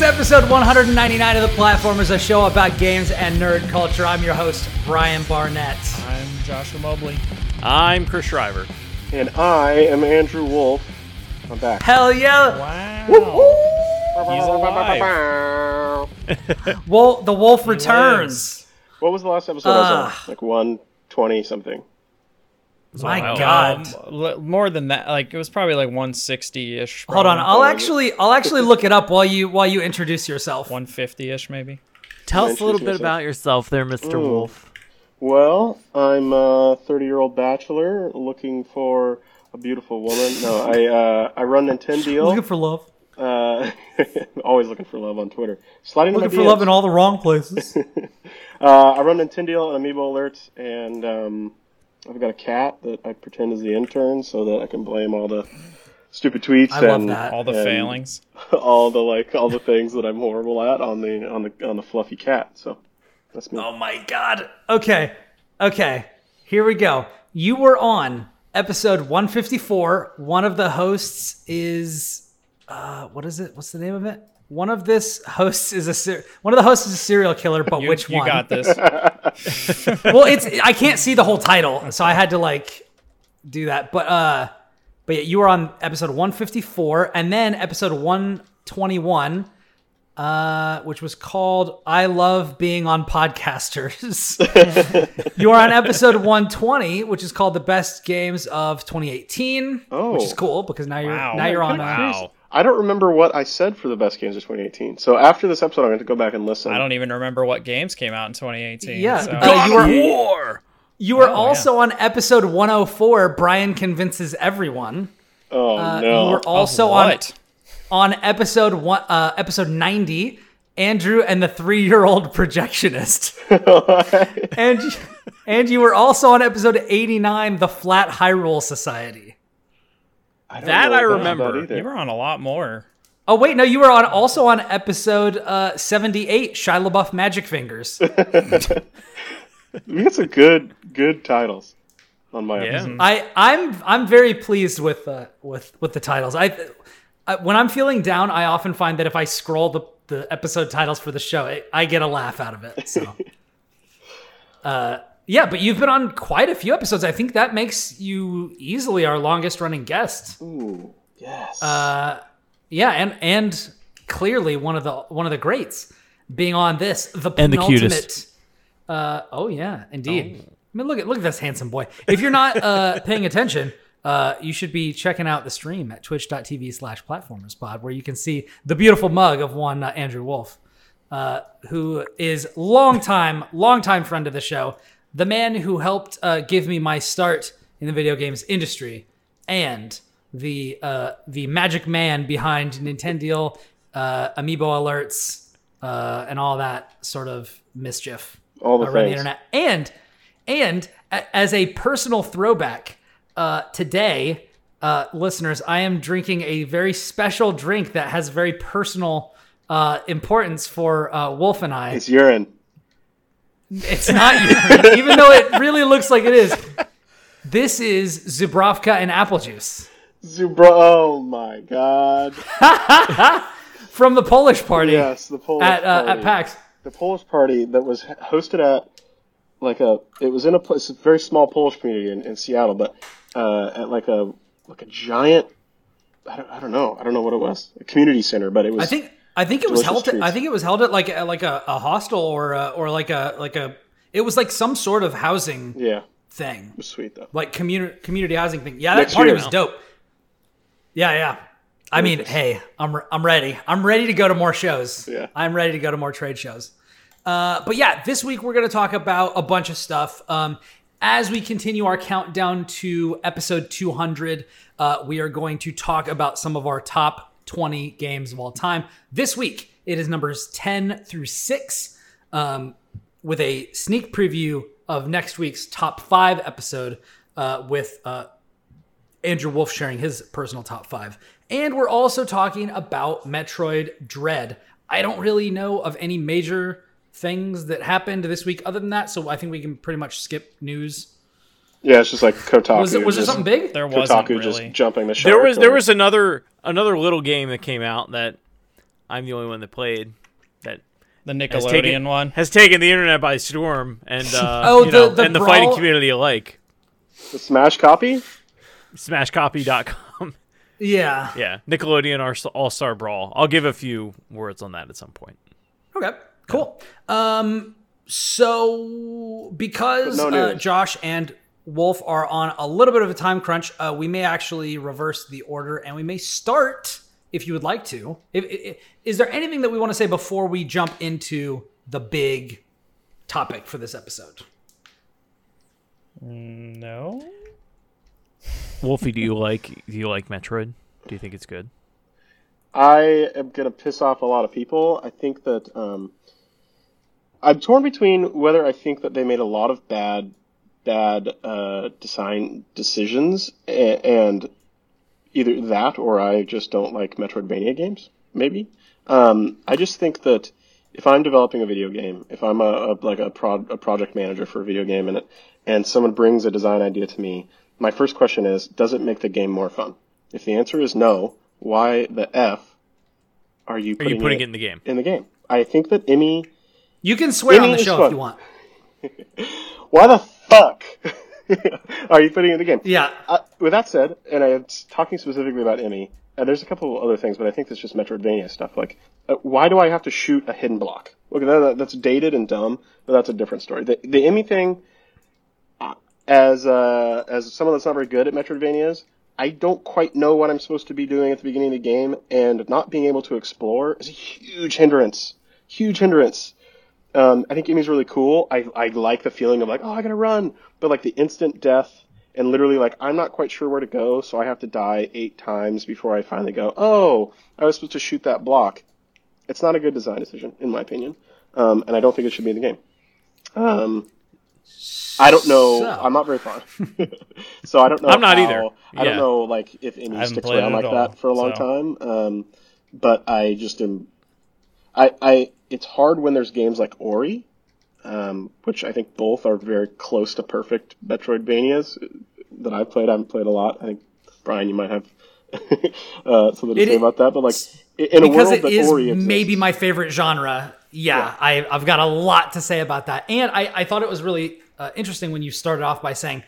It's episode 199 of The Platformers, a show about games and nerd culture. I'm your host, Brian Barnett. I'm Joshua Mobley. I'm Chris Shriver. And I am Andrew Wolf. I'm back. Hell yeah! Wow. He's alive. Well, the wolf returns. What was the last episode I was Ah. on? Like 120 something. My Wow. God. Um, more than that, like it was probably like 160 ish. Hold on, I'll actually, I'll actually look it up while you, while you introduce yourself. 150 ish maybe. Tell us a little bit yourself. about yourself there, Mr. Ooh. Wolf. Well, I'm a 30 year old bachelor looking for a beautiful woman. No, I uh, I run Nintendo. Looking for love. uh, always looking for love on Twitter. Sliding Looking for my love in all the wrong places. Uh, I run Nintendo and Amiibo alerts, and um, I've got a cat that I pretend is the intern so that I can blame all the stupid tweets I and. All the and failings. all the like all the things that I'm horrible at on the on the on the fluffy cat. So that's me. Oh my god. Okay. Okay. Here we go. You were on episode 154. One of the hosts is uh what is it? What's the name of it? One of this hosts is a ser- one of the hosts is a serial killer, but You, which you one? got this. well, it's I can't see the whole title, so I had to like do that. But uh but yeah, you were on episode 154 and then episode 121 uh which was called I love being on podcasters. you are on episode 120, which is called the best games of 2018, Oh. which is cool because now you're Wow. now you're on Kinda curious. Wow. I don't remember what I said for the best games of 2018. So after this episode, I'm going to go back and listen. I don't even remember what games came out in 2018. Yeah. so- Uh, you were War! you were Oh, also on episode 104 Brian convinces everyone. Oh Uh, no! You were also Of on what? on episode one, uh, episode ninety, Andrew and the three-year-old projectionist, and and you were also on episode eighty-nine, the Flat Hyrule Society. I don't That know I remember. that. You were on a lot more. Oh wait, no, you were on also on episode uh, seventy-eight, Shia LaBeouf Magic Fingers. We got some good good titles on my Yeah. episode. I I'm I'm very pleased with uh, with with the titles. I, I when I'm feeling down, I often find that if I scroll the the episode titles for the show, I, I get a laugh out of it. So, uh, yeah, but you've been on quite a few episodes. I think that makes you easily our longest running guest. Ooh, yes. Uh, yeah, and and clearly one of the one of the greats being on this the And the cutest. Uh, oh yeah, indeed. I mean, look at look at this handsome boy. If you're not uh, paying attention, uh, you should be checking out the stream at twitch.tv slash platformerspod, where you can see the beautiful mug of one uh, Andrew Wolf, uh, who is longtime, longtime friend of the show, the man who helped uh, give me my start in the video games industry, and the uh, the magic man behind Nintendo, uh, Amiibo alerts, uh, and all that sort of mischief All the around the internet. And and a- as a personal throwback, uh, today, uh, listeners, I am drinking a very special drink that has very personal uh, importance for uh, Wolf and I. It's urine. It's not urine, even though it really looks like it is. This is Zubrovka and apple juice Zubra. Oh my god. from the Polish party Yes, the Polish at uh, party. at PAX. the Polish party that was hosted at like a it was in a place a very small Polish community in, in Seattle, but uh, at like a like a giant I don't, I don't know I don't know what it was a community center, but it was I think I think it was held. treats. I think it was held at like a, like a, a hostel or a, or like a like a. It was like some sort of housing yeah it thing, was sweet though. like community community housing thing. Yeah, that Next party year. was dope. Yeah, yeah. I mean, hey, I'm I'm ready. I'm ready to go to more shows. Yeah. I'm ready to go to more trade shows. Uh, but yeah, this week we're going to talk about a bunch of stuff. Um, as we continue our countdown to episode 200, uh, we are going to talk about some of our top 20 games of all time. This week, it is numbers 10 through 6, um, with a sneak preview of next week's top five episode uh, with uh, Andrew Wolf sharing his personal top five. And we're also talking about Metroid Dread. I don't really know of any major things that happened this week other than that, so I think we can pretty much skip news. Yeah, it's just like Kotaku. Was it was there something big? There wasn't Kotaku really. just jumping the shark. There was there or- was another another little game that came out that I'm the only one that played that The has Nickelodeon taken one. has taken the internet by storm and uh, Oh, you the- know, the and the fighting community alike. The Smash copy. Smashcopy.com. Yeah. yeah, Nickelodeon All Star Brawl. I'll give a few words on that at some point. Okay. Cool. Um. So because no uh. Josh and Wolf are on a little bit of a time crunch, uh, we may actually reverse the order, and we may start if you would like to. If, i- i- is there anything that we want to say before we jump into the big topic for this episode? No. Wolfie, do you like do you like Metroid? Do you think it's good? I am gonna piss off a lot of people. I think that um, I'm torn between whether I think that they made a lot of bad, bad uh, design decisions, a- and either that or I just don't like Metroidvania games. Maybe. Um, I just think that if I'm developing a video game, if I'm a, a like a, prod, a project manager for a video game, and it, and someone brings a design idea to me, my first question is, does it make the game more fun? If the answer is no, why the f are you Are putting, you putting it in the game? in the game? I think that Emmy. You can swear on Any the show fun. if you want. Why the fuck are you putting in the game? Yeah. Uh, with that said, and I'm talking specifically about Emmy, and there's a couple of other things, but I think that's just Metroidvania stuff. Like, uh, why do I have to shoot a hidden block? Look, that, that's dated and dumb, but that's a different story. The, the Emmy thing, uh, as uh, as someone that's not very good at Metroidvanias, I don't quite know what I'm supposed to be doing at the beginning of the game, and not being able to explore is a huge hindrance. Huge hindrance. Um, I think Emmy's really cool. I, I like the feeling of like, oh, I gotta run, but like the instant death and literally like I'm not quite sure where to go, so I have to die eight times before I finally go. Oh, I was supposed to shoot that block. It's not a good design decision, in my opinion, um, and I don't think it should be in the game. Um, I don't know. So- I'm not very far, so I don't know. I'm not how- either. I don't know like if haven't sticks around like all, that for a long so. time. Um, but I just am. I, I it's hard when there's games like Ori, um, which I think both are very close to perfect Metroidvanias that I've played. I haven't played a lot. I think Brian, you might have uh, something to It say about that. But like in a because world it that is Ori exists, maybe my favorite genre. Yeah, Yeah. I, I've got a lot to say about that. And I, I thought it was really uh, interesting when you started off by saying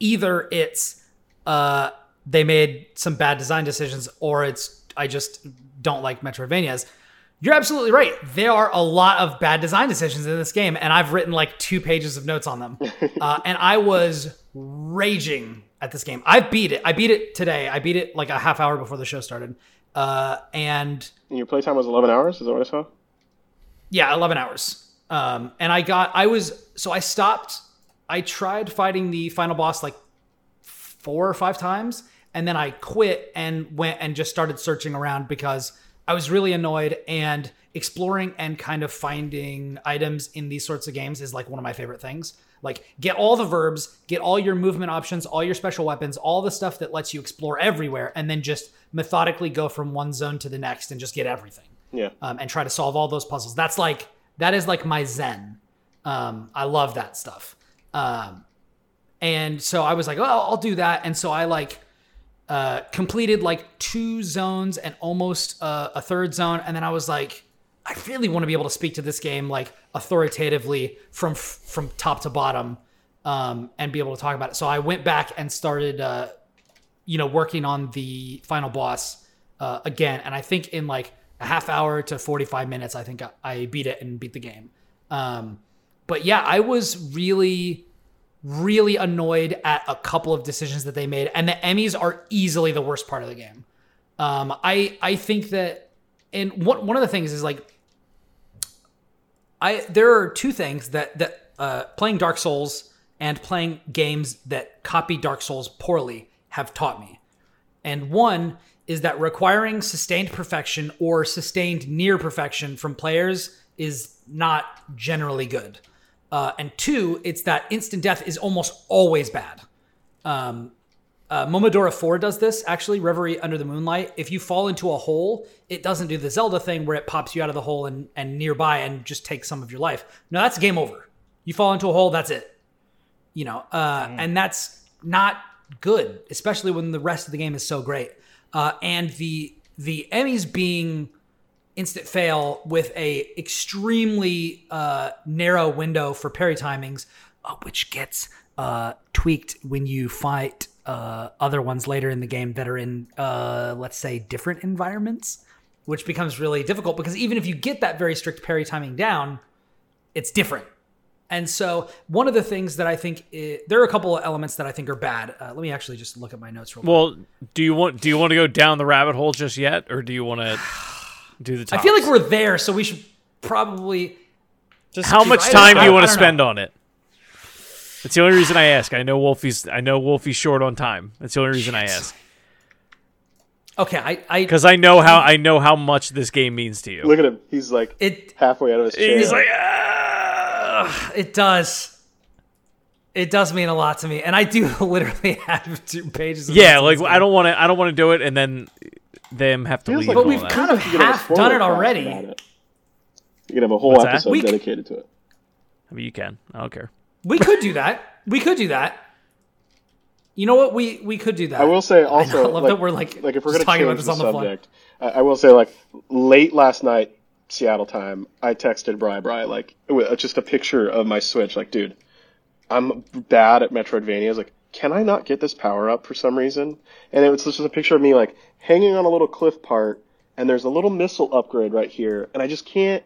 either it's uh, they made some bad design decisions or it's I just don't like Metroidvanias. You're absolutely right. There are a lot of bad design decisions in this game, and I've written like two pages of notes on them. uh, and I was raging at this game. I beat it. I beat it today. I beat it like a half hour before the show started. Uh, and and your playtime was 11 hours. Is that what I saw? yeah, 11 hours. Um, and I got, I was, so I stopped, I tried fighting the final boss like four or five times. And then I quit and went and just started searching around because I was really annoyed and exploring and kind of finding items in these sorts of games is like one of my favorite things. Like get all the verbs, get all your movement options, all your special weapons, all the stuff that lets you explore everywhere, and then just methodically go from one zone to the next and just get everything Yeah. um, and try to solve all those puzzles. That's like that is like my zen. Um, I love that stuff. Um, and so I was like, oh, I'll do that. And so I like uh, completed like two zones and almost uh, a third zone. And then I was like, I really want to be able to speak to this game like authoritatively from from top to bottom um, and be able to talk about it. So I went back and started, uh, you know, working on the final boss uh, again. And I think in like a half hour to 45 minutes, I think I, I beat it and beat the game. Um, but yeah, I was really, really annoyed at a couple of decisions that they made. And the Emmys are easily the worst part of the game. Um, I, I think that, and one, one of the things is like, I there are two things that that uh, playing Dark Souls and playing games that copy Dark Souls poorly have taught me. And one is that requiring sustained perfection or sustained near perfection from players is not generally good. Uh, and two, it's that instant death is almost always bad. Um, uh, Momodora 4 does this actually, Reverie Under the Moonlight. If you fall into a hole, it doesn't do the Zelda thing where it pops you out of the hole and, and nearby and just takes some of your life. No, that's game over. You fall into a hole, that's it. You know, uh, and that's not good, especially when the rest of the game is so great. Uh, and the the Emmys being instant fail with a extremely uh, narrow window for parry timings, uh, which gets uh, tweaked when you fight uh, other ones later in the game that are in, uh, let's say, different environments, which becomes really difficult because even if you get that very strict parry timing down, it's different. And so, one of the things that I think i there are a couple of elements that I think are bad. Uh, let me actually just look at my notes real quick. Well, do you want do you want to go down the rabbit hole just yet, or do you want to do the? I feel like we're there, so we should probably. Just How much I don't- time do you want to spend know. on it? That's the only reason I ask. I know Wolfie's. I know Wolfie's short on time. That's the only reason I ask Okay, I, I because I know how I know how much this game means to you. Look at him. He's like it halfway out of his chair. He's like, ah. it does. It does mean a lot to me, and I do literally have two pages. Of yeah, like I don't want to. I don't want to do it, and then them have to Feels leave. like- But and we've that. kind of You could have a half done it spoiler already. about it. You could have a whole What's that? episode We c- dedicated to it. I mean, you can. I don't care. We could do that. We could do that. You know what? We we could do that. I will say also, I love like, that we're like, like if we're just going talking to about this the on the fly. subject, I, I will say like late last night Seattle time, I texted Bri Bri like with just a picture of my Switch, like dude, I'm bad at Metroidvania. I was like, can I not get this power up for some reason? And it was just a picture of me like hanging on a little cliff part, and there's a little missile upgrade right here, and I just can't,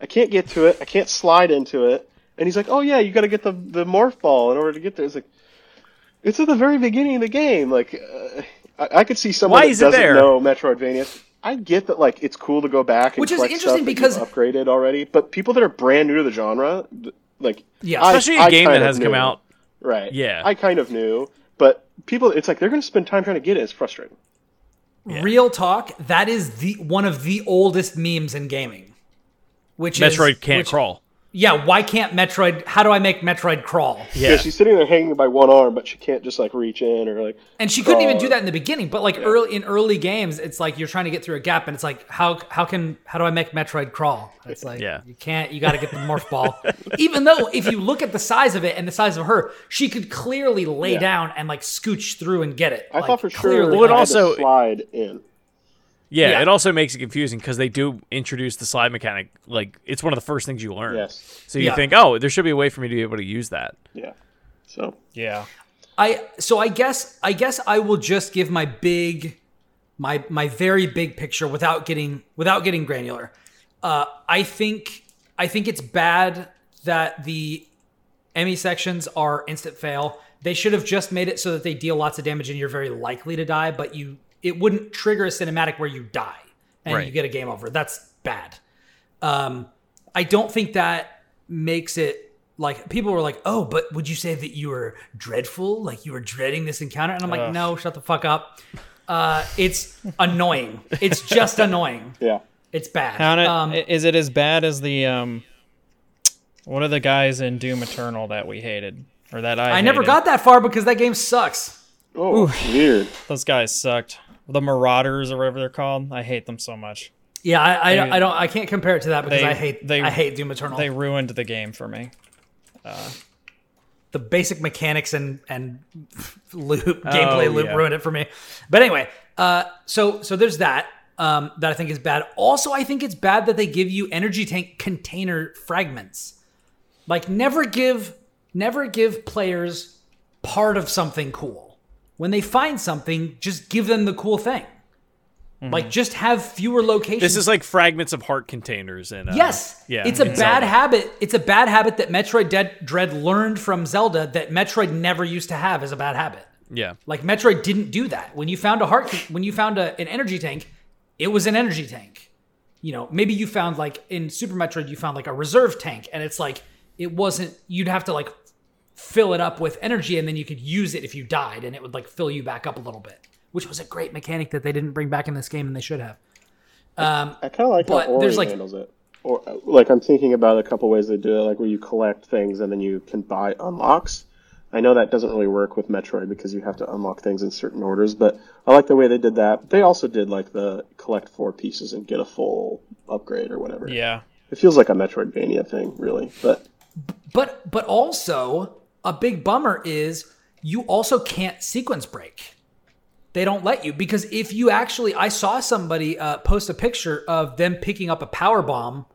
I can't get to it. I can't slide into it. And he's like, oh yeah, you got to get the the morph ball in order to get there. It's like. It's at the very beginning of the game. Like, uh, I, I could see someone Why that is it doesn't there? know Metroidvania. I get that, like, it's cool to go back and Which is collect interesting stuff that because- you've upgraded already. But people that are brand new to the genre, like, Yeah. I- Especially a I game kind that of has come out. Right? Yeah. I kind of knew, but people, it's like they're going to spend time trying to get it. It's frustrating. Real talk. That is the one of the oldest memes in gaming. Which is Metroid can't which- crawl. Yeah. Why can't Metroid? How do I make Metroid crawl? Yeah. Yeah. she's sitting there hanging by one arm, but she can't just like reach in or like. And she couldn't even crawl. do that in the beginning. But like early in early games, it's like you're trying to get through a gap, and it's like how how can how do I make Metroid crawl? It's like Yeah. you can't. You got to get the morph ball. even though if you look at the size of it and the size of her, she could clearly lay Yeah. down and like scooch through and get it. I Like, thought for sure. clearly, Well, it I had also- slide in. Yeah, Yeah. it also makes it confusing because they do introduce the slide mechanic. Like it's one of the first things you learn. Yes. So you Yeah. think, oh, there should be a way for me to be able to use that. Yeah. So yeah. I so I guess I guess I will just give my big my my very big picture without getting without getting granular. Uh, I think I think it's bad that the Emmy sections are instant fail. They should have just made it so that they deal lots of damage and you're very likely to die, but you it wouldn't trigger a cinematic where you die and Right. you get a game over. That's bad. Um, I don't think that makes it like people were like, "Oh, but would you say that you were dreadful? Like you were dreading this encounter?" And I'm like, "No, shut the fuck up." Uh, it's annoying. It's just annoying. yeah. It's bad. How it, um, is it as bad as the um? What are the guys in Doom Eternal that we hated or that I? I never got that far because that game sucks. Oh, weird. those guys sucked. The Marauders or whatever they're called. I hate them so much. Yeah, I, I, They- I don't I can't compare it to that because they- I hate they- I hate Doom Eternal. They ruined the game for me. the basic mechanics and and loop gameplay Oh, loop yeah. ruined it for me. But anyway, uh, so so there's that um, that I think is bad. Also, I think it's bad that they give you energy tank container fragments. Like never give never give players part of something cool. When they find something, just give them the cool thing. Like just have fewer locations. This is like fragments of heart containers and uh, Yes. yeah, It's a bad Zelda. habit. It's a bad habit that Metroid Dead Dread learned from Zelda that Metroid never used to have as a bad habit. Yeah, Like Metroid didn't do that. When you found a heart when you found a, an energy tank, it was an energy tank. You know, maybe you found like in Super Metroid you found like a reserve tank and it's like it wasn't you'd have to like fill it up with energy and then you could use it if you died and it would like fill you back up a little bit, which was a great mechanic that they didn't bring back in this game and they should have. Um, I kind of like But how Ori there's, like- handles it. Or like I'm thinking about a couple ways they do it, like where you collect things and then you can buy unlocks. I know that doesn't really work with Metroid because you have to unlock things in certain orders, but I like the way they did that. They also did like the collect four pieces and get a full upgrade or whatever. Yeah. It feels like a Metroidvania thing, really. But But but also a big bummer is you also can't sequence break. they don't let you because if you actually, I saw somebody uh, post a picture of them picking up a power bomb,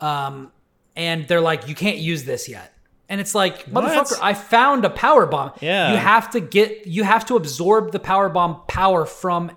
um, and they're like, "You can't use this yet." And it's like, motherfucker, I found a power bomb. Yeah. You have to get, you have to absorb the power bomb power from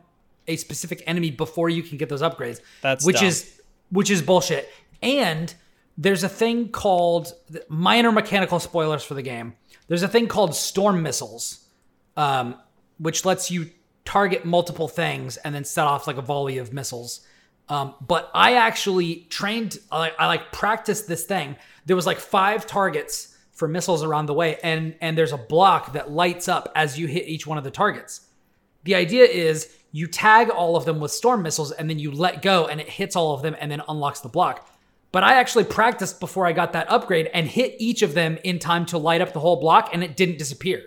a specific enemy before you can get those upgrades. That's which dumb. is which is bullshit. And there's a thing called minor mechanical spoilers for the game. There's a thing called storm missiles, um, which lets you target multiple things and then set off like a volley of missiles. Um, but I actually trained, I, I like practiced this thing. There was like five targets for missiles around the way, and and there's a block that lights up as you hit each one of the targets. The idea is you tag all of them with storm missiles and then you let go and it hits all of them and then unlocks the block. But I actually practiced before I got that upgrade and hit each of them in time to light up the whole block and it didn't disappear.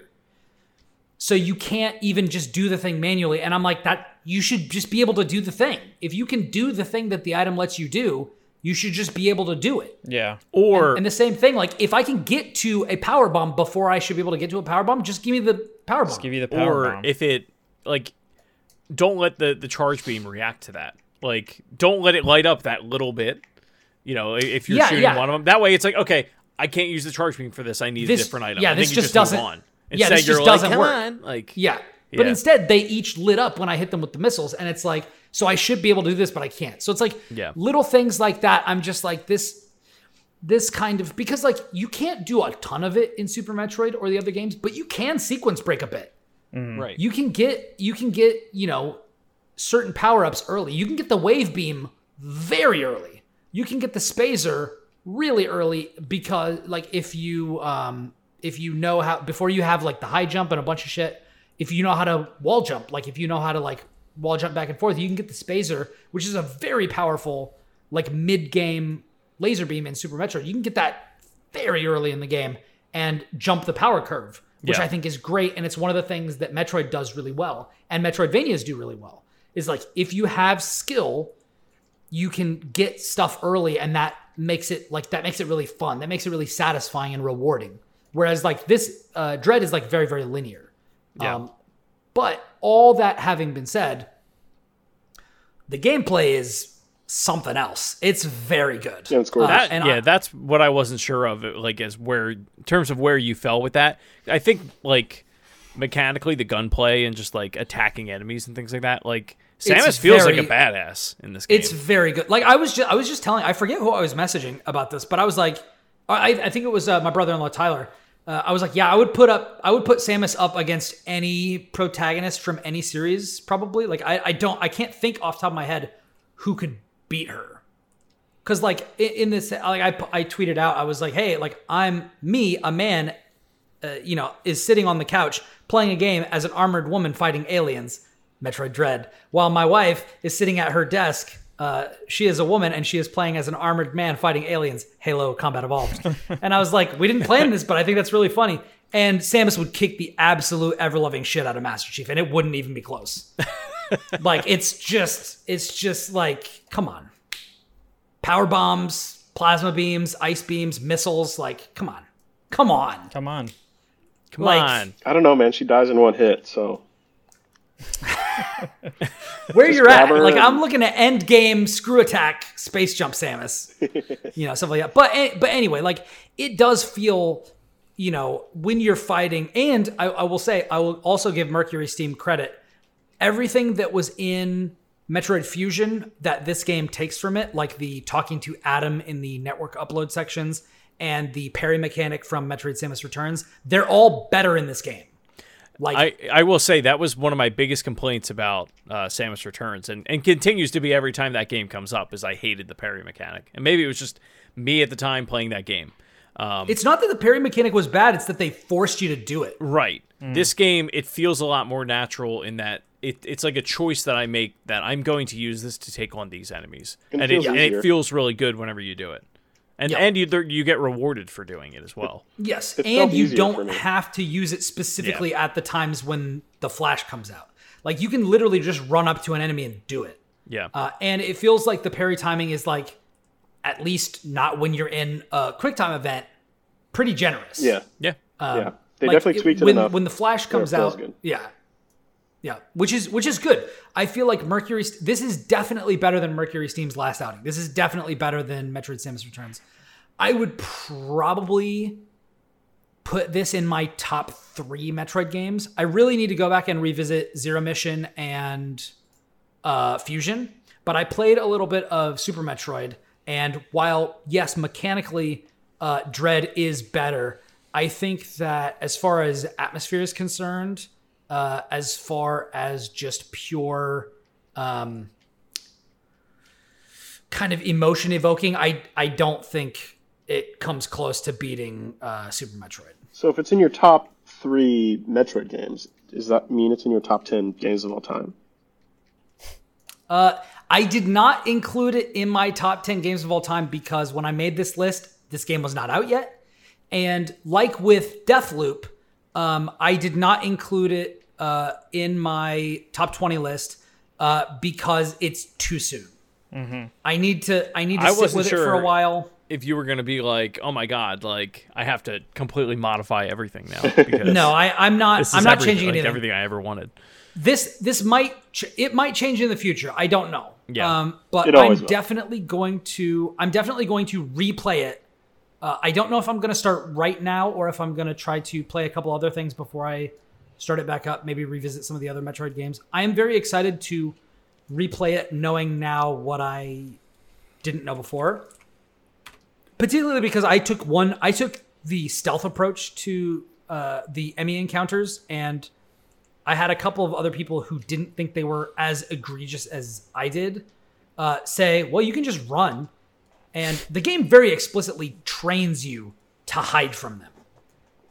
So you can't even just do the thing manually. And I'm like, that you should just be able to do the thing. If you can do the thing that the item lets you do, you should just be able to do it. Yeah. Or And the same thing, like if I can get to a power bomb before I should be able to get to a power bomb, just give me the power bomb. Just give you the power or bomb. if it like don't let the the charge beam react to that like don't let it light up that little bit you know if you're Yeah, shooting yeah. one of them that way it's like okay i can't use the charge beam for this i need This- a different item yeah, I think this you just move doesn't- on. yeah, this just like, doesn't "Come work." on," like Yeah. But Yeah. instead, they each lit up when I hit them with the missiles. And it's like, so I should be able to do this, but I can't. So it's like Yeah. little things like that. I'm just like, this, this kind of, because like you can't do a ton of it in Super Metroid or the other games, but you can sequence break a bit. Mm. right You can get, you can get, you know, certain power ups early. You can get the wave beam very early. You can get the spazer really early because like if you um if you know how before you have like the high jump and a bunch of shit, if you know how to wall jump, like if you know how to like wall jump back and forth, you can get the spazer, which is a very powerful like mid game laser beam in Super Metroid. You can get that very early in the game and jump the power curve, which Yeah. I think is great. And it's one of the things that Metroid does really well, and Metroidvanias do really well. Is like if you have skill, you can get stuff early, and that makes it like that makes it really fun. That makes it really satisfying and rewarding. Whereas like this uh, Dread is like very very linear. Yeah. Um, but all that having been said, the gameplay is something else. It's very good. Yeah, it's gorgeous. Uh, that, and yeah I- that's what i wasn't sure of like as where in terms of where you fell with that i think like mechanically the gunplay and just like attacking enemies and things like that like samus feels like a badass in this game It's very good. Like I was just I was just telling I forget who I was messaging about this, but I was like I, I think it was uh, my brother-in-law Tyler. Uh, I was like, yeah, I would put up I would put Samus up against any protagonist from any series probably. Like I, I don't I can't think off the top of my head who could beat her. Cuz like in, in this like I I tweeted out I was like, "Hey, like I'm me, a man uh, you know, is sitting on the couch playing a game as an armored woman fighting aliens, Metroid Dread, while my wife is sitting at her desk. Uh, she is a woman and she is playing as an armored man fighting aliens, Halo Combat Evolved. and I was like, we didn't plan this, but I think that's really funny. And Samus would kick the absolute ever loving shit out of Master Chief, and it wouldn't even be close. like it's just, it's just like, come on, power bombs, plasma beams, ice beams, missiles. Like, come on, come on. Come on. come like- on I don't know, man. She dies in one hit, so where you're at. Like I'm looking at end game screw attack space jump Samus, you know stuff like that. But eh, but anyway, like it does feel, you know, when you're fighting. And I, I will say, I will also give Mercury Steam credit. Everything that was in Metroid Fusion that this game takes from it, like the talking to Adam in the network upload sections and the parry mechanic from Metroid Samus Returns, they're all better in this game. Like I, I will say that was one of my biggest complaints about uh, Samus Returns, and, and continues to be every time that game comes up. Is I hated the parry mechanic, and maybe it was just me at the time playing that game. Um, it's not that the parry mechanic was bad; it's that they forced you to do it. right, this game it feels a lot more natural in that it, it's like a choice that I make that I'm going to use this to take on these enemies, And it and, it, and it feels really good whenever you do it, and Yeah. and you you get rewarded for doing it as well. Yes, It and you don't have to use it specifically at the times when the flash comes out. Like you can literally just run up to an enemy and do it. Yeah, Uh, and it feels like the parry timing is like, at least not when you're in a quick time event, pretty generous. yeah, yeah. yeah. They Like, definitely it- tweaked it when, enough. When the flash comes feels out, good. yeah. Yeah, which is which is good. I feel like Mercury. This is definitely better than Mercury Steam's last outing. This is definitely better than Metroid: Samus Returns. I would probably put this in my top three Metroid games. I really need to go back and revisit Zero Mission and uh, Fusion, but I played a little bit of Super Metroid, and while yes, mechanically, uh, Dread is better. I think that as far as atmosphere is concerned, uh, as far as just pure um, kind of emotion evoking, I I don't think it comes close to beating uh, Super Metroid. So if it's in your top three Metroid games, does that mean it's in your top ten games of all time? Uh, I did not include it in my top 10 games of all time because when I made this list, this game was not out yet. And like with Deathloop, um, I did not include it uh, in my top 20 list uh, because it's too soon. I need to I need to I sit wasn't with it for a while. If you were going to be like, oh my god, like I have to completely modify everything now because No, I, I'm not. this is I'm not everything, changing like, anything. everything I ever wanted. this this might ch- it might change in the future. I don't know. Yeah. Um, but I'm will. definitely going to I'm definitely going to replay it. Uh, I don't know if I'm going to start right now or if I'm going to try to play a couple other things before I start it back up. Maybe revisit some of the other Metroid games. I am very excited to replay it, knowing now what I didn't know before. Particularly because I took one, I took the stealth approach to uh, the Emmy encounters, and I had a couple of other people who didn't think they were as egregious as I did uh, say, well, you can just run. And the game very explicitly trains you to hide from them.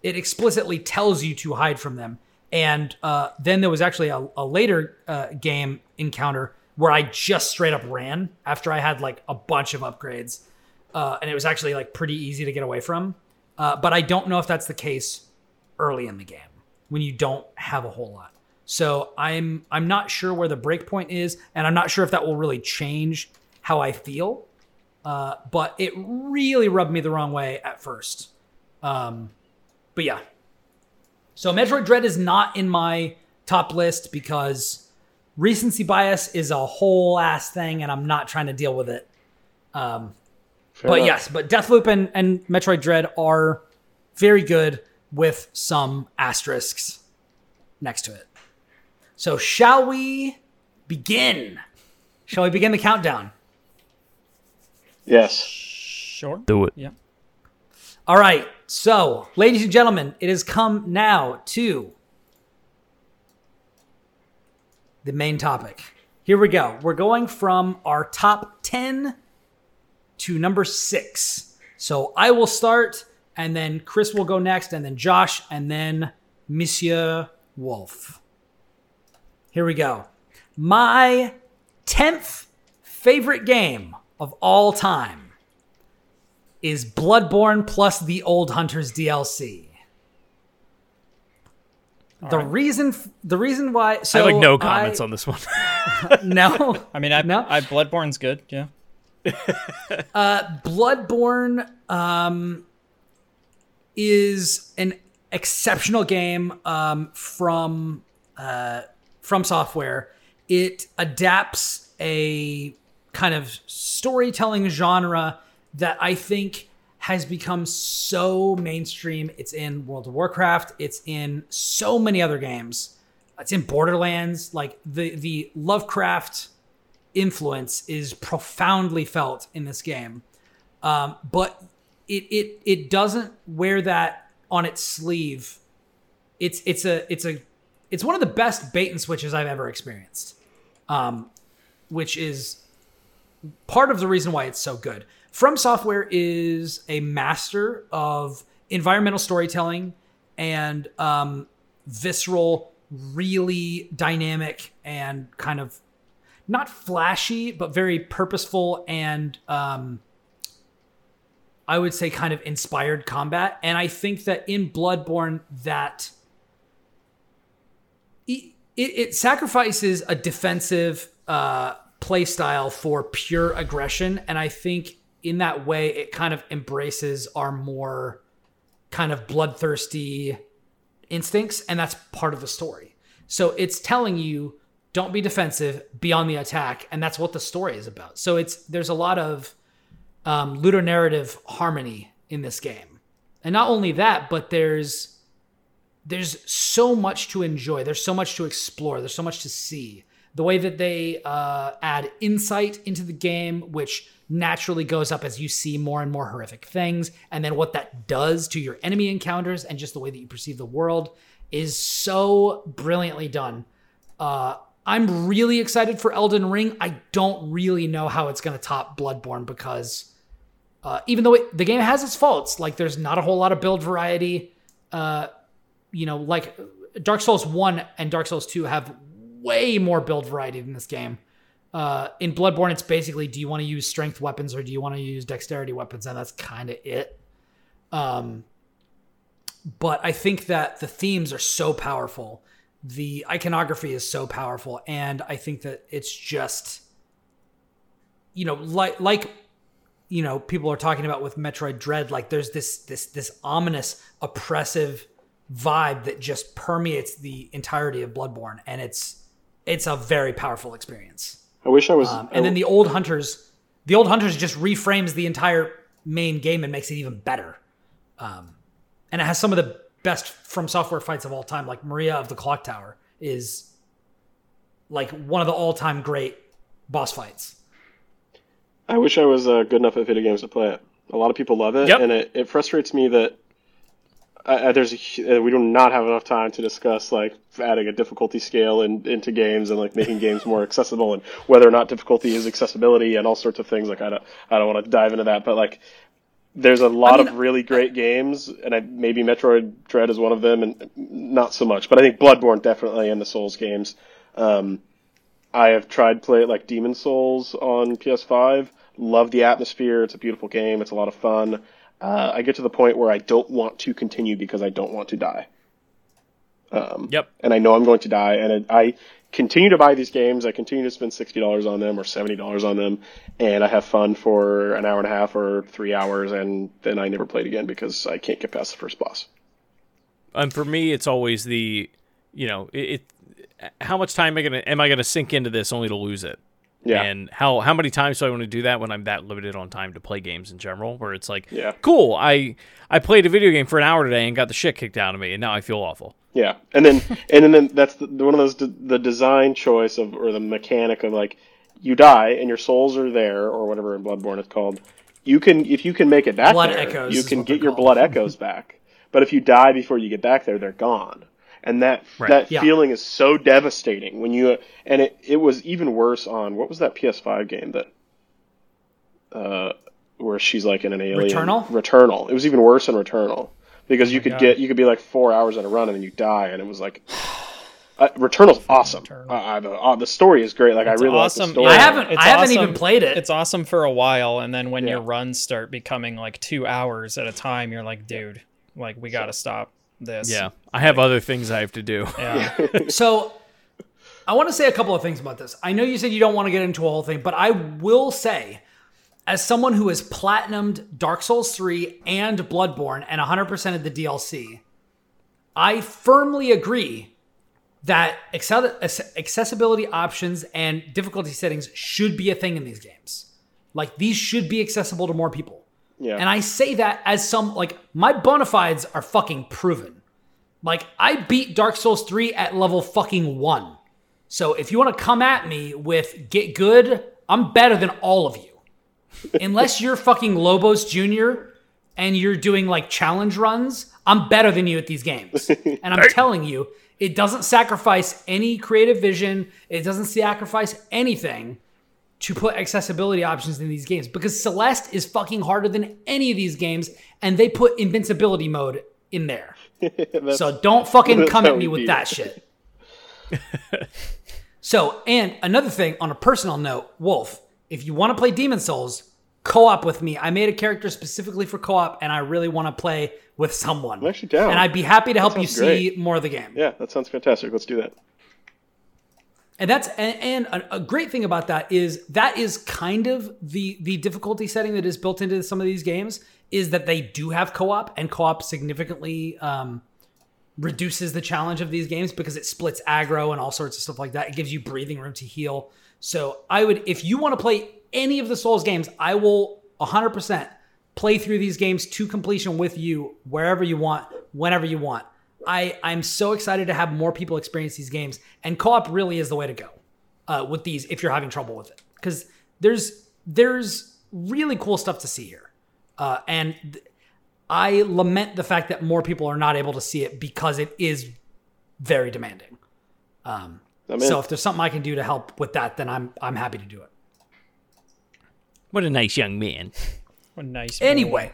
It explicitly tells you to hide from them. And uh, then there was actually a, a later uh, game encounter where I just straight up ran after I had like a bunch of upgrades. Uh, and it was actually like pretty easy to get away from. Uh, but I don't know if that's the case early in the game when you don't have a whole lot. So I'm I'm not sure where the break point is, and I'm not sure if that will really change how I feel. Uh, but it really rubbed me the wrong way at first. Um, but yeah. So Metroid Dread is not in my top list because recency bias is a whole ass thing, and I'm not trying to deal with it. Um, Fair but enough. yes, but Deathloop and, and Metroid Dread are very good with some asterisks next to it. So shall we begin? Shall we begin the countdown? Yes. Sure. Do it. Yeah. All right. So, ladies and gentlemen, it has come now to the main topic. Here we go. We're going from our top 10 to number six. So I will start, and then Chris will go next, and then Josh, and then Monsieur Wolf. Here we go. My 10th favorite game of all time is Bloodborne plus the Old Hunters DLC. the reason, so the reason why, so I have like no comments on this one. no, I mean, I, No? I Bloodborne's good. Yeah. Bloodborne um, is an exceptional game um, from uh, from software. It adapts a kind of storytelling genre that I think has become so mainstream. It's in World of Warcraft. It's in so many other games. It's in Borderlands. Like the the Lovecraft influence is profoundly felt in this game. Um, but it it it doesn't wear that on its sleeve. It's it's a it's a it's one of the best bait and switches I've ever experienced. Um, which is part of the reason why it's so good. From Software is a master of environmental storytelling and um, visceral, really dynamic and kind of not flashy, but very purposeful and um, I would say kind of inspired combat. And I think that in Bloodborne, that it, it, sacrifices a defensive uh, play style for pure aggression. And I think in that way, it kind of embraces our more kind of bloodthirsty instincts. And that's part of the story. So it's telling you don't be defensive, be on the attack, and that's what the story is about. So it's there's a lot of um, ludonarrative harmony in this game, and not only that, but there's there's so much to enjoy. There's so much to explore. There's so much to see. The way that they uh, add insight into the game, which naturally goes up as you see more and more horrific things, and then what that does to your enemy encounters and just the way that you perceive the world is so brilliantly done. Uh, I'm really excited for Elden Ring. I don't really know how it's going to top Bloodborne because uh, even though it, the game has its faults, like there's not a whole lot of build variety. Uh, you know, like Dark Souls 1 and Dark Souls 2 have way more build variety than this game. Uh, in Bloodborne, it's basically do you want to use strength weapons or do you want to use dexterity weapons? And that's kind of it. Um, but I think that the themes are so powerful. The iconography is so powerful. And I think that it's just, you know, like, like, you know, people are talking about with Metroid Dread, like there's this, this, this ominous, oppressive vibe that just permeates the entirety of Bloodborne. And it's, it's a very powerful experience. I wish I was. Um, and then the old hunters, the old hunters just reframes the entire main game and makes it even better. Um, and it has some of the best from software fights of all time. Like Maria of the Clock Tower is like one of the all time great boss fights. I wish I was uh, good enough at video games to play it. A lot of people love it, Yep. and it, it frustrates me that uh, there's a, uh, we do not have enough time to discuss like adding a difficulty scale in, into games and like making games more accessible and whether or not difficulty is accessibility and all sorts of things. Like I don't I don't want to dive into that, but like there's a lot mean, of really great games, and I, maybe Metroid Dread is one of them, and not so much. But I think Bloodborne definitely and the Souls games. Um, I have tried play like Demon Souls on PS5. Love the atmosphere. It's a beautiful game. It's a lot of fun. Uh, I get to the point where I don't want to continue because I don't want to die. Um, Yep. And I know I'm going to die, and it, I continue to buy these games. I continue to spend sixty dollars on them or seventy dollars on them, and I have fun for an hour and a half or three hours, and then I never play it again because I can't get past the first boss. And for me, it's always the, you know, it. it how much time am I gonna am I gonna sink into this only to lose it? Yeah. And how how many times do I want to do that when I'm that limited on time to play games in general? Where it's like, Yeah. cool, I I played a video game for an hour today and got the shit kicked out of me, and now I feel awful. Yeah, and then and then that's the, one of those de- the design choice of or the mechanic of like you die and your souls are there or whatever in Bloodborne it's called. You can if you can make it back Blood there, echoes you can get your called. blood echoes back. But if you die before you get back there, they're gone. And that Right. that Yeah. feeling is so devastating when you and it it was even worse on what was that PS5 game that uh where she's like in an alien Returnal? Returnal. It was even worse in Returnal because you could God. get you could be like four hours in a run and then you die and it was like uh, Returnal's awesome. Returnal. Uh, uh, the, the story is great. Like It's I really awesome. like the story. I haven't- It's I haven't awesome. even played it. It's awesome for a while, and then when your runs start becoming like two hours at a time, you're like, dude, like we gotta stop this. Yeah, I have other things I have to do. Yeah. So I want to say a couple of things about this. I know you said you don't want to get into a whole thing, but I will say, as someone who has platinumed Dark Souls 3 and Bloodborne and 100% of the DLC, I firmly agree that accessibility options and difficulty settings should be a thing in these games. Like these should be accessible to more people. Yeah. And I say that as some like my bona fides are fucking proven. Like I beat Dark Souls 3 at level fucking 1. So if you want to come at me with get good, I'm better than all of you. Unless you're fucking Lobos Jr. and you're doing like challenge runs, I'm better than you at these games. And I'm telling you, it doesn't sacrifice any creative vision, it doesn't sacrifice anything to put accessibility options in these games because Celeste is fucking harder than any of these games and they put invincibility mode in there. So don't fucking come at me with that shit. so, and another thing on a personal note, Wolf, if you want to play Demon Souls, co-op with me. I made a character specifically for co-op and I really want to play with someone. I'm actually down. And I'd be happy to help you sounds see more of the game. yeah, that sounds fantastic. Let's do that. And that's and, and a, great thing about that is that is kind of the the difficulty setting that is built into some of these games is that they do have co-op and co-op significantly um, reduces the challenge of these games because it splits aggro and all sorts of stuff like that. It gives you breathing room to heal. So I would, if you want to play any of the Souls games, I will 100% play through these games to completion with you wherever you want, whenever you want. I, I'm so excited to have more people experience these games, and co-op really is the way to go uh, with these if you're having trouble with it because there's there's really cool stuff to see here, uh, and th- I lament the fact that more people are not able to see it because it is very demanding. Um, so if there's something I can do to help with that, then I'm I'm happy to do it. What a nice young man. What a nice. boy. Anyway,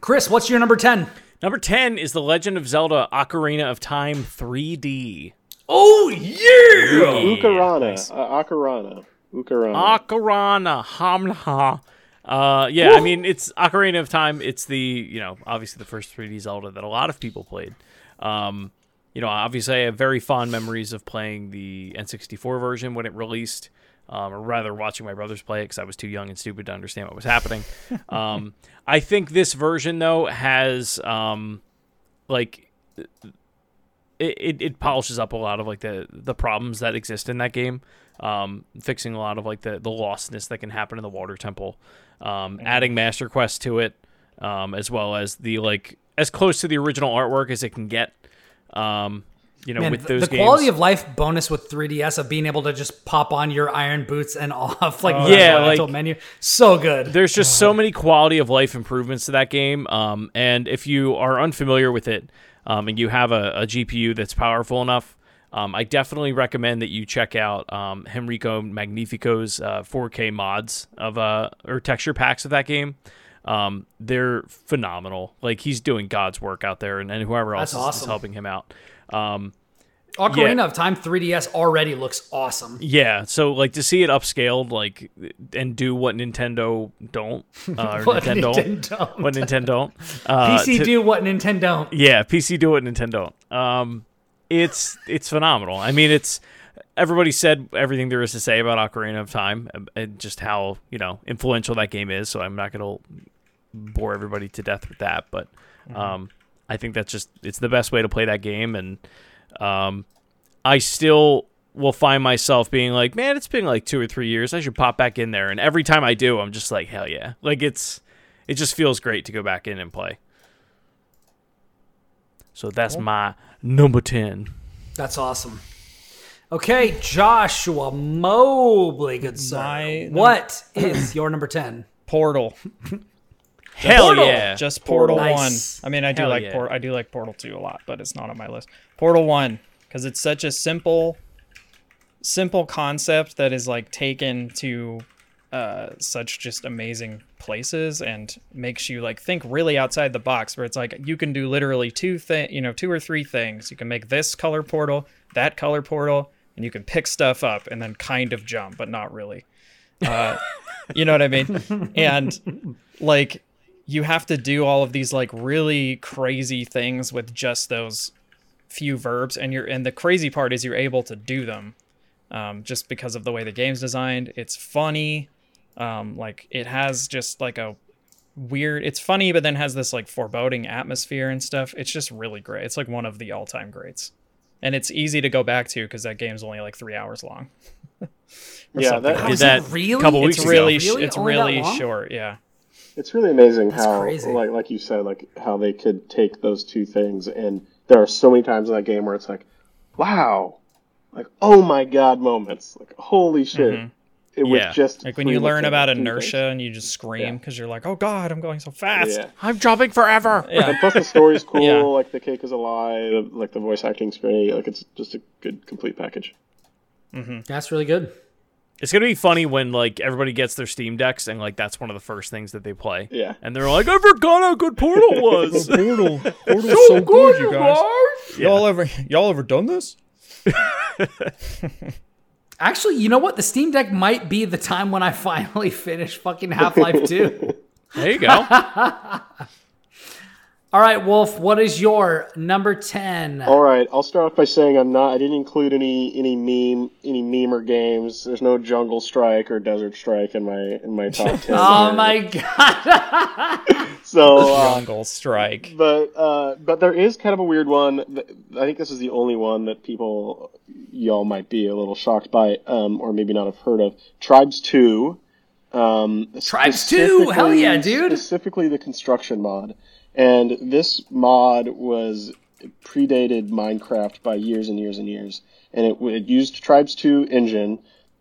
Chris, what's your number ten? Number 10 is The Legend of Zelda Ocarina of Time 3D. Oh yeah! Ukarana. Uh, Ocarana. Ukarana. Ocarina Hamha. Uh, yeah, I mean it's Ocarina of Time. It's the you know obviously the first 3D Zelda that a lot of people played. Um, you know, obviously I have very fond memories of playing the N64 version when it released, um, or rather watching my brothers play it because I was too young and stupid to understand what was happening. um, I think this version though has um, like it, it, it polishes up a lot of like the the problems that exist in that game um, fixing a lot of like the the lostness that can happen in the water temple um, adding master quest to it um, as well as the like as close to the original artwork as it can get um, you know Man, with the- those the games quality of life bonus with 3ds of being able to just pop on your iron boots and off like Oh, yeah, like- menu so good there's just so many quality of life improvements to that game. Um, and if you are unfamiliar with it, um, and you have a, a GPU that's powerful enough, um, I definitely recommend that you check out um, Henriko Magnifico's uh, 4K mods of uh, or texture packs of that game. Um, they're phenomenal. Like he's doing God's work out there, and, and whoever else That's is, is helping him out. Um, ocarina yeah. of time 3ds already looks awesome yeah, so like to see it upscaled, like and do what Nintendo don't, uh, What Nintendo, Nintendo what Nintendo don't. Uh, pc to- do what nintendo don't Yeah, PC do what Nintendo. don't. Um, it's it's phenomenal. I mean, it's everybody said everything there is to say about Ocarina of Time and- and just how you know influential that game is. So I'm not going to bore everybody to death with that, but um, I think that's just it's the best way to play that game, and um, I still will find myself being like, man, it's been like two or three years. I should pop back in there, and every time I do, I'm just like, hell yeah! Like it's it just feels great to go back in and play. So that's my number 10. that's awesome okay joshua mobley good sir My num- what is your number 10 Portal. Hell Portal. yeah. Just Portal Nice. One. I mean, I do Hell like yeah. Port. I do like Portal Two a lot, but it's not on my list. Portal One because it's such a simple, simple concept that is like taken to uh, such just amazing places and makes you like think really outside the box. Where it's like you can do literally two thing, you know, two or three things. You can make this color portal, that color portal, and you can pick stuff up and then kind of jump, but not really. Uh, you know what I mean? And like you have to do all of these like really crazy things with just those few verbs and you're and the crazy part is you're able to do them um, just because of the way the game's designed. It's funny um, like it has just like a weird it's funny but then has this like foreboding atmosphere and stuff. It's just really great. It's like one of the all-time greats. And it's easy to go back to because that game's only like three hours long. Yeah, something that- like Did Is that really? couple It's weeks it's ago. really Really? it's Only really short yeah It's really amazing how, crazy. like like you said, like how they could take those two things, and there are so many times in that game where it's like, wow, like oh my god moments, like holy shit, mm-hmm. it was Yeah. just like when you learn about do things. inertia and you just scream Yeah. because you're like oh god i'm going so fast Yeah. I'm dropping forever. Yeah. And plus the story's cool, Yeah. like the cake is a lie, like the voice acting's great, like it's just a good complete package. Mm-hmm. That's really good. It's going to be funny when like everybody gets their Steam decks and like that's one of the first things that they play. Yeah. And they're like, I forgot how good Portal was. Oh, Portal, Portal's so good, you guys. Yeah. Y'all ever, y'all ever done this? Actually, you know what? The Steam Deck might be the time when I finally finish fucking Half Life 2. there you go. All right, Wolf, what is your number 10? All right, I'll start off by saying I'm not. I didn't include any any meme any memer games. There's no Jungle Strike or Desert Strike in my in my top ten. Oh my god. So, uh, Jungle Strike. but uh, but there is kind of a weird one. I think this is the only one that people y'all might be a little shocked by, um, or maybe not have heard of. Tribes Two. Um, Tribes 2? Hell yeah, dude. Specifically, the construction mod, and this mod was predated Minecraft by years and years and years, and it, it used Tribes Two engine.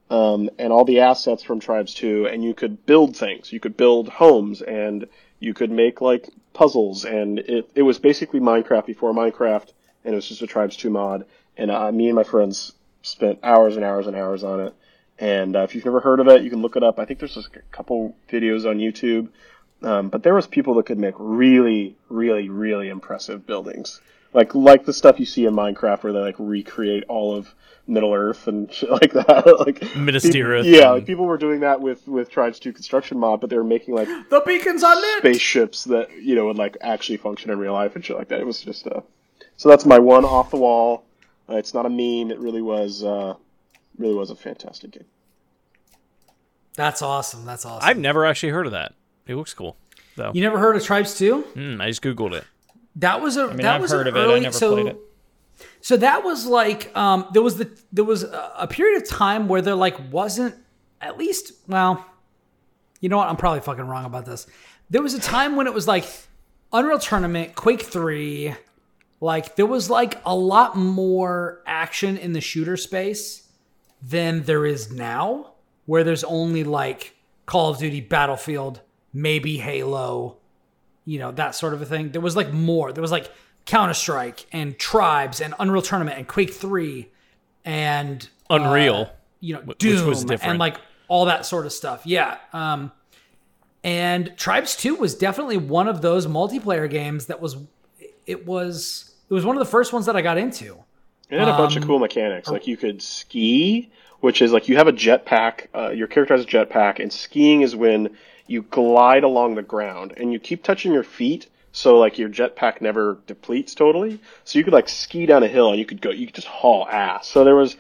Um, and all the assets from Tribes 2, and you could build things. You could build homes, and you could make like puzzles, and it, it was basically Minecraft before Minecraft, and it was just a Tribes 2 mod. And uh, me and my friends spent hours and hours and hours on it. And uh, if you've never heard of it, you can look it up. I think there's just a couple videos on YouTube. Um, but there was people that could make really, really, really impressive buildings, like like the stuff you see in Minecraft, where they like recreate all of Middle Earth and shit like that. like Minas Tirith Yeah, like people were doing that with with Tribes Two construction mod, but they were making like the beacons are lit. spaceships that you know would like actually function in real life and shit like that. It was just uh so that's my one off the wall. Uh, it's not a meme. It really was uh really was a fantastic game. That's awesome. That's awesome. I've never actually heard of that. It looks cool. though. you never heard of Tribes 2? Hmm, I just googled it. That was a I mean, that I've was heard an of it. I never so, played it. So that was like um, there was the there was a, a period of time where there like wasn't at least well, you know what? I'm probably fucking wrong about this. There was a time when it was like Unreal Tournament, Quake Three, like there was like a lot more action in the shooter space than there is now, where there's only like Call of Duty, Battlefield, maybe Halo, you know, that sort of a thing. There was like more. There was like Counter Strike and Tribes and Unreal Tournament and Quake 3 and Unreal. you know, which Doom was different. and like all that sort of stuff. Yeah. Um, and Tribes 2 was definitely one of those multiplayer games that was it was it was one of the first ones that I got into. It had a bunch of cool mechanics. Like you could ski, which is like you have a jetpack. Uh, your character has a jetpack, and skiing is when you glide along the ground and you keep touching your feet, so like your jetpack never depletes totally. So you could like ski down a hill and you could go, you could just haul ass. So there was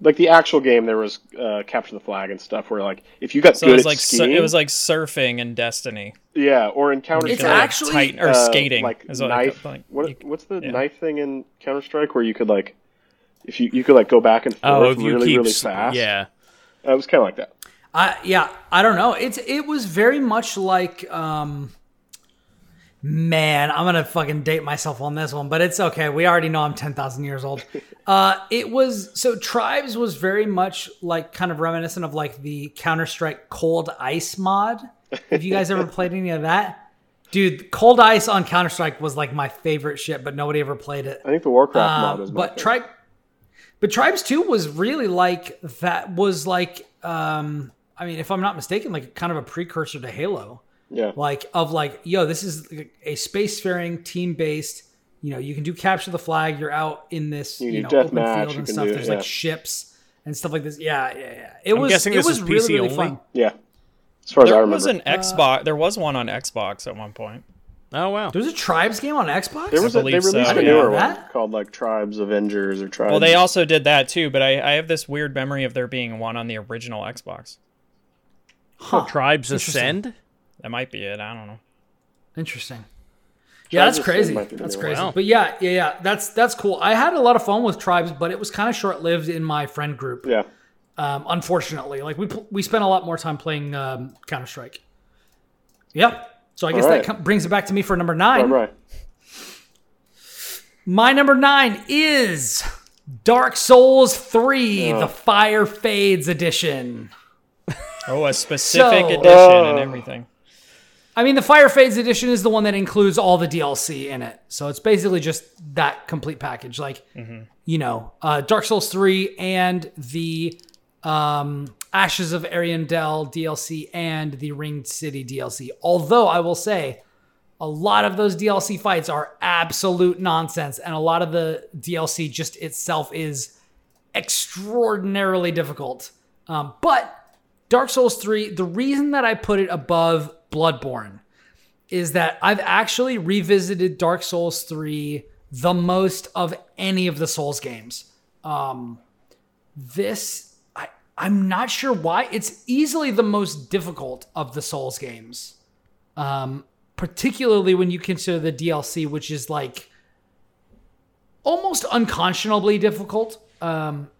like the actual game, there was uh, capture the flag and stuff where like if you got So good it was at like sur- skiing, it was like surfing in Destiny. yeah, or in Counter It's Or, Strike. like, actually, tight- or uh, skating. like is what knife. like, what, you- what's the yeah. knife thing in Counter Strike where you could like, if you you could like go back and forth Oh, really keep really fast. Yeah. Uh, it was kind of like that. I yeah, I don't know. It's it was very much like um man, I'm gonna fucking date myself on this one, but it's okay. We already know I'm ten thousand years old. Uh it was so Tribes was very much like kind of reminiscent of like the Counter Strike Cold Ice mod. Have you guys ever played any of that? Dude, Cold Ice on Counter Strike was like my favorite shit, but nobody ever played it. I think the Warcraft mod Um, was but tribe but tribes 2 was really like that was like um i mean if i'm not mistaken like kind of a precursor to halo yeah. like of like yo this is a spacefaring team based you know you can do capture the flag you're out in this You you, know open deathmatch, field and stuff do- there's yeah. like ships and stuff like this yeah yeah yeah it was guessing it this was was really PC really only? fun Yeah. As far as I There was an Xbox. Uh, there was one on Xbox at one point. Oh wow. there was a tribes game on xbox there was a, they believe so. released I a didn't newer know one that. called like Tribes Avengers or Tribes. Well, they also did that too, but I, I have this weird memory of there being one on the original Xbox. Huh. Tribes Ascend? That might be it. I don't know. Interesting. Yeah, that's crazy. might be the That's crazy. Wow. But yeah, yeah, yeah. That's that's cool. I had a lot of fun with tribes, but it was kind of short lived in my friend group. Yeah. Um, unfortunately, like we we spent a lot more time playing um, Counter Strike. Yep. So I guess All that com- brings it back to me for number nine. Right, right. My number nine is Dark Souls Three: Oh. The Fire Fades Edition. Oh, a specific So- edition and Oh. everything. I mean, the Fire Fades edition is the one that includes all the DLC in it. So it's basically just that complete package. Like, you know, uh, Dark Souls 3 and the um, Ashes of Ariandel DLC and the Ringed City DLC. Although I will say, a lot of those DLC fights are absolute nonsense, and a lot of the DLC just itself is extraordinarily difficult. Um, but Dark Souls 3, the reason that I put it above Bloodborne is that I've actually revisited Dark Souls 3 the most of any of the Souls games. Um, this, I, I'm not sure why. It's easily the most difficult of the Souls games. Um, particularly when you consider the DLC, which is like almost unconscionably difficult. Um,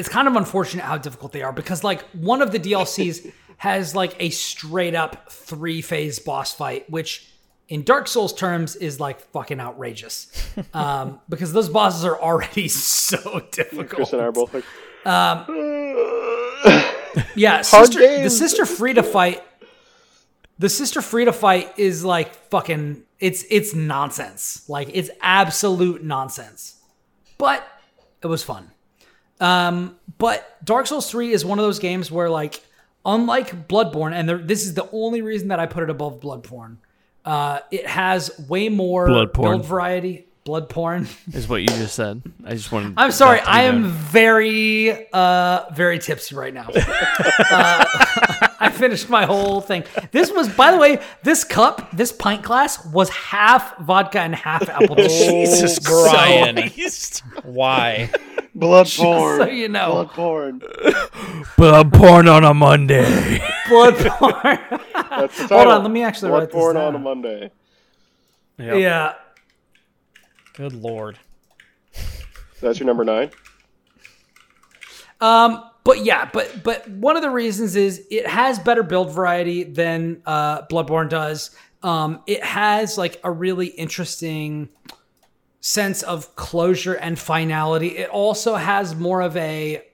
it's kind of unfortunate how difficult they are because like one of the DLCs has like a straight up three phase boss fight, which in Dark Souls terms is like fucking outrageous. Um, because those bosses are already so difficult. Chris and I are both like, Yeah, sister, the sister Friede fight. The sister Friede fight is like fucking. It's it's nonsense. Like it's absolute nonsense. But it was fun. Um, but Dark Souls Three is one of those games where like, unlike Bloodborne, and there, this is the only reason that I put it above Bloodborne. Uh, it has way more Blood porn. build variety. Blood porn. Is what you just said. I just wanted. I'm sorry. to I am known. very, uh, very tipsy right now. uh, I finished my whole thing. This was, by the way, this cup, this pint glass was half vodka and half apple juice. Jesus So- Brian. Christ. Why? Blood porn. so you know. Blood porn. Blood porn on a Monday. Blood porn. That's the Hold on, let me actually blood write this porn on a down. Monday. yeah. Good lord. That's your number nine. Um, but yeah, but but one of the reasons is it has better build variety than uh, Bloodborne does. Um, it has like a really interesting sense of closure and finality. It also has more of a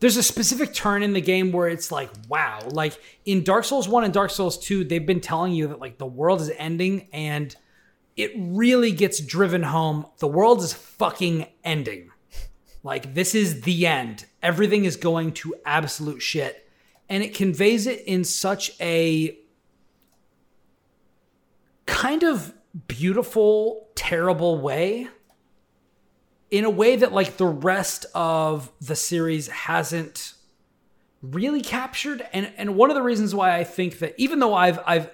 there's a specific turn in the game where it's like, wow, like in Dark Souls 1 and Dark Souls 2, they've been telling you that like the world is ending and it really gets driven home. The world is fucking ending. Like this is the end. Everything is going to absolute shit. And it conveys it in such a kind of beautiful, terrible way. In a way that like the rest of the series hasn't really captured. And and one of the reasons why I think that even though I've I've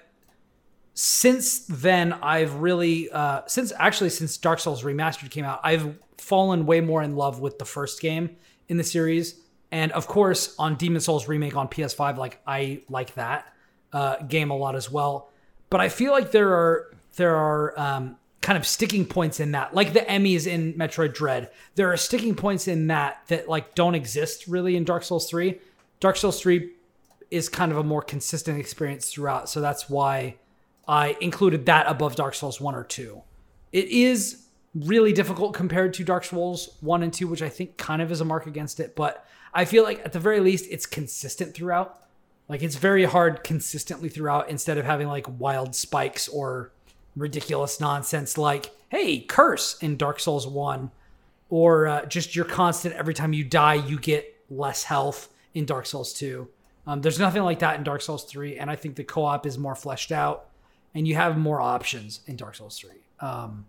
since then I've really uh since actually since Dark Souls Remastered came out, I've fallen way more in love with the first game in the series. And of course, on Demon Souls remake on PS5, like I like that uh, game a lot as well. But I feel like there are there are um, kind of sticking points in that, like the EMMIs in Metroid Dread. There are sticking points in that that like don't exist really in Dark Souls Three. Dark Souls Three is kind of a more consistent experience throughout, so that's why I included that above Dark Souls 1 or 2. It is really difficult compared to Dark Souls 1 and 2, which I think kind of is a mark against it, but I feel like at the very least it's consistent throughout. Like it's very hard consistently throughout instead of having like wild spikes or ridiculous nonsense like, hey, curse in Dark Souls 1, or uh, just your constant every time you die, you get less health in Dark Souls 2. Um, there's nothing like that in Dark Souls 3, and I think the co op is more fleshed out and you have more options in Dark Souls 3. Um,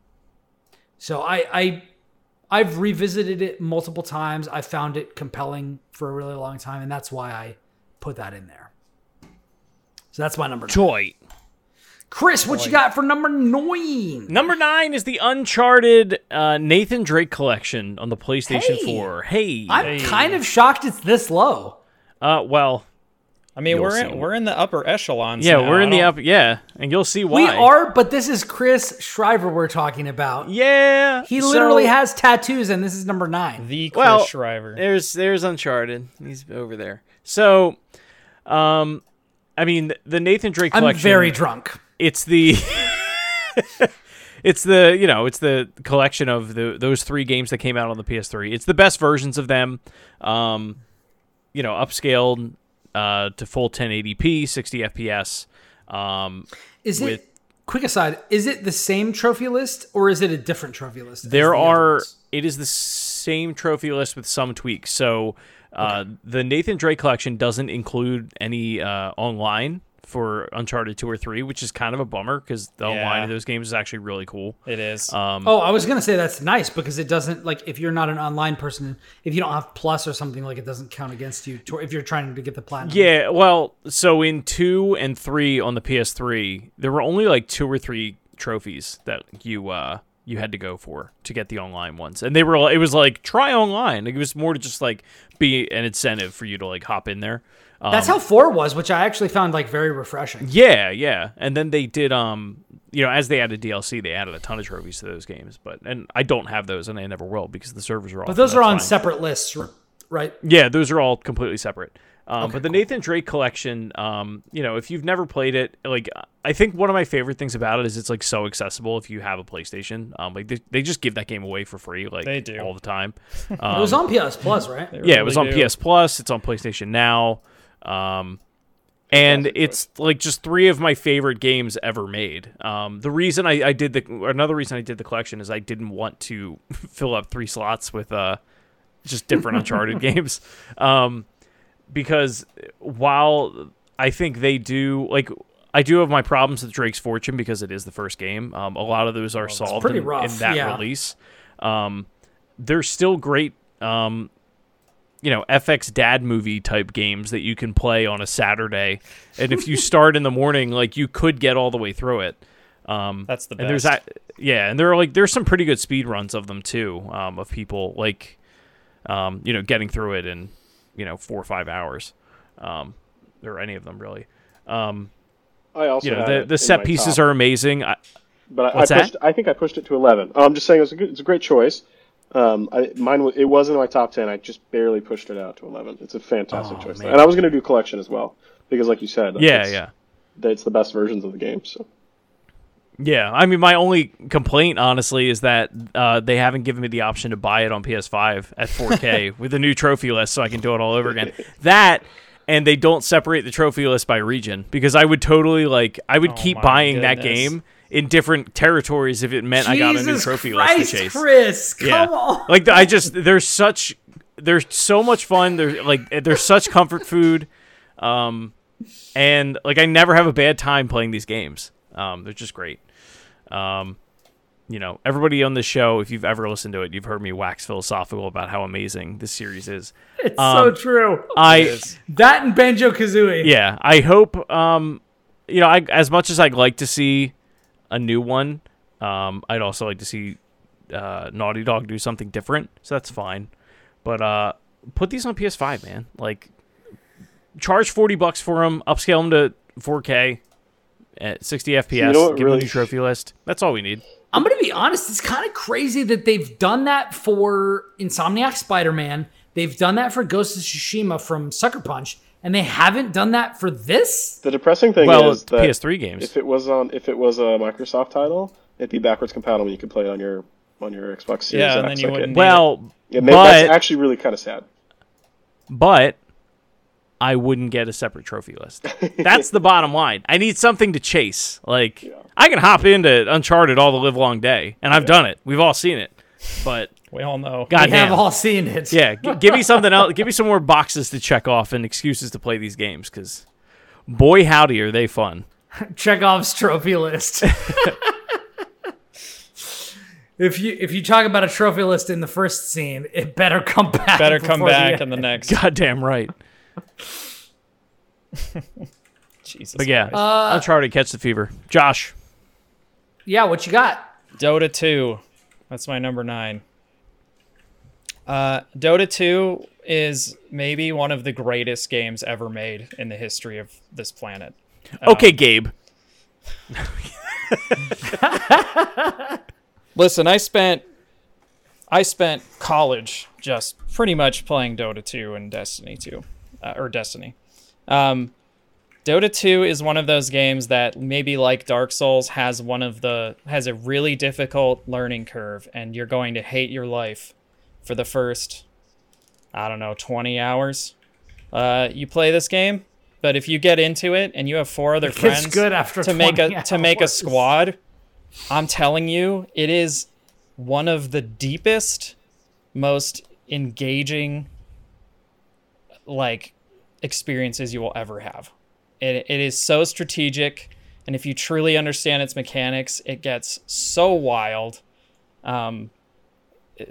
so I, I I've revisited it multiple times. I found it compelling for a really long time, and that's why I put that in there. So that's my number. Joy. Chris, what you got for number nine? Number nine is the Uncharted uh, Nathan Drake collection on the PlayStation Hey. 4. Hey. I'm kind of shocked it's this low. uh, well, I mean, You'll we're see. in we're in the upper echelons. yeah, now. we're I in the don't- up. Yeah, and you'll see why. We are, but this is Chris Shriver we're talking about. Yeah. He literally so- has tattoos, and this is number nine. the Chris Well, Shriver. There's there's Uncharted. He's over there. So, um, I mean the Nathan Drake I'm collection. very drunk. It's the. It's the you know it's the collection of the those three games that came out on the PS3. It's the best versions of them, um, you know, upscaled uh, to full 1080p, 60 FPS. Um, Is with- it quick aside? Is it the same trophy list or is it a different trophy list? there the are it is the same trophy list with some tweaks so uh, the nathan drake collection doesn't include any uh, online for Uncharted 2 or 3, which is kind of a bummer because the online of those games is actually really cool. It is. Um, Oh, I was gonna say that's nice because it doesn't like if you're not an online person, if you don't have plus or something like it doesn't count against you. To, if you're trying to get the platinum, Yeah, well, so in 2 and 3 on the PS3, there were only like two or three trophies that you uh you had to go for to get the online ones. And they were it was like try online. Like, it was more to just like be an incentive for you to like hop in there. Um, that's how four was, which I actually found like very refreshing. Yeah, yeah. And then they did um you know, as they added DLC, they added a ton of trophies to those games. But and I don't have those and I never will because the servers are off. But those are on fine. separate lists, right? Yeah, those are all completely separate. Um, but the Nathan Drake collection, um, you know, if you've never played it, like I think one of my favorite things about it is it's like so accessible if you have a PlayStation. Um, like they, they just give that game away for free, like They do. all the time. it was on PS Plus, right? yeah, it was on do. PS Plus. It's on PlayStation Now. Um, and it's like just three of my favorite games ever made. Um, the reason I, I did the another reason I did the collection is I didn't want to fill up three slots with uh just different Uncharted games. Um, because while I think they do like I do have my problems with Drake's Fortune because it is the first game. Um, a lot of those are solved in, in that yeah. release. Um, they're still great. You know, FX dad movie type games that you can play on a Saturday, and if you start in the morning, like you could get all the way through it. Um, That's the and there's best. that, yeah, and there are like there's some pretty good speed runs of them too, um, of people like, um, you know, getting through it in, you know, four or five hours, um, or any of them really. Um, I also you know, the the set pieces top, are amazing. I, But I, I What's that? pushed. I think I pushed it to eleven. Oh, I'm just saying it's a good, it's a great choice. Um, I, mine wa- it was in my top ten. I just barely pushed it out to eleven. It's a fantastic Oh, choice, man. and I was going to do collection as well because, like you said, yeah, it's, yeah. it's the best versions of the game. So Yeah, I mean, my only complaint, honestly, is that uh, they haven't given me the option to buy it on PS5 at 4K with a new trophy list, so I can do it all over again. That, and they don't separate the trophy list by region because I would totally like, I would Oh keep my buying that game in different territories if it meant I got a new trophy Christ, list to chase. Chris, come yeah, on. like I just there's such there's so much fun. There's like there's such comfort food, um, and like I never have a bad time playing these games. Um, they're just great. Um, you know, everybody on this show, if you've ever listened to it, you've heard me wax philosophical about how amazing this series is. It's um, so true. I That and Banjo Kazooie. yeah, I hope um, you know, I as much as I'd like to see a new one, um, I'd also like to see uh, Naughty Dog do something different. So that's fine. But uh, put these on PS5, man. Like, charge forty bucks for them, upscale them to 4K at 60 FPS. know what give them a really- new trophy list. That's all we need. I'm gonna be honest. It's kind of crazy that they've done that for Insomniac Spider-Man. They've done that for Ghost of Tsushima from Sucker Punch, and they haven't done that for this. the depressing thing Well, is it's that PS3 games. if it was on if it was a Microsoft title, it'd be backwards compatible. You could play it on your on your Xbox Series Yeah, and X. then you like it- wouldn't- well, Yeah, maybe that's but actually really kind of sad. but I wouldn't get a separate trophy list. That's the bottom line. I need something to chase. Like I can hop into Uncharted all the live long day, and I've done it. We've all seen it. But We all know. We have all seen it. yeah, g- give me something else. Give me some more boxes to check off and excuses to play these games, because boy howdy are they fun. Chekhov's trophy list. if you if you talk about a trophy list in the first scene, it better come back. Better come before the back in the next. Goddamn right. Jesus. But yeah, Christ. Uh, Uncharted catch the fever. Josh, Yeah, what you got? Dota 2. That's my number nine. Uh, Dota 2 is maybe one of the greatest games ever made in the history of this planet. okay, Gabe. Listen, I spent I spent college just pretty much playing Dota 2 and Destiny 2 uh, or Destiny. Um, Dota 2 is one of those games that maybe like Dark Souls has one of the has a really difficult learning curve and you're going to hate your life for the first I don't know 20 hours. Uh, you play this game, but if you get into it and you have four other It's friends good after to make a 20 to make a squad, I'm telling you, it is one of the deepest, most engaging like experiences you will ever have. It, it is so strategic, and if you truly understand its mechanics, it gets so wild. Um,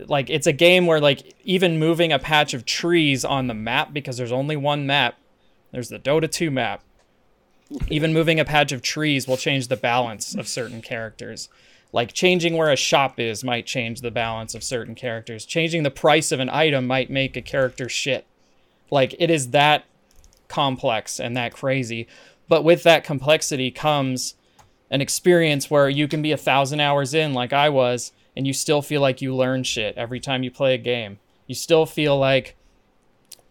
like it's a game where like even moving a patch of trees on the map because there's only one map. There's the Dota 2 map. Even moving a patch of trees will change the balance of certain characters. Like changing where a shop is might change the balance of certain characters. Changing the price of an item might make a character shit. Like it is that complex and that crazy. But with that complexity comes an experience where you can be a thousand hours in, like I was, and you still feel like you learn shit every time you play a game. You still feel like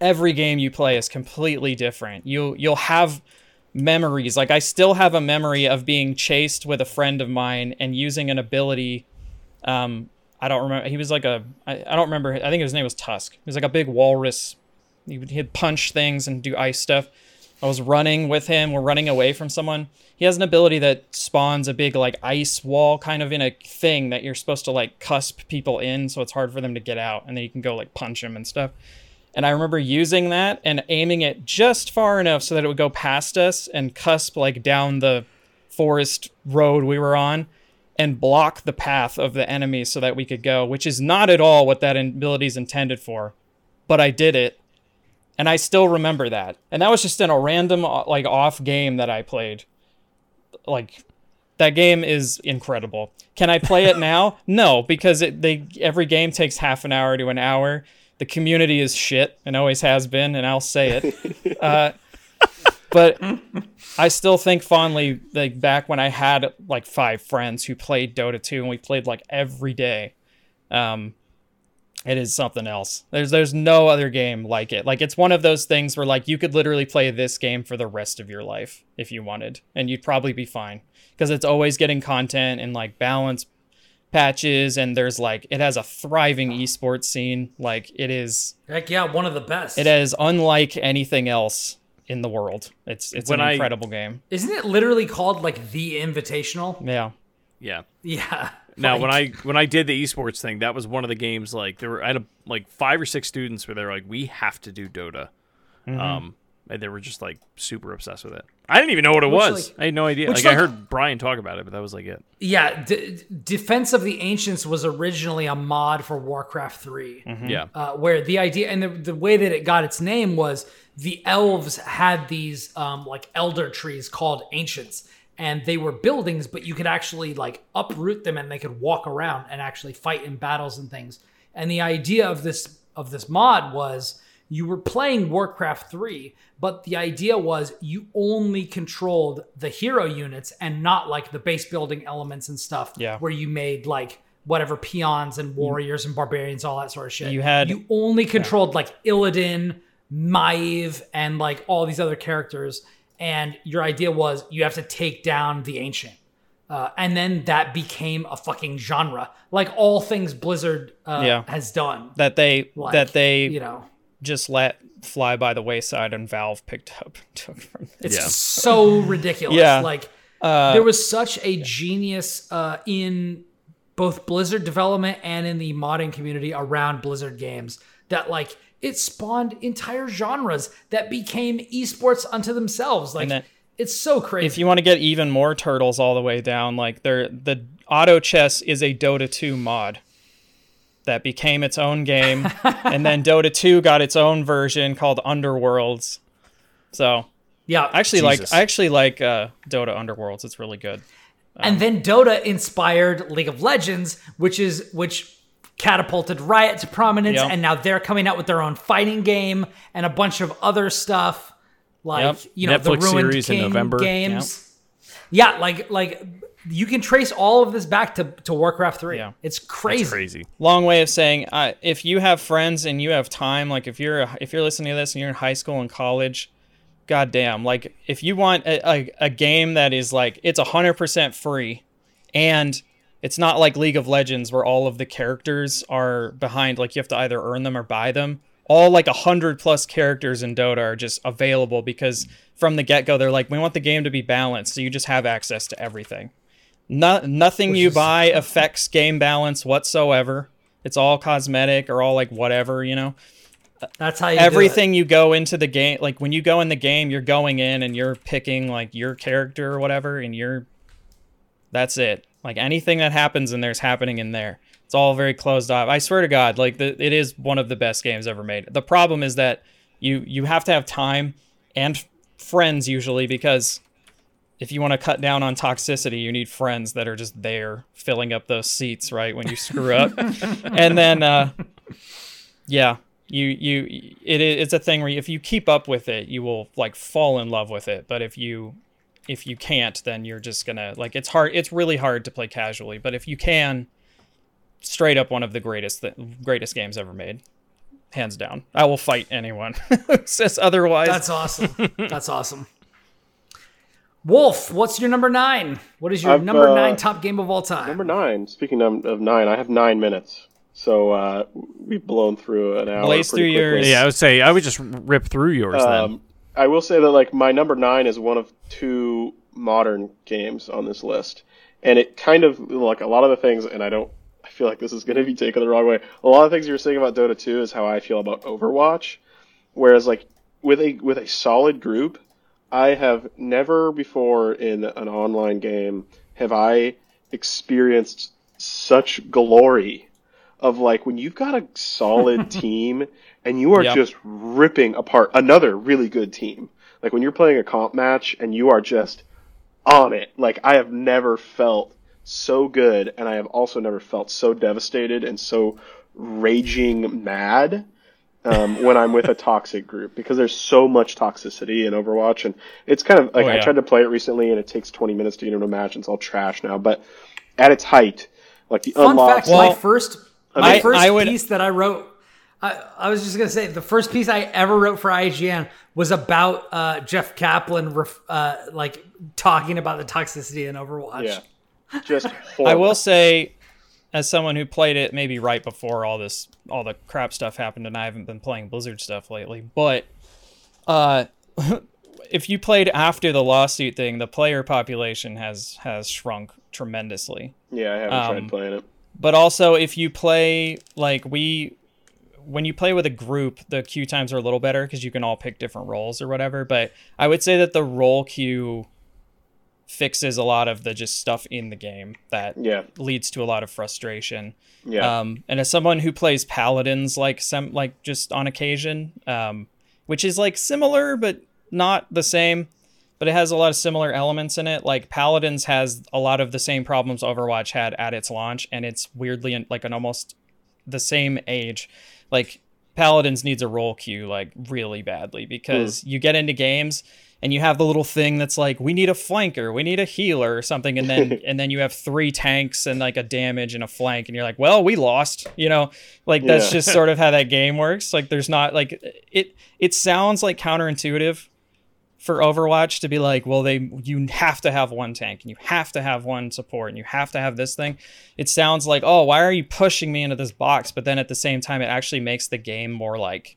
every game you play is completely different. You you'll have memories. Like I still have a memory of being chased with a friend of mine and using an ability. Um, I don't remember. He was like a. I, I don't remember. I think his name was Tusk. He was like a big walrus. He would he'd punch things and do ice stuff. I was running with him. We're running away from someone. He has an ability that spawns a big like ice wall kind of in a thing that you're supposed to like cusp people in, so it's hard for them to get out, and then you can go like punch them and stuff. And I remember using that and aiming it just far enough so that it would go past us and cusp like down the forest road we were on and block the path of the enemy so that we could go, which is not at all what that ability is intended for. But I did it. And I still remember that. And that was just in a random like off game that I played. Like that game is incredible. Can I play it now? no, because it they every game takes half an hour to an hour the community is shit and always has been, and I'll say it. Uh, but I still think fondly, like back when I had like five friends who played Dota 2 and we played like every day. Um, it is something else. There's there's no other game like it. Like it's one of those things where like you could literally play this game for the rest of your life if you wanted, and you'd probably be fine because it's always getting content and like balance patches and there's like it has a thriving esports scene like it is Heck yeah, one of the best. it is unlike anything else in the world it's it's When an I- incredible game Isn't it literally called like the Invitational? yeah Yeah. Yeah. Now, when I when I did the esports thing, that was one of the games. Like there were, I had a, like five or six students where they're like, "We have to do Dota," Mm-hmm. um, and they were just like super obsessed with it. I didn't even know what it Which, was. like- I had no idea. which, Like, I heard Brian talk about it, but that was like it. yeah, D- Defense of the Ancients was originally a mod for Warcraft 3. Yeah, uh, where the idea and the, the way that it got its name was the elves had these um, like elder trees called ancients and they were buildings but you could actually like uproot them and they could walk around and actually fight in battles and things and the idea of this of this mod was you were playing warcraft 3 but the idea was you only controlled the hero units and not like the base building elements and stuff Yeah. where you made like whatever peons and warriors and barbarians all that sort of shit You had- you only controlled like Illidan, Maiev, and like all these other characters. And your idea was you have to take down the ancient. Uh, and then that became a fucking genre, like all things Blizzard uh, Yeah. has done. that they Like, that they you know, just let fly by the wayside and valve picked up and took from it's Yeah. so ridiculous. Yeah. Like uh, there was such a genius uh, in both Blizzard development and in the modding community around Blizzard games that like it spawned entire genres that became esports unto themselves. Like then- it's so crazy. if you want to get even more turtles all the way down like they're the auto chess is a dota 2 mod that became its own game and then dota 2 got its own version called Underlords. So yeah, I actually like i actually like uh, dota Underlords. It's really good. And then Dota inspired League of Legends, which is which catapulted Riot to prominence, Yep. and now they're coming out with their own fighting game and a bunch of other stuff, like Yep. you know the Netflix Ruined series in King November. games. Yeah, like like you can trace all of this back to to Warcraft three. Yeah. It's crazy. It's crazy. long way of saying uh, if you have friends and you have time like if you're if you're listening to this and you're in high school and college goddamn like if you want a, a, a game that is like it's 100% free and it's not like league of legends where all of the characters are behind like you have to either earn them or buy them all like a 100 plus characters in dota are just available because from the get-go they're like we want the game to be balanced so you just have access to everything no, nothing you is- buy affects game balance whatsoever. It's all cosmetic or all like whatever, you know. That's how you do it. everything you go into the game like when you go in the game you're going in and you're picking like your character or whatever and you're that's it like anything that happens in there's happening in there. It's all very closed off. I swear to god like the, it is one of the best games ever made. The problem is that you you have to have time and friends usually because if you want to cut down on toxicity you need friends that are just there filling up those seats right when you screw up. And then uh yeah you you it is it's a thing where if you keep up with it you will like fall in love with it. But if you if you can't then you're just gonna like it's hard it's really hard to play casually but if you can straight up one of the greatest th- greatest games ever made hands down i will fight anyone who says otherwise That's awesome. That's awesome. Wolf, what's your number nine? What is your I've, number uh, nine top game of all time? Number nine. Speaking of, of nine, I have nine minutes, so uh, we've blown through an hour. Blaze pretty through quickly. yours. Yeah, I would say I would just rip through yours then. Um, I will say that like my number nine is one of two modern games on this list, and it kind of like a lot of the things, and I don't. I feel like this is going to be taken the wrong way. A lot of things you were saying about Dota 2 is how I feel about Overwatch, whereas like with a with a solid group, I have never before in an online game have I experienced such glory of like when you've got a solid team and you are Yep. just ripping apart another really good team. Like when you're playing a comp match and you are just on it. Like I have never felt so good and I have also never felt so devastated and so raging mad um, when I'm with a toxic group because there's so much toxicity in Overwatch and it's kind of like Oh, I tried to play it recently and it takes 20 minutes to get into a match and it's all trash now. But at its height, like the Fun unlocks, fact: my first, my I- first I would- piece that I wrote. I, I was just gonna say the first piece I ever wrote for IGN was about uh, Jeff Kaplan, ref, uh, like talking about the toxicity in Overwatch. yeah, just I will say, as someone who played it maybe right before all this, all the crap stuff happened, and I haven't been playing Blizzard stuff lately, but uh, if you played after the lawsuit thing, the player population has has shrunk tremendously. Yeah, I haven't um, tried playing it. But also, if you play like we, when you play with a group, the queue times are a little better because you can all pick different roles or whatever. But I would say that the role queue fixes a lot of the just stuff in the game that Yeah, leads to a lot of frustration. yeah, Um, and as someone who plays paladins like some like just on occasion, um, which is like similar but not the same, but it has a lot of similar elements in it. Like paladins has a lot of the same problems Overwatch had at its launch, and it's weirdly like an almost the same age. Like paladins needs a role queue like really badly because hmm. you get into games and you have the little thing that's like we need a flanker we need a healer or something and then and then you have three tanks and like a damage and a flank and you're like well we lost you know? Like that's Yeah. just sort of how that game works. Like there's not like it it sounds like counterintuitive for Overwatch to be like, well, they you have to have one tank and you have to have one support and you have to have this thing. It sounds like, oh, why are you pushing me into this box? But then at the same time, it actually makes the game more like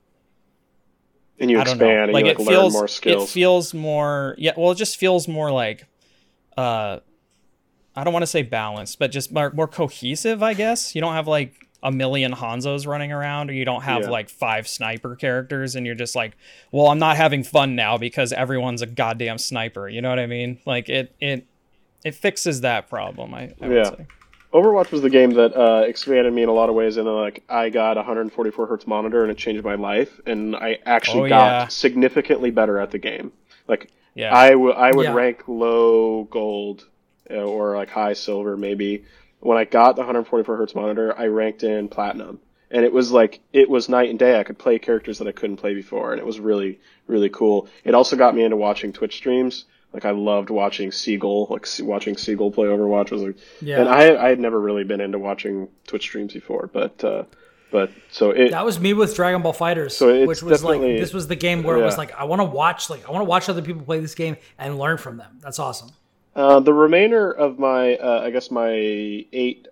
and you I don't expand know. Like you like it learn feels more it feels more yeah. Well, it just feels more like uh, I don't want to say balanced, but just more, more cohesive. I guess you don't have like a million Hanzos running around, or you don't have Yeah. like five sniper characters, and you're just like, well, I'm not having fun now because everyone's a goddamn sniper. You know what I mean? Like it it it fixes that problem. I, I Yeah. say. Overwatch was the game that uh, expanded me in a lot of ways, and like I got a 144 hertz monitor, and it changed my life, and I actually Oh, got yeah. significantly better at the game. Like Yeah. I would I would Yeah. rank low gold uh, or like high silver maybe. When I got the 144 hertz monitor, I ranked in platinum, and it was like it was night and day. I could play characters that I couldn't play before, and it was really really cool. It also got me into watching Twitch streams. Like I loved watching Seagull, like watching Seagull play Overwatch was like, Yeah. and I I had never really been into watching Twitch streams before, but uh, but so it That was me with Dragon Ball Fighters, So which was like this was the game where it was like I want to watch like I want to watch other people play this game and learn from them. That's awesome. Uh, the remainder of my, uh, I guess my eight,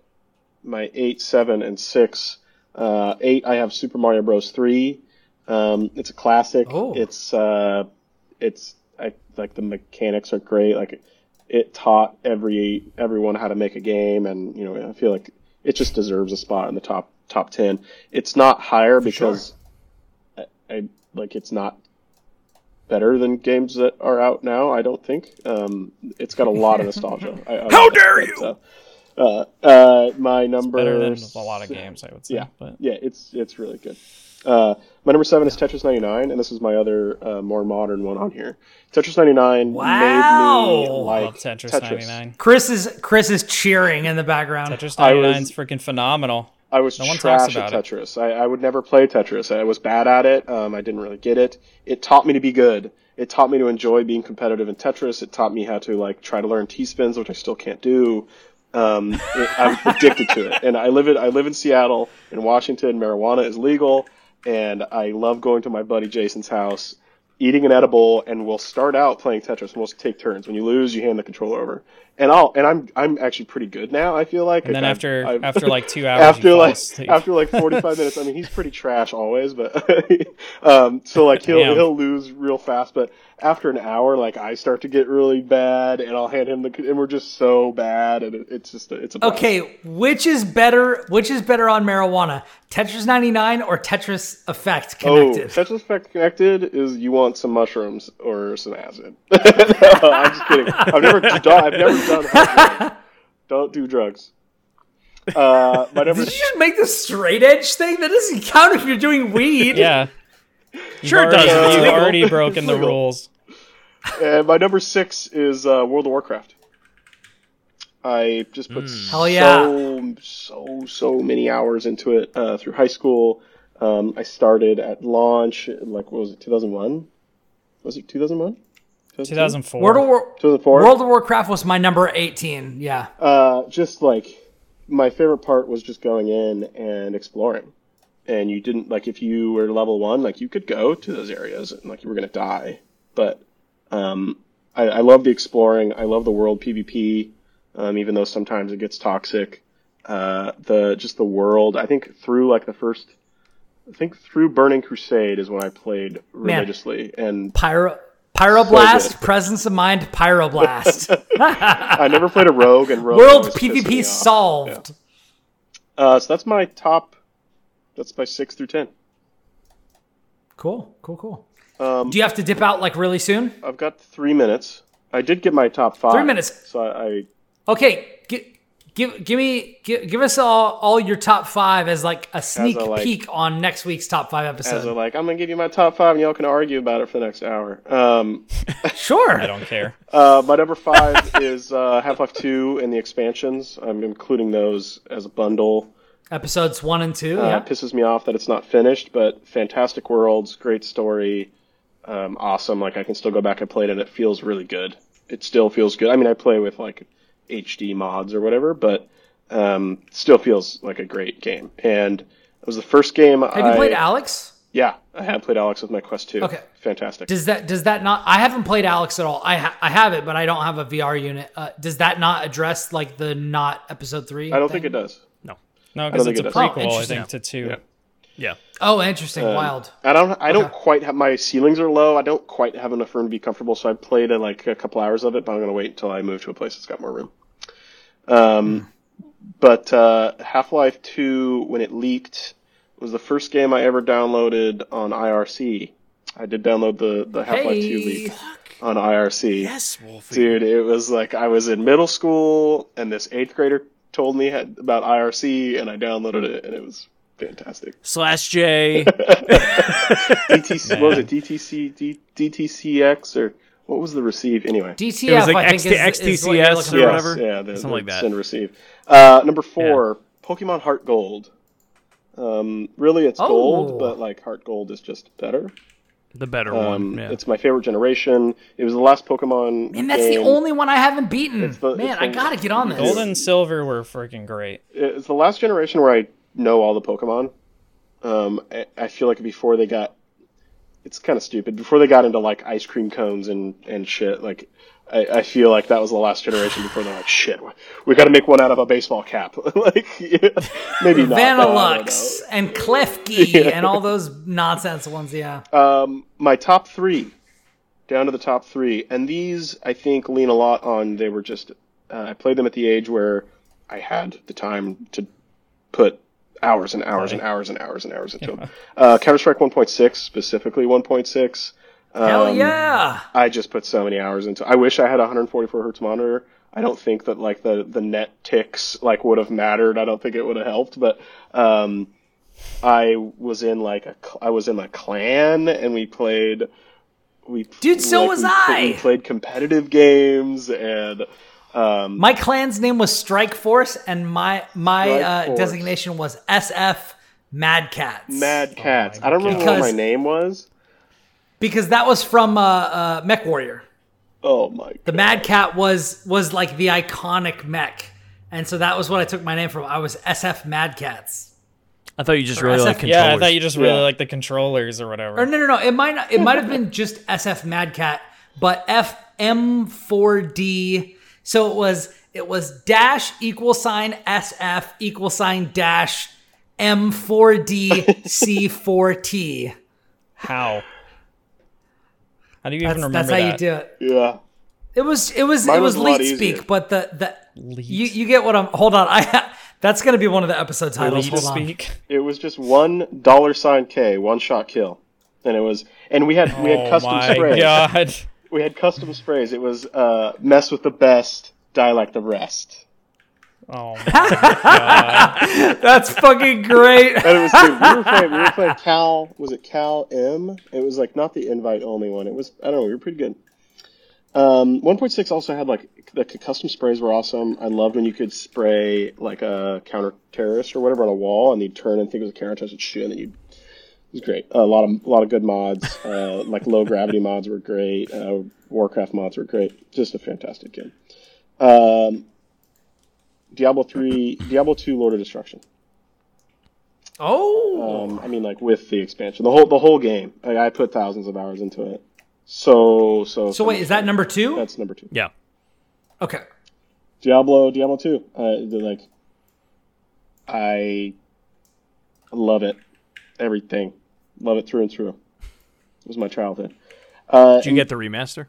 my eight, seven, and six. Uh, eight, I have Super Mario Bros. Three. Um, it's a classic. Oh. It's, uh, it's I like the mechanics are great. Like it taught every everyone how to make a game, and you know I feel like it just deserves a spot in the top top ten. It's not higher because I like it's not better than games that are out now. I don't think. Um, it's got a lot of nostalgia. I, I How like it, dare but, Uh, uh, uh, my number Better than a lot of games, I would say. Yeah, But yeah, it's it's really good. Uh, my number seven is Tetris 99, and this is my other uh, more modern one on here. Tetris 99 Wow. made me like love Tetris, 99. Chris is Chris is cheering in the background. Tetris 99 is freaking phenomenal. I was No trash at. Tetris. I, I would never play Tetris. I was bad at it. Um, I didn't really get it. It taught me to be good. It taught me to enjoy being competitive in Tetris. It taught me how to like try to learn T spins, which I still can't do. Um, it, I'm addicted to it, and I live in I live in Seattle. In Washington, marijuana is legal, and I love going to my buddy Jason's house, eating an edible, and we'll start out playing Tetris. and We'll take turns. When you lose, you hand the controller over, and I'll and I'm I'm actually pretty good now. I feel like And then I've- after I've- after like two hours, after you like asleep. after like 45 minutes i mean he's pretty trash always but um so like he'll Damn. he'll lose real fast but after an hour like i start to get really bad and i'll hand him the and we're just so bad and it, it's just a, it's a blast. Okay, which is better? Which is better on marijuana? Tetris 99 or Tetris Effect Oh, connected? Tetris Effect Connected is you want some mushrooms or some acid. no, I'm just kidding. I've never done. I've never done. hard. Don't do drugs. Uh, my number. Did you just make the straight edge thing? That doesn't count if you're doing weed. yeah. You've Sure it already, does. You've legal. already broken the rules. And my number six is uh, World of Warcraft. I just put Hell yeah. so so so many hours into it uh, through high school. Um, I started at launch, like what was it, 2001? Was it 2001? 2004. World of, War- 2004. World of Warcraft was my number 18. Yeah. Uh, just like my favorite part was just going in and exploring. And you didn't like if you were level one, like you could go to those areas and like you were gonna die. But um, I, I love the exploring. I love the world PvP, um, even though sometimes it gets toxic. Uh, the just the world. I think through like the first, I think through Burning Crusade is when I played religiously, and Pyro. Pyroblast, good. presence of mind, pyroblast. I never played a rogue. And rogue World always pissed me PvP solved. Uh, so that's my top. That's my six through ten. Cool, cool, cool. Um, Do you have to dip out like really soon? I've got three minutes. I did get my top five. Three minutes. So I, I Okay, give give give me give, give us all all your top five as like a sneak a, like- peek on next week's top five as episode. a like, I'm gonna give you my top five, and y'all can argue about it for the next hour. Um, sure. I don't care. uh, my number five is uh, Half-Life Two and the expansions. I'm including those as a bundle. Episodes one and two. Uh, yeah. It pisses me off that it's not finished, but fantastic worlds, great story, um, awesome. Like I can still go back and play it, and it feels really good. It still feels good. I mean, I play with like HD mods or whatever, but um, still feels like a great game. And it was the first game. I you played Alyx? Yeah, I have played Alyx with my Quest 2. Okay. Fantastic. Does that does that not? I haven't played Alyx at all. I ha- I have it, but I don't have a VR unit. Uh, does that not address like the not episode three? I don't thing? think it does. No, no, because it's a it prequel, Oh, I interesting. think, to two. Yeah. Yeah. Oh, interesting. Um, Wild. I don't. I don't quite have my ceilings are low. I don't quite have enough room to be comfortable. So I played uh, like a couple hours of it, but I'm gonna wait until I move to a place that's got more room. Um, but uh, Half Life Two, when it leaked, was the first game I ever downloaded on IRC. I did download the the Half Life Two Hey. leak on IRC. Yes, Wolfie. Dude, it was like I was in middle school, and this eighth grader told me had, about IRC, and I downloaded it, and it was fantastic. Slash J. DTC, what was it? DTC, D, DTCX, or what was the receive? Anyway, DTF, It was like I think, XT is, is what you're XTCS looking or whatever. yeah, the, Something the like that. Send receive. Uh, number four, Pokemon Heart Gold. Um, really, it's Oh. gold, but like Heart Gold is just better. The better Um, one. Yeah. It's my favorite generation. It was the last Pokemon. And that's the only one I haven't beaten. the- Man, it's I gotta get on this. Gold and silver were freaking great. it's the last generation where I know all the Pokemon. Um, I, I feel like before they got, it's kind of stupid. Before they got into like ice cream cones and and shit, like I, I feel like that was the last generation before they're like, shit, we got to make one out of a baseball cap. like, yeah, maybe not. no, I don't Vanilluxe and Klefki and all those nonsense ones. Yeah. Um, my top three, down to the top three, and these I think lean a lot on they were just. Uh, I played them at the age where I had the time to put hours and hours and hours and hours and hours into them. Uh, Counter Strike 1.6 specifically 1.6. Hell Um, yeah! I just put so many hours into. I wish I had a 144 hertz monitor. I don't think that like the the net ticks like would have mattered. I don't think it would have helped, but um, I was in like a I was in a clan and we played. We Dude, so like, was we I. We played competitive games and um, My clan's name was Strike Force, and my my uh, designation was SF Mad Cats. Mad Cats. my I don't remember God. what my name was. because that was from uh, uh, Mech Warrior. Oh my! The Mad Cat was was like the iconic mech, and so that was what I took my name from. I was SF Mad Cats. I thought you just Or really like controllers. Yeah, I thought you just really Yeah. like the controllers or whatever. Or no, no, no. It might not, it might have been just SF Mad Cat, but FM4D. So it was it was dash equal sign SF equal sign dash M4D C4T. How? How do you That's, even remember that? that's how that? you do it. Yeah. It was it was Mine it was was a leet speak, but the the Leet. you you get what I'm. Hold on, I that's gonna be one of the episode titles. Leet Hold on. speak. It was just one dollar sign K, one shot kill, and it was, and we had we had Oh custom my sprays. god. We had custom sprays. It was uh, mess with the best, die like the rest. Oh my god. That's fucking great. And it was dude, we were playing. We were playing Cal. Was it Cal M? It was like not the invite only one. It was I don't know. We were pretty good. Um, 1.6 also had like the custom sprays were awesome. I loved when you could spray like a counter terrorist or whatever on a wall, and you'd turn and think it was a counter terrorist, and shoot, and then you. It was great. a lot of a lot of good mods. Uh, like low gravity mods were great. Uh, Warcraft mods were great. Just a fantastic game. Um, Diablo three, Diablo two, Lord of Destruction. Oh, Um, I mean, like with the expansion, the whole the whole game. Like, I put thousands of hours into it. So so. so wait, is that number two? That's number two. yeah. Okay. Diablo, Diablo two. Uh, like, I love it. Everything, love it through and through. It was my childhood. Uh, Did you get the remaster?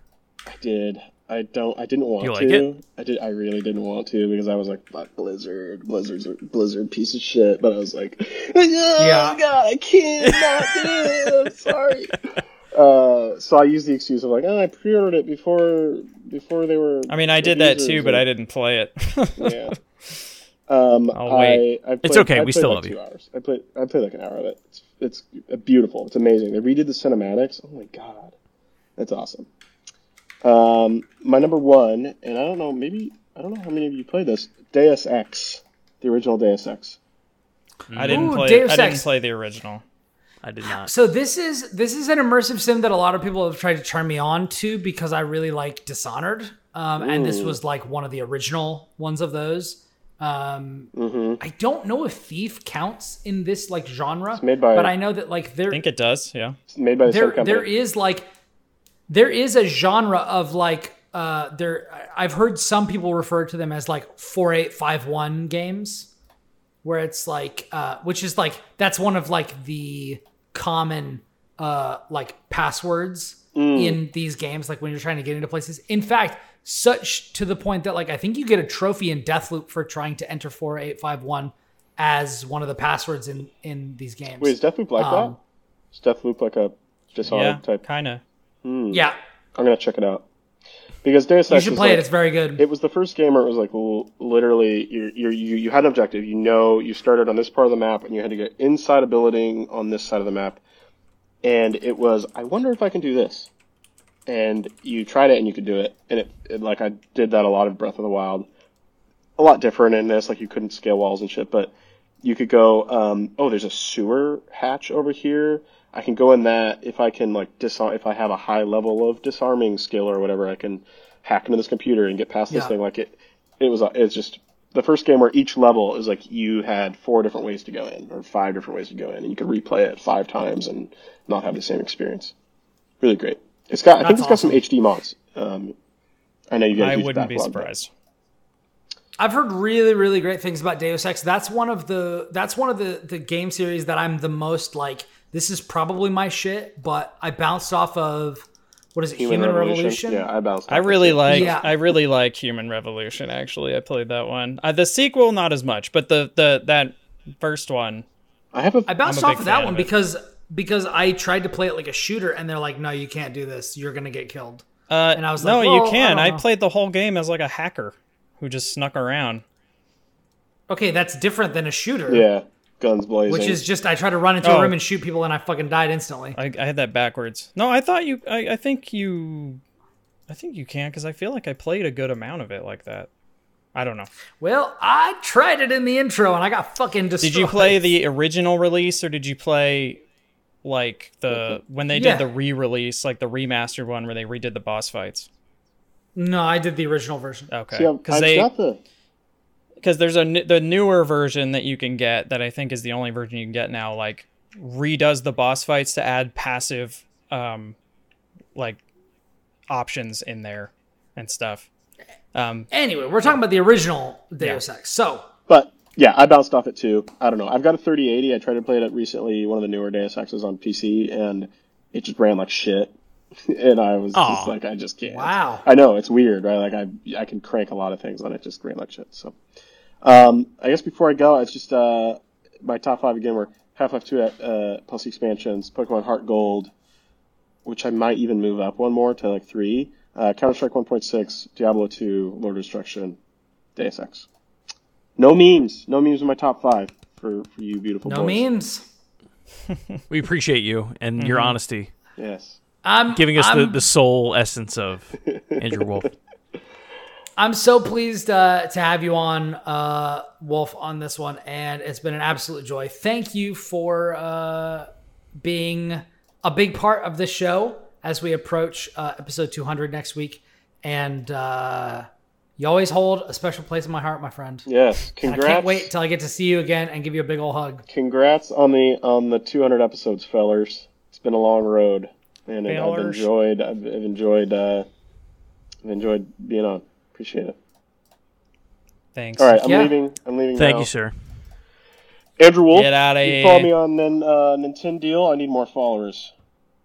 I did. I don't. I didn't want You like to. it? I did. I really didn't want to because I was like, "Fuck Blizzard, Blizzard's a Blizzard piece of shit." But I was like, "Oh Yeah. God, I can't not do it. I'm sorry." Uh, so I used the excuse of like, "Oh, I pre-ordered it before before they were." I mean, I did that too, but I didn't play it. Yeah. Um, I'll wait. I, I It's okay, I we played still like love two you. Hours. I played. I played like an hour of it. It's, it's beautiful. It's amazing. They redid the cinematics. Oh my god, that's awesome. Um, my number one, and I don't know, maybe I don't know how many of you played this. Deus Ex, the original Deus Ex. I didn't Ooh, play. Deus I didn't play the original. I did not. So this is this is an immersive sim that a lot of people have tried to turn me on to because I really like Dishonored, um, and this was like one of the original ones of those. Um, Mm-hmm. I don't know if Thief counts in this like genre, made by- but I know that like there I think it does. Yeah. It's made by the same there company. there is like there is a genre of like uh there I've heard some people refer to them as like 4851 games where it's like uh which is like that's one of like the common uh like passwords in these games like when you're trying to get into places. In fact, such to the point that like I think you get a trophy in Deathloop for trying to enter 4851 as one of the passwords in in these games. Wait, is Deathloop like Um, that? Is Deathloop like a Dishonored Yeah. type? Kind of. yeah, I'm gonna check it out because Deus you should play like, it. It's very good. it was the first game where it was like l- literally you're, you're, you you had an objective. You know, you started on this part of the map and you had to get inside a building on this side of the map, and it was I wonder if I can do this, and you tried it and you could do it, and it, it like I did that a lot in Breath of the Wild, a lot different in this. Like you couldn't scale walls and shit, but you could go. Um, oh, there's a sewer hatch over here. I can go in that if I can like disarm. If I have a high level of disarming skill or whatever, I can hack into this computer and get past this Yeah. thing. Like it, it was. It's just the first game where each level is like you had four different ways to go in or five different ways to go in, and you could replay it five times and not have the same experience. Really great. It's got. I think That's it's got some. HD mods. Um, I know you guys. I use wouldn't be backlog, but- surprised. I've heard really, really great things about Deus Ex. That's one of the that's one of the the game series that I'm the most like. This is probably my shit, but I bounced off of what is it, Human, Revolution? Yeah, I bounced. I really this. like. Yeah. I really like Human Revolution. Actually, I played that one. Uh, the sequel, not as much, but the the that First one. I have a. I bounced I'm a off big of that one of because because I tried to play it like a shooter, and they're like, "No, you can't do this. You're gonna get killed." Uh, And I was no, like, well, you can. I I, played the whole game as like a hacker who just snuck around. Okay, that's different than a shooter. yeah, guns blazing. Which is just I try to run into Oh. a room and shoot people, and I fucking died instantly. I, I had that backwards. No, I thought you. I, I think you. I think you can because I feel like I played a good amount of it like that. I don't know. Well, I tried it in the intro, and I got fucking destroyed. Did you play the original release or did you play like the when they Yeah. did the re-release, like the remastered one where they redid the boss fights? No, I did the original version. Okay, because they got the. because there's a n- the newer version that you can get that I think is the only version you can get now. Like redoes the boss fights to add passive, um, like options in there and stuff. Um, Anyway, we're talking about the original Deus Ex. So, But yeah, I bounced off it too. I don't know. I've got a 3080. I tried to play it recently, one of the newer Deus Exes on PC, and it just ran like shit. and I was Aw. just like, I just can't. Wow. I know it's weird, right? Like I, I can crank a lot of things on it, just ran like shit. So, um, I guess before I go, it's just uh, my top five again were Half-Life 2 uh, plus expansions, Pokemon Heart Gold, which I might even move up one more to like three. Uh, Counter Strike 1.6, Diablo 2, Lord of Destruction, Deus Ex. No memes. No memes in my top five for, for you beautiful no boys. memes. We appreciate you and your honesty, Yes. I'm giving us I'm, the, the soul essence of Andrew Wolf. I'm so pleased uh, to have you on, uh, Wolf, on this one, and it's been an absolute joy. Thank you for uh, being a big part of the show as we approach uh, episode 200 next week, and uh, you always hold a special place in my heart, my friend. Yes. And Congrats. I can't wait till I get to see you again and give you a big old hug. Congrats on the on the 200 episodes, fellers. It's been a long road, and I've enjoyed. I've, I've enjoyed. Uh, I've enjoyed being on. Appreciate it. thanks. All right, I'm Yeah. leaving. I'm leaving. Thank now. you, sir. Andrew Wolf. Get outta you here. Follow me on Nin, uh, Nintendo I need more followers.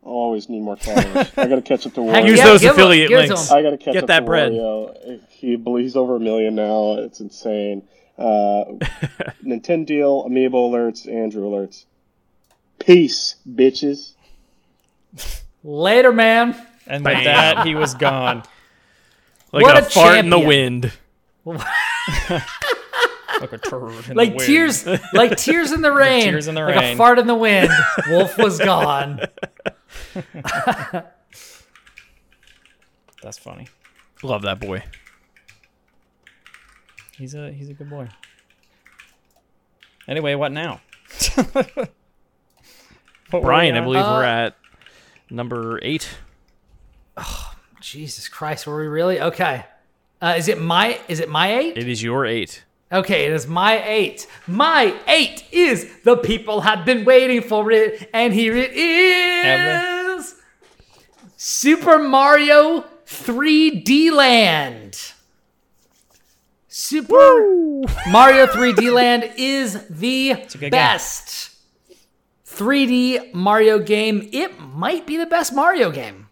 I always need more followers. I gotta catch up to Heck Wario. Use those affiliate give it to links. 'em. I gotta catch Get up that to bread. Wario. He, he's over a million now. It's insane. Uh, Nintendo Deal, Amiibo alerts, Andrew alerts. Peace, bitches. Later, man. And with that, he was gone. Like What a, a fart in the wind. Like a turd in Like the wind. tears, like tears in the rain, tears in the like rain. a fart in the wind. Wolf was gone. That's funny. Love that boy. He's a he's a good boy. Anyway, what now? What Brian, I believe Uh, we're at number eight. Jesus Christ, were we really okay? Uh, is it my is it my eight? It is your eight. Okay, it is my eight. My eight is the people have been waiting for it, and here it is. Have is. Super Mario 3D Land. Super Mario 3D Land is the a good game. best 3D Mario game. It might be the best Mario game.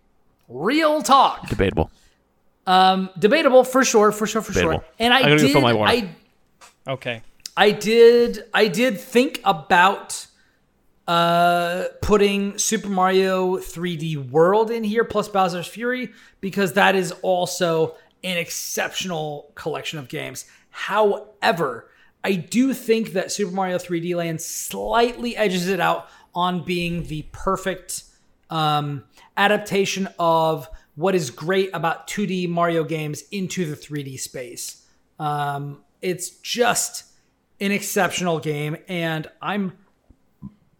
Real talk. Debatable. Um, debatable for sure, for sure, for Debatable. sure. And I, I gotta did, fill my water. I Okay. I did I did think about uh putting Super Mario 3D World in here plus Bowser's Fury because that is also an exceptional collection of games. However, I do think that Super Mario 3D Land slightly edges it out on being the perfect um, adaptation of what is great about 2D Mario games into the 3D space. Um, it's just an exceptional game, and I'm,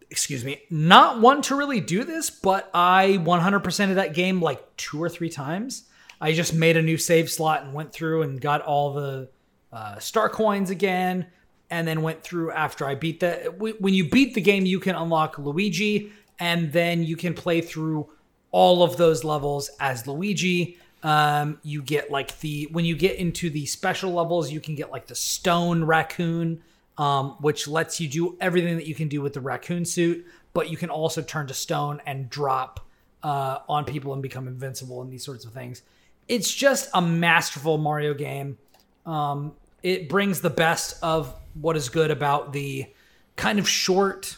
excuse me, not one to really do this, but I 100% of that game like two or three times. I just made a new save slot and went through and got all the uh, star coins again, and then went through after I beat the. When you beat the game, you can unlock Luigi, and then you can play through all of those levels as Luigi. Um, you get like the when you get into the special levels, you can get like the stone raccoon, um, which lets you do everything that you can do with the raccoon suit, but you can also turn to stone and drop uh, on people and become invincible and these sorts of things. It's just a masterful Mario game. Um, it brings the best of what is good about the kind of short.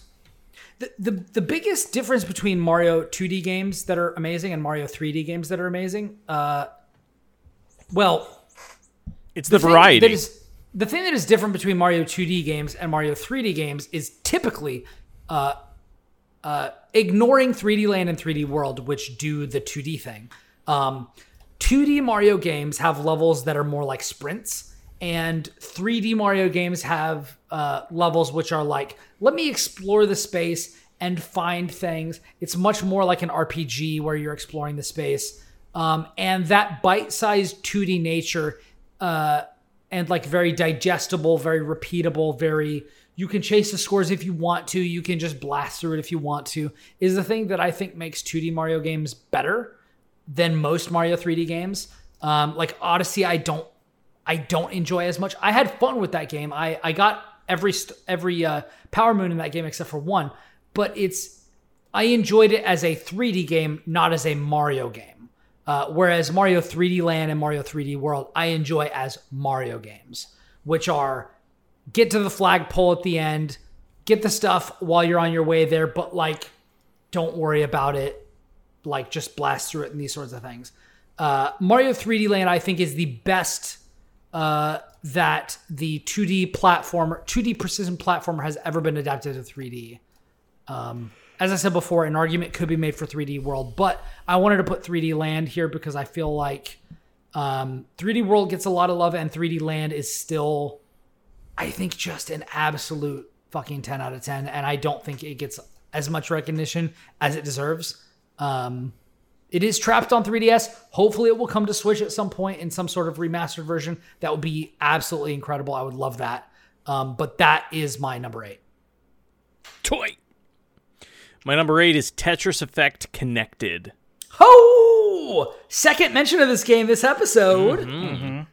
The, the the biggest difference between Mario 2D games that are amazing and Mario 3D games that are amazing, uh, well, It's the, thing variety. That is, the thing that is different between Mario 2D games and Mario 3D games is typically uh, uh, ignoring 3D Land and 3D World, which do the 2D thing. Um, 2D Mario games have levels that are more like sprints, and 3D Mario games have uh, levels which are like, let me explore the space and find things. It's much more like an RPG where you're exploring the space. Um, and that bite sized 2D nature uh, and like very digestible, very repeatable, very you can chase the scores if you want to, you can just blast through it if you want to, is the thing that I think makes 2D Mario games better than most Mario 3D games. Um, like Odyssey, I don't I don't enjoy as much. I had fun with that game. I I got every every uh, Power Moon in that game except for one, but it's I enjoyed it as a 3D game, not as a Mario game. Uh, whereas Mario 3D Land and Mario 3D World, I enjoy as Mario games, which are get to the flagpole at the end, get the stuff while you're on your way there, but like, don't worry about it. Like, just blast through it and these sorts of things. Uh, Mario 3D Land, I think, is the best uh, that the 2D platformer, 2D precision platformer has ever been adapted to 3D. Um, as I said before, an argument could be made for 3D World, but I wanted to put 3D Land here because I feel like um, 3D World gets a lot of love, and 3D Land is still, I think, just an absolute fucking 10 out of 10, and I don't think it gets as much recognition as it deserves. Um, it is trapped on 3DS. Hopefully, it will come to Switch at some point in some sort of remastered version. That would be absolutely incredible. I would love that. Um, but that is my number eight. Toy. My number eight is Tetris Effect Connected. Oh, second mention of this game this episode.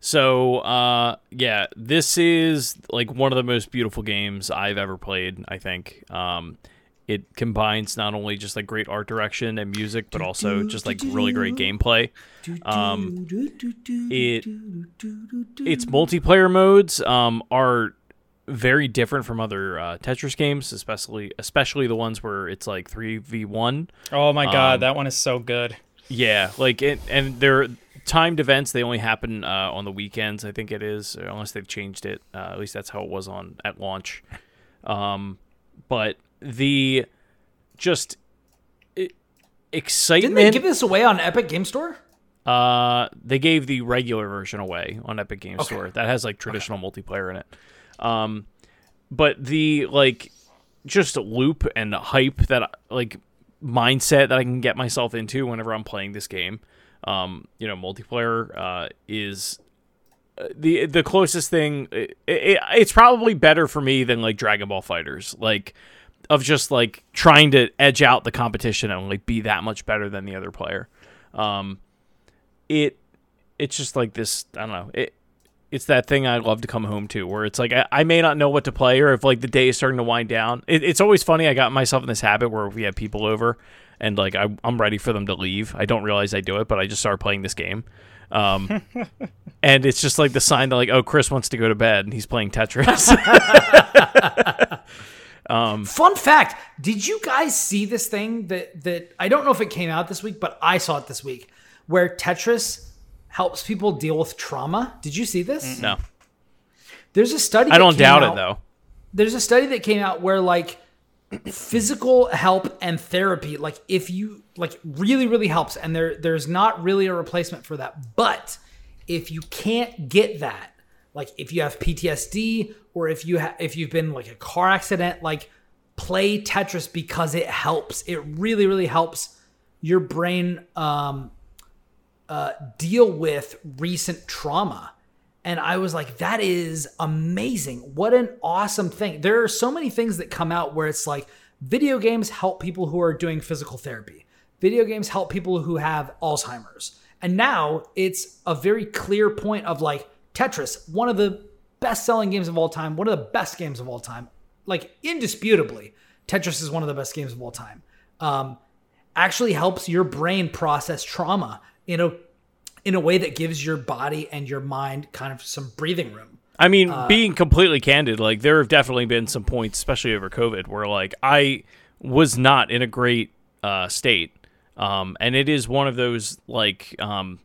So, uh, yeah, this is like one of the most beautiful games I've ever played. I think um, it combines not only just like great art direction and music, but also just like really great gameplay. Um, it its multiplayer modes um, are very different from other uh, Tetris games, especially especially the ones where it's like three v one. Oh my god, Um, that one is so good. Yeah, like it, and they're timed events. They only happen uh, on the weekends. I think it is, unless they've changed it. Uh, at least that's how it was on at launch. Um, but the just it, excitement. Didn't they give this away on Epic Game Store? Uh, they gave the regular version away on Epic Game Okay. Store. That has like traditional multiplayer in it. Um, but the like just loop and hype that like mindset that I can get myself into whenever I'm playing this game, um, you know, multiplayer uh, is uh, the the closest thing. It, it, it's probably better for me than like Dragon Ball Fighters, like of just like trying to edge out the competition and like be that much better than the other player. Um, it it's just like this i don't know it it's that thing i love to come home to where it's like i, I may not know what to play or if like the day is starting to wind down. It, it's always funny i got myself in this habit where we have people over and like I, i'm ready for them to leave. I don't realize i do it but i just start playing this game. Um, and it's just like the sign that like oh chris wants to go to bed and he's playing tetris. Fun fact: Did you guys see this thing that that I don't know if it came out this week, but I saw it this week, where Tetris helps people deal with trauma? Did you see this? no There's a study. i don't doubt out- it though there's a study that came out where like physical help and therapy like if you like really really helps and there there's not really a replacement for that but if you can't get that like if you have PTSD or if you ha- if you've been like a car accident like play Tetris because it helps it really really helps your brain um uh deal with recent trauma and I was like, that is amazing. What an awesome thing. There are so many things that come out where it's like video games help people who are doing physical therapy, video games help people who have Alzheimer's. And now it's a very clear point of like Tetris, one of the best selling games of all time, one of the best games of all time. Like, indisputably, Tetris is one of the best games of all time. Um, actually helps your brain process trauma in a in a way that gives your body and your mind kind of some breathing room. I mean, being completely candid, like there have definitely been some points, especially over COVID, where like I was not in a great uh, state, um, and it is one of those like um,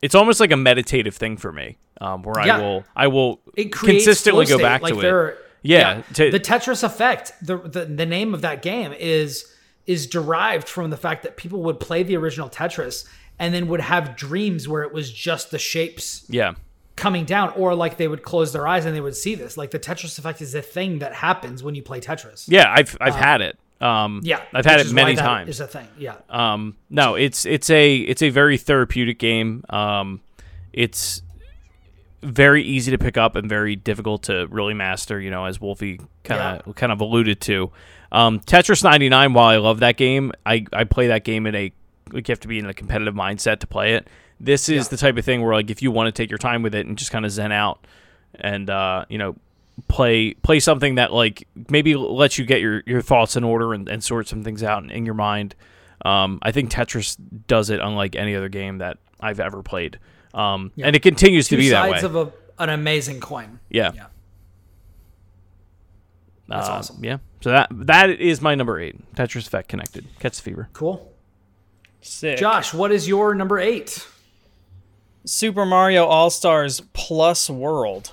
it's almost like a meditative thing for me, um, where Yeah. I will I will consistently go back like to there it. are- Yeah, to- the Tetris effect. The, the the name of that game is is derived from the fact that people would play the original Tetris and then would have dreams where it was just the shapes Yeah, coming down, or like they would close their eyes and they would see this. Like the Tetris effect is a thing that happens when you play Tetris. yeah, I've I've had it. Um, Yeah, I've had it many times. Is a thing. Yeah. Um, no, it's it's a it's a very therapeutic game. Um, it's very easy to pick up and very difficult to really master. You know, as Wolfie kind of kind of alluded to. Um, Tetris 99. While I love that game, I I play that game in a like you have to be in a competitive mindset to play it. This is Yeah. the type of thing where like if you want to take your time with it and just kind of zen out and uh, you know play play something that like maybe lets you get your, your thoughts in order and, and sort some things out in, in your mind. Um, I think Tetris does it unlike any other game that I've ever played, um, and it continues to Two be that way. sides of a, an amazing coin. yeah, Yeah. That's Uh, awesome. Yeah, so that that is my number eight. Tetris Effect connected. Catch the fever. Cool. Sick. Josh, what is your number eight? Super Mario All Stars Plus World.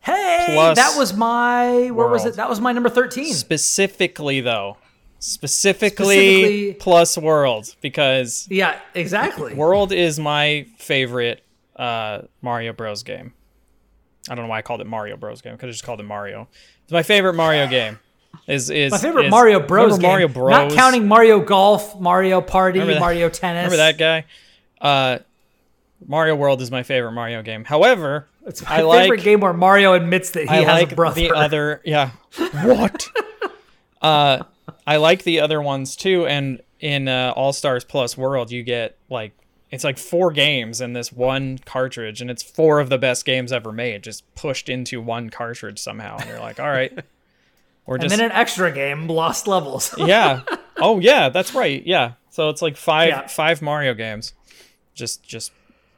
Hey, Plus that was my where was it? That was my number thirteen. Specifically, though, specifically, Specifically- Plus World because Yeah, exactly. World is my favorite uh, Mario Bros. game. I don't know why I called it Mario Bros. game. Could have just called it Mario. It's my favorite Mario game. Is is My favorite is- Mario Bros. game. Mario Bros. Not counting Mario Golf, Mario Party, Mario Tennis. Remember that guy? Uh, Mario World is my favorite Mario game. However, It's I my like favorite game where Mario admits that he I has like a brother. the other. Yeah. What? uh, I like the other ones too. And in uh, All Stars Plus World, you get like it's like four games in this one cartridge, and it's four of the best games ever made, just pushed into one cartridge somehow. And you're like, all right, we're and just then an extra game, Lost Levels. yeah. Oh yeah, that's right. Yeah. So it's like five Yeah. five Mario games, just just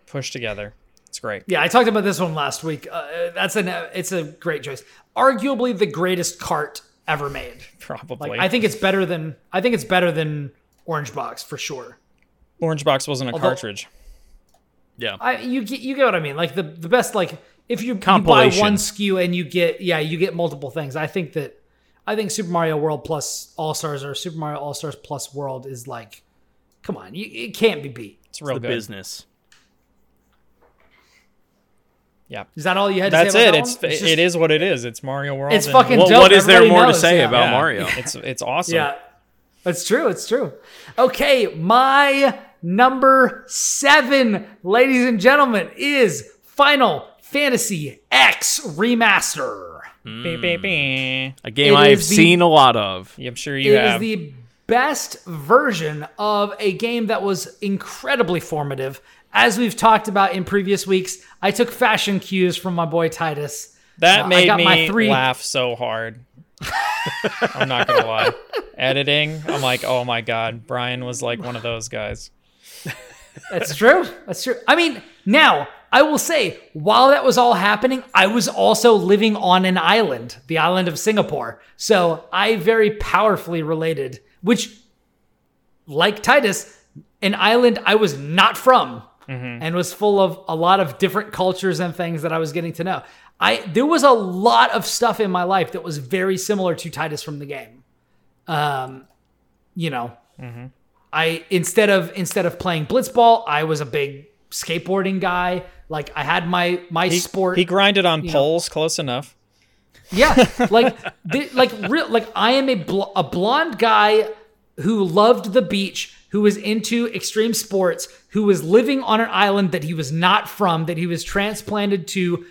pushed together. It's great. yeah, I talked about this one last week. Uh, that's an it's a great choice. Arguably the greatest cart ever made. Probably. Like I think it's better than I think it's better than Orange Box for sure. Orange Box wasn't a Although- cartridge. Yeah, I you get you get what I mean. Like the the best like if you, you buy one SKU and you get yeah you get multiple things. I think that I think Super Mario World plus All Stars or Super Mario All Stars plus World is like, come on, you, it can't be beat. It's real the good. business. Yeah. Is that all you had to That's it. about It's, that one? it just- is what it is. It's Mario World. It's and- fucking What, dope. what is there Everybody more to say yeah. about Yeah. Mario? It's it's awesome. Yeah. That's true. It's true. Okay, my number seven, ladies and gentlemen, is Final Fantasy X Remaster. Beep, beep, beep. A game It I have the- seen a lot of. I'm sure you It is have. the best version of a game that was incredibly formative. As we've talked about in previous weeks, I took fashion cues from my boy Tidus. that Uh, I made got my me three- laugh so hard. I'm not gonna lie. Editing, I'm like, oh my god, Brian was like one of those guys. That's true. That's true. I mean, now I will say, while that was all happening, I was also living on an island, the island of Singapore. So I very powerfully related, which, like Tidus, an island I was not from and was full of a lot of different cultures and things that I was getting to know. I there was a lot of stuff in my life that was very similar to Tidus from the game. Um, you know, I instead of instead of playing blitzball, I was a big skateboarding guy. Like I had my my He, sport. he grinded on know. poles, close enough. yeah, like the, like real like I am a bl- a blonde guy who loved the beach, who was into extreme sports, who was living on an island that he was not from, that he was transplanted to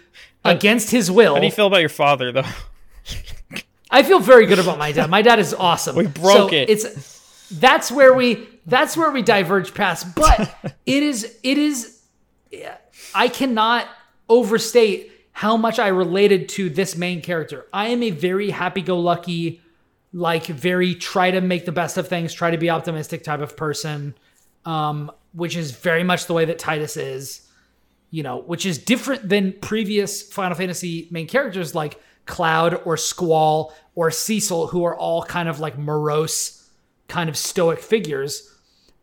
against his will. How do you feel about your father though? I feel very good about my dad. My dad is awesome. We broke it. It's that's where we that's where we diverge past. But it is it is I cannot overstate how much I related to this main character. I am a very happy-go-lucky, like very try to make the best of things, try to be optimistic type of person, um, which is very much the way that Tidus is. you know, which is different than previous Final Fantasy main characters like Cloud or Squall or Cecil, who are all kind of like morose, kind of stoic figures.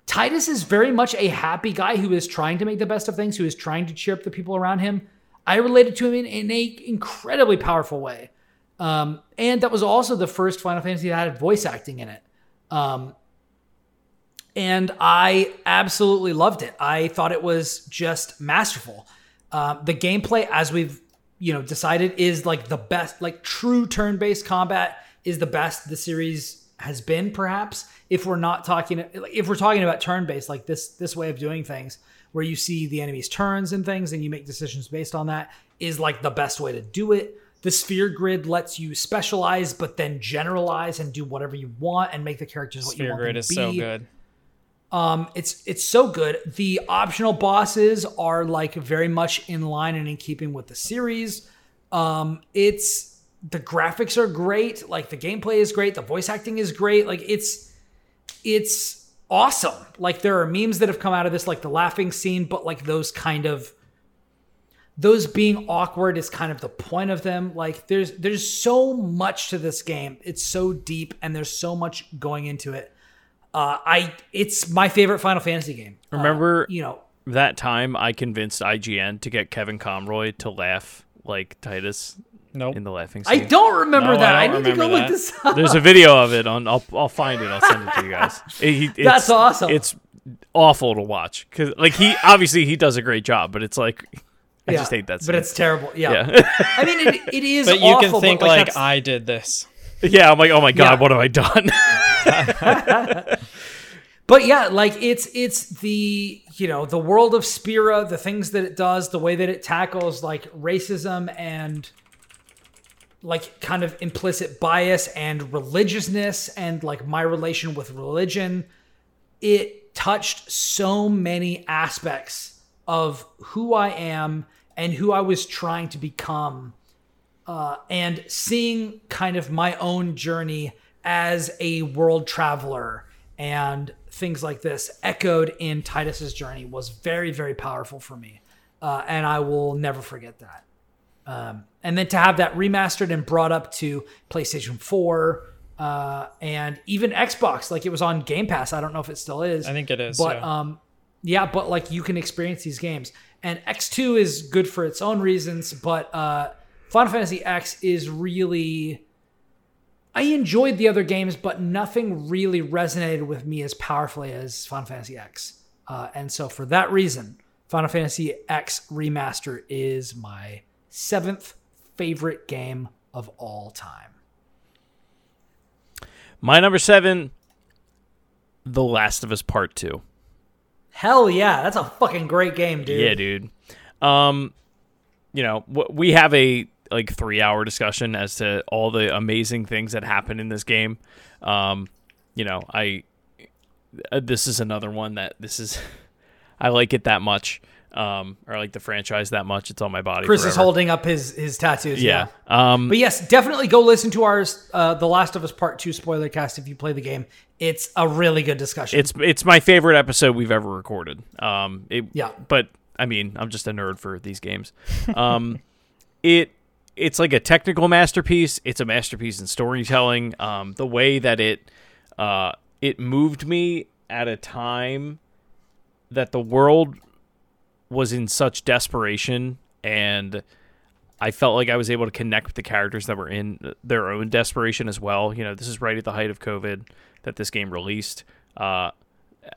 Tidus is very much a happy guy who is trying to make the best of things, who is trying to cheer up the people around him. I related to him in, in a incredibly powerful way. Um, and that was also the first Final Fantasy that had voice acting in it. Um, and I absolutely loved it. I thought it was just masterful. Uh, the gameplay, as we've you know decided, is like the best. Like true turn-based combat is the best the series has been. Perhaps if we're not talking, if we're talking about turn-based, like this this way of doing things, where you see the enemy's turns and things, and you make decisions based on that, is like the best way to do it. The sphere grid lets you specialize, but then generalize and do whatever you want and make the characters what you Sphere want grid them is to so good. Um, it's it's so good. The optional bosses are like very much in line and in keeping with the series. Um, it's the graphics are great, like the gameplay is great, the voice acting is great. Like it's it's awesome. Like there are memes that have come out of this, like the laughing scene, but like those kind of those being awkward is kind of the point of them. Like there's there's so much to this game. It's so deep and there's so much going into it. Uh, I it's my favorite Final Fantasy game. Uh, Remember you know, that time I convinced IGN to get Kevin Conroy to laugh like Tidus Nope. in the laughing scene. I don't remember No, that. I I, don't need to go remember look that. this up. There's a video of it on. I'll I'll find it. I'll send it to you guys. It- he- it's- That's awesome. It's awful to watch because like he obviously he does a great job, but it's like I Yeah, just hate that. But it's terrible. Yeah. yeah, I mean, it, it is. But you awful, can think but, like, that's- I did this. yeah. I'm like, oh my god, Yeah. what have I done? But yeah, like it's it's the you know the world of Spira, the things that it does, the way that it tackles like racism and like kind of implicit bias and religiousness and like my relation with religion. It touched so many aspects of who I am and who I was trying to become uh, and seeing kind of my own journey as a world traveler and things like this echoed in Tidus's journey was very, very powerful for me. Uh, and I will never forget that. Um, and then to have that remastered and brought up to PlayStation 4 uh, and even Xbox, like it was on Game Pass. I don't know if it still is. I think it is. But yeah. um, yeah, but like you can experience these games, and X2 is good for its own reasons. But uh, Final Fantasy X is really. I enjoyed the other games, but nothing really resonated with me as powerfully as Final Fantasy X. Uh, and so, for that reason, Final Fantasy X Remaster is my seventh favorite game of all time. My number seven, The Last of Us Part Two. Hell yeah, that's a fucking great game, dude. Yeah, dude. Um, you know, we have a like three hour discussion as to all the amazing things that happen in this game. Um, you know, I uh, this is another one that this is I like it that much. Um, or like the franchise that much. It's on my body. Chris is holding up his his tattoos. Yeah. Um, But yes, definitely go listen to our uh, The Last of Us Part 2 spoiler cast if you play the game. It's a really good discussion. it's it's my favorite episode we've ever recorded. Um, it, Yeah. But I mean, I'm just a nerd for these games. Um, it it's like a technical masterpiece. It's a masterpiece in storytelling. Um, the way that it uh, it moved me at a time that the world was in such desperation and I felt like I was able to connect with the characters that were in their own desperation as well. You know, this is right at the height of COVID that this game released. Uh,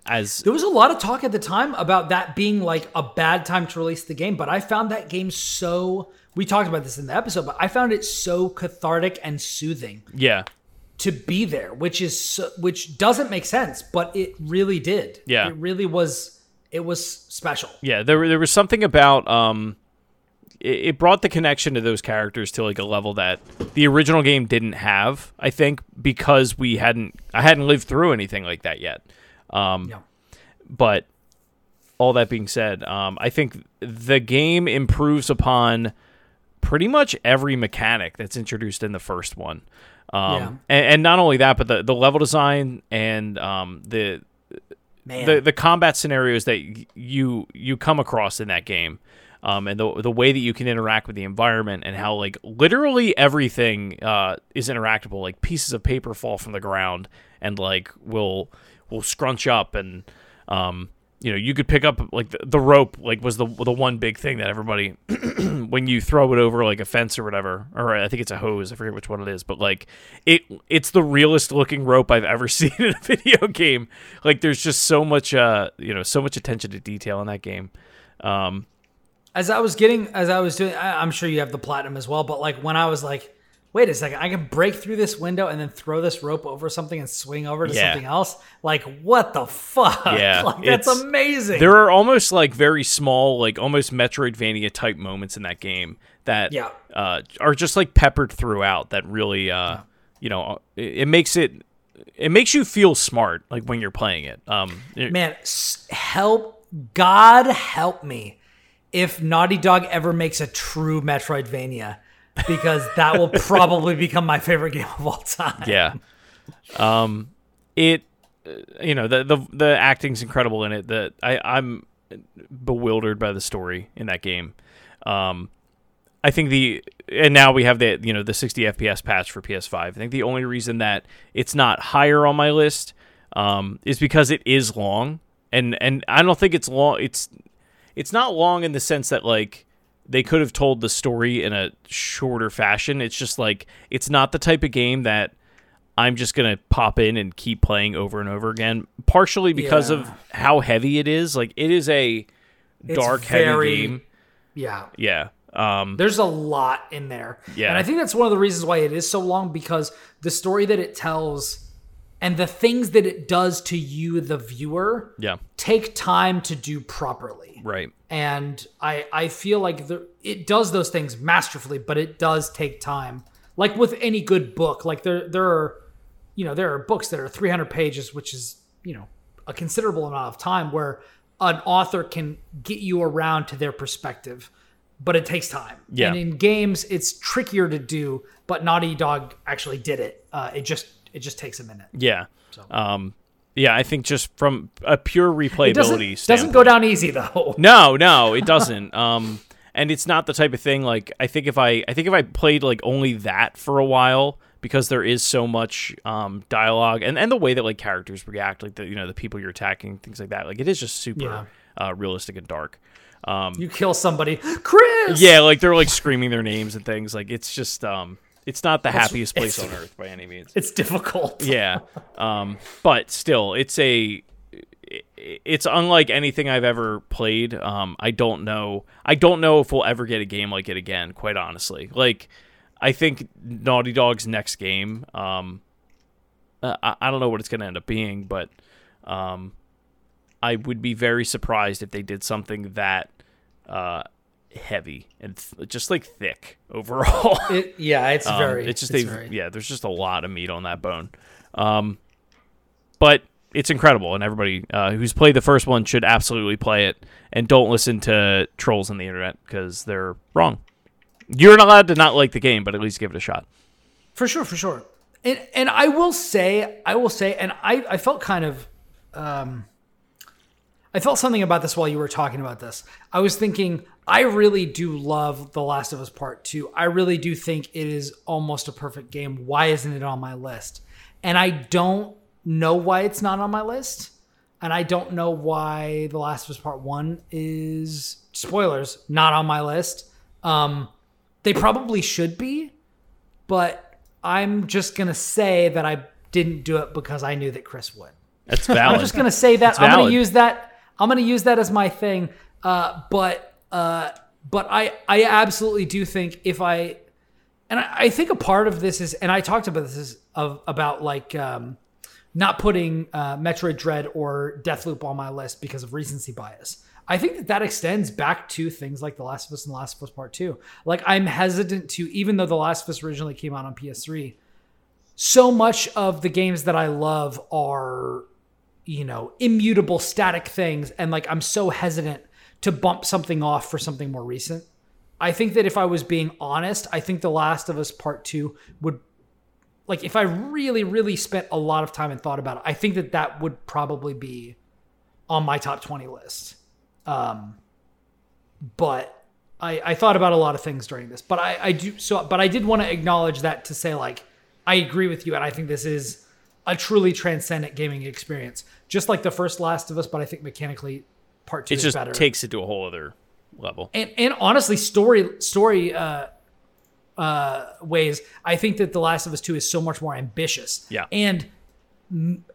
as there was a lot of talk at the time about that being like a bad time to release the game, but I found that game so. We talked about this in the episode, but I found it so cathartic and soothing yeah, to be there, which is so, which doesn't make sense, but it really did. Yeah. it really was. It was special. yeah, there there was something about um, it, it brought the connection to those characters to like a level that the original game didn't have. I think because we hadn't I hadn't lived through anything like that yet. Um, Yeah. but all that being said, um, I think the game improves upon pretty much every mechanic that's introduced in the first one. Um, Yeah. and, and not only that, but the, the level design and um, the Man, the the combat scenarios that you you come across in that game um, and the the way that you can interact with the environment and how like literally everything uh, is interactable. Like pieces of paper fall from the ground and like will will scrunch up and um, you know you could pick up like the, the rope like was the the one big thing that everybody when you throw it over like a fence or whatever or I think it's a hose I forget which one it is but like it it's the realest looking rope I've ever seen in a video game like there's just so much uh you know so much attention to detail in that game um as I was getting, as I was doing, I, I'm sure you have the platinum as well. But like when I was like, wait a second, I can break through this window and then throw this rope over something and swing over to Yeah. something else. Like what the fuck? Yeah, like, that's amazing. there are almost like very small like almost Metroidvania type moments in that game that Yeah. uh, are just like peppered throughout that really uh you know it, it makes it it makes you feel smart like when you're playing it um it- Man, help God help me if Naughty Dog ever makes a true Metroidvania, because that will probably become my favorite game of all time. yeah. Um it uh, you know the the the acting's incredible in it that i i'm bewildered by the story in that game. Um i think the and now we have the you know the 60 fps patch for ps5 i think the only reason that it's not higher on my list um is because it is long. And and i don't think it's long it's it's not long in the sense that like they could have told the story in a shorter fashion. It's just like it's not the type of game that I'm just gonna pop in and keep playing over and over again. Partially because Yeah. of how heavy it is. Like it is a dark, very- heavy game. Yeah. Yeah. Um, There's a lot in there. Yeah. And I think that's one of the reasons why it is so long because the story that it tells and the things that it does to you, the viewer, yeah. take time to do properly. Right. And I I feel like the, it does those things masterfully, but it does take time. Like with any good book, like there there are you know, there are books that are 300 pages, which is, you know, a considerable amount of time where an author can get you around to their perspective, but it takes time. Yeah. And in games, it's trickier to do, but Naughty Dog actually did it. Uh, it just it just takes a minute. Yeah. Um, yeah. I think just from a pure It replayability doesn't, standpoint. doesn't go down easy though. No, no, it doesn't. um, and it's not the type of thing like I think if I I think if I played like only that for a while because there is so much um dialogue and and the way that like characters react, like the you know the people you're attacking, things like that. Like it is just super Yeah. uh, realistic and dark. Um, You kill somebody, Chris. yeah, like they're like screaming their names and things. Like it's just um, it's not the happiest place on earth by any means. it's difficult. Yeah. Um, but still, it's a it's unlike anything I've ever played. Um, I don't know. I don't know if we'll ever get a game like it again. Quite honestly, like I think Naughty Dog's next game. Um, uh, I, I don't know what it's going to end up being, but um, I would be very surprised if they did something that uh, heavy and th- just like thick overall. It, yeah, it's Um, very. it's just it's a very- yeah. There's just a lot of meat on that bone, um, but it's incredible, and everybody uh, who's played the first one should absolutely play it, and don't listen to trolls on the internet because they're wrong. You're not allowed to not like the game, but at least give it a shot. for sure, for sure. And and I will say, I will say, and I I felt kind of, um, I felt something about this while you were talking about this. I was thinking, I really do love The Last of Us Part Two. I really do think it is almost a perfect game. Why isn't it on my list? And I don't know why it's not on my list. And I don't know why The Last of Us Part One is spoilers not on my list. Um, they probably should be, but I'm just gonna say that I didn't do it because I knew that Chris would. That's valid. I'm just gonna say that. I'm gonna use that. I'm gonna use that as my thing. Uh, but uh, but I I absolutely do think if I and I, I think a part of this is and I talked about this is of about like um, not putting uh, Metroid Dread or Deathloop on my list because of recency bias. I think that that extends back to things like The Last of Us and The Last of Us Part Two. Like I'm hesitant to, even though The Last of Us originally came out on PS3, so much of the games that I love are, you know, immutable static things. And like, I'm so hesitant to bump something off for something more recent. I think that if I was being honest, I think The Last of Us Part 2 would, like, if I really, really spent a lot of time and thought about it, I think that that would probably be on my top 20 list. Um, but I, I thought about a lot of things during this, but I, I do so. But I did want to acknowledge that to say like I agree with you, and I think this is a truly transcendent gaming experience, just like the first Last of Us. But I think mechanically, part two It is just better. takes it to a whole other level. and and honestly, story story uh, uh, ways, I think that The Last of Us Two is so much more ambitious. Yeah. and m-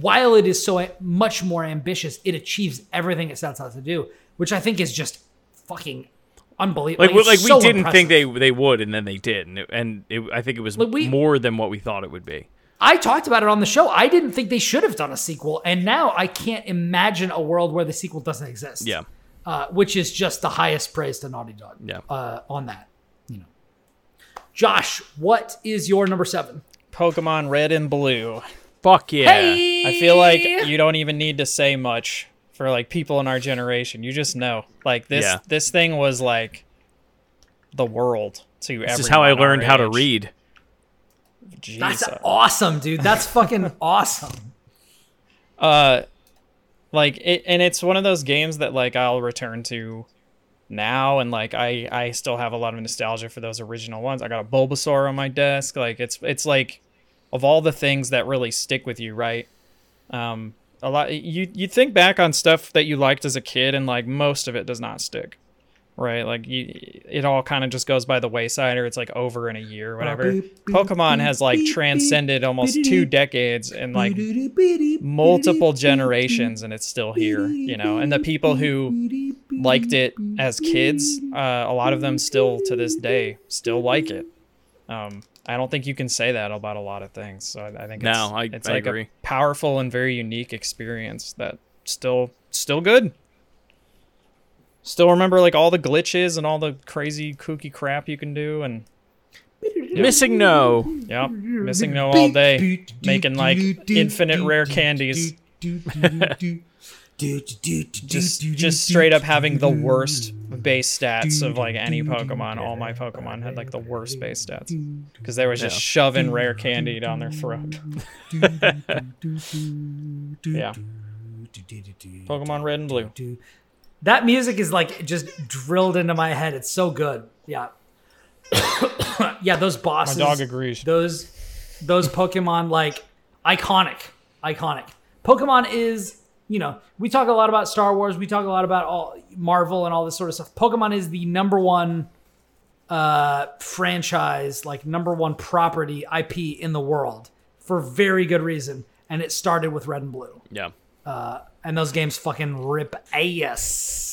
while it is so much more ambitious, it achieves everything it sets out to do, which I think is just fucking unbelievable. Like, we- like so we didn't impressive. think they they would, and then they did, and, it, and it, I think it was Like, we- more than what we thought it would be. I talked about it on the show. I didn't think they should have done a sequel, and now I can't imagine a world where the sequel doesn't exist. Yeah, uh, which is just the highest praise to Naughty Dog. Yeah. uh, on that, you know. Josh, what is your number seven? Pokemon Red and Blue. fuck yeah. Hey, I feel like you don't even need to say much for like people in our generation. You just know. Like this Yeah. this thing was like the world to This is how I learned how to age. Read. that's Jeez. awesome, dude. That's fucking awesome. uh like it and it's one of those games that like I'll return to now and like I I still have a lot of nostalgia for those original ones. I got a Bulbasaur on my desk. Like it's it's like of all the things that really stick with you, right? Um a lot you you think back on stuff that you liked as a kid and like most of it does not stick. Right? Like you it all kind of just goes by the wayside or it's like over in a year whatever. Pokemon has like transcended almost two decades and like multiple generations and it's still here you know and the people who liked it as kids uh, a lot of them still to this day still like it um, i don't think you can say that about a lot of things so i, I think it's, No, I- it's I like agree. a powerful and very unique experience that still still good still remember like all the glitches and all the crazy kooky crap you can do and MissingNo. Yep, MissingNo all day, making like infinite rare candies. Just, just straight up having the worst base stats of like any Pokemon. All my Pokemon had like the worst base stats because they were just Yeah. shoving rare candy down their throat. yeah, Pokemon Red and Blue. That music is like just drilled into my head. It's so good. Yeah. yeah, those bosses. My dog agrees. those those Pokemon like iconic, iconic. Pokemon is you know we talk a lot about Star Wars, we talk a lot about all Marvel and all this sort of stuff. Pokemon is the number one uh, franchise, like number one property IP in the world for very good reason, and it started with Red and Blue, Yeah. And those games fucking rip ass.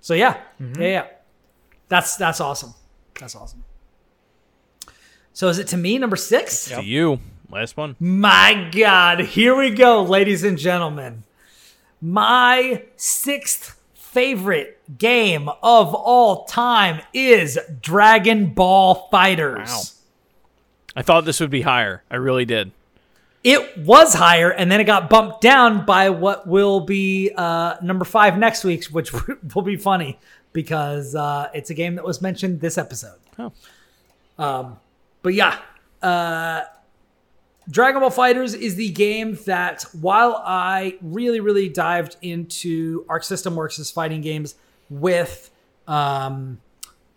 So yeah, mm-hmm. yeah, yeah. That's that's awesome. That's awesome. So is it to me number six? To you. Last one. My God, here we go, ladies and gentlemen. My sixth favorite game of all time is Dragon Ball FighterZ. Wow. I thought this would be higher. I really did. It was higher, and then it got bumped down by what will be uh, number five next week, which will be funny because uh, it's a game that was mentioned this episode. Oh. Um, but yeah, uh, Dragon Ball FighterZ is the game that, while I really, really dived into Arc System Works' fighting games with um,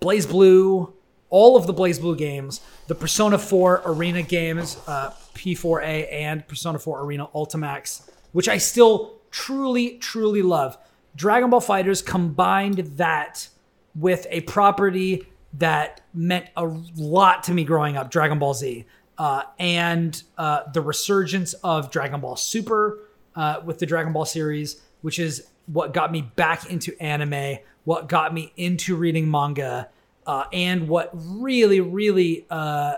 BlazBlue, all of the BlazBlue games, the Persona 4 Arena games, uh, P4A and Persona 4 Arena Ultimax, which I still truly, truly love. Dragon Ball FighterZ combined that with a property that meant a lot to me growing up, Dragon Ball Z, uh, and uh, the resurgence of Dragon Ball Super uh, with the Dragon Ball series, which is what got me back into anime, what got me into reading manga, uh, and what really, really uh,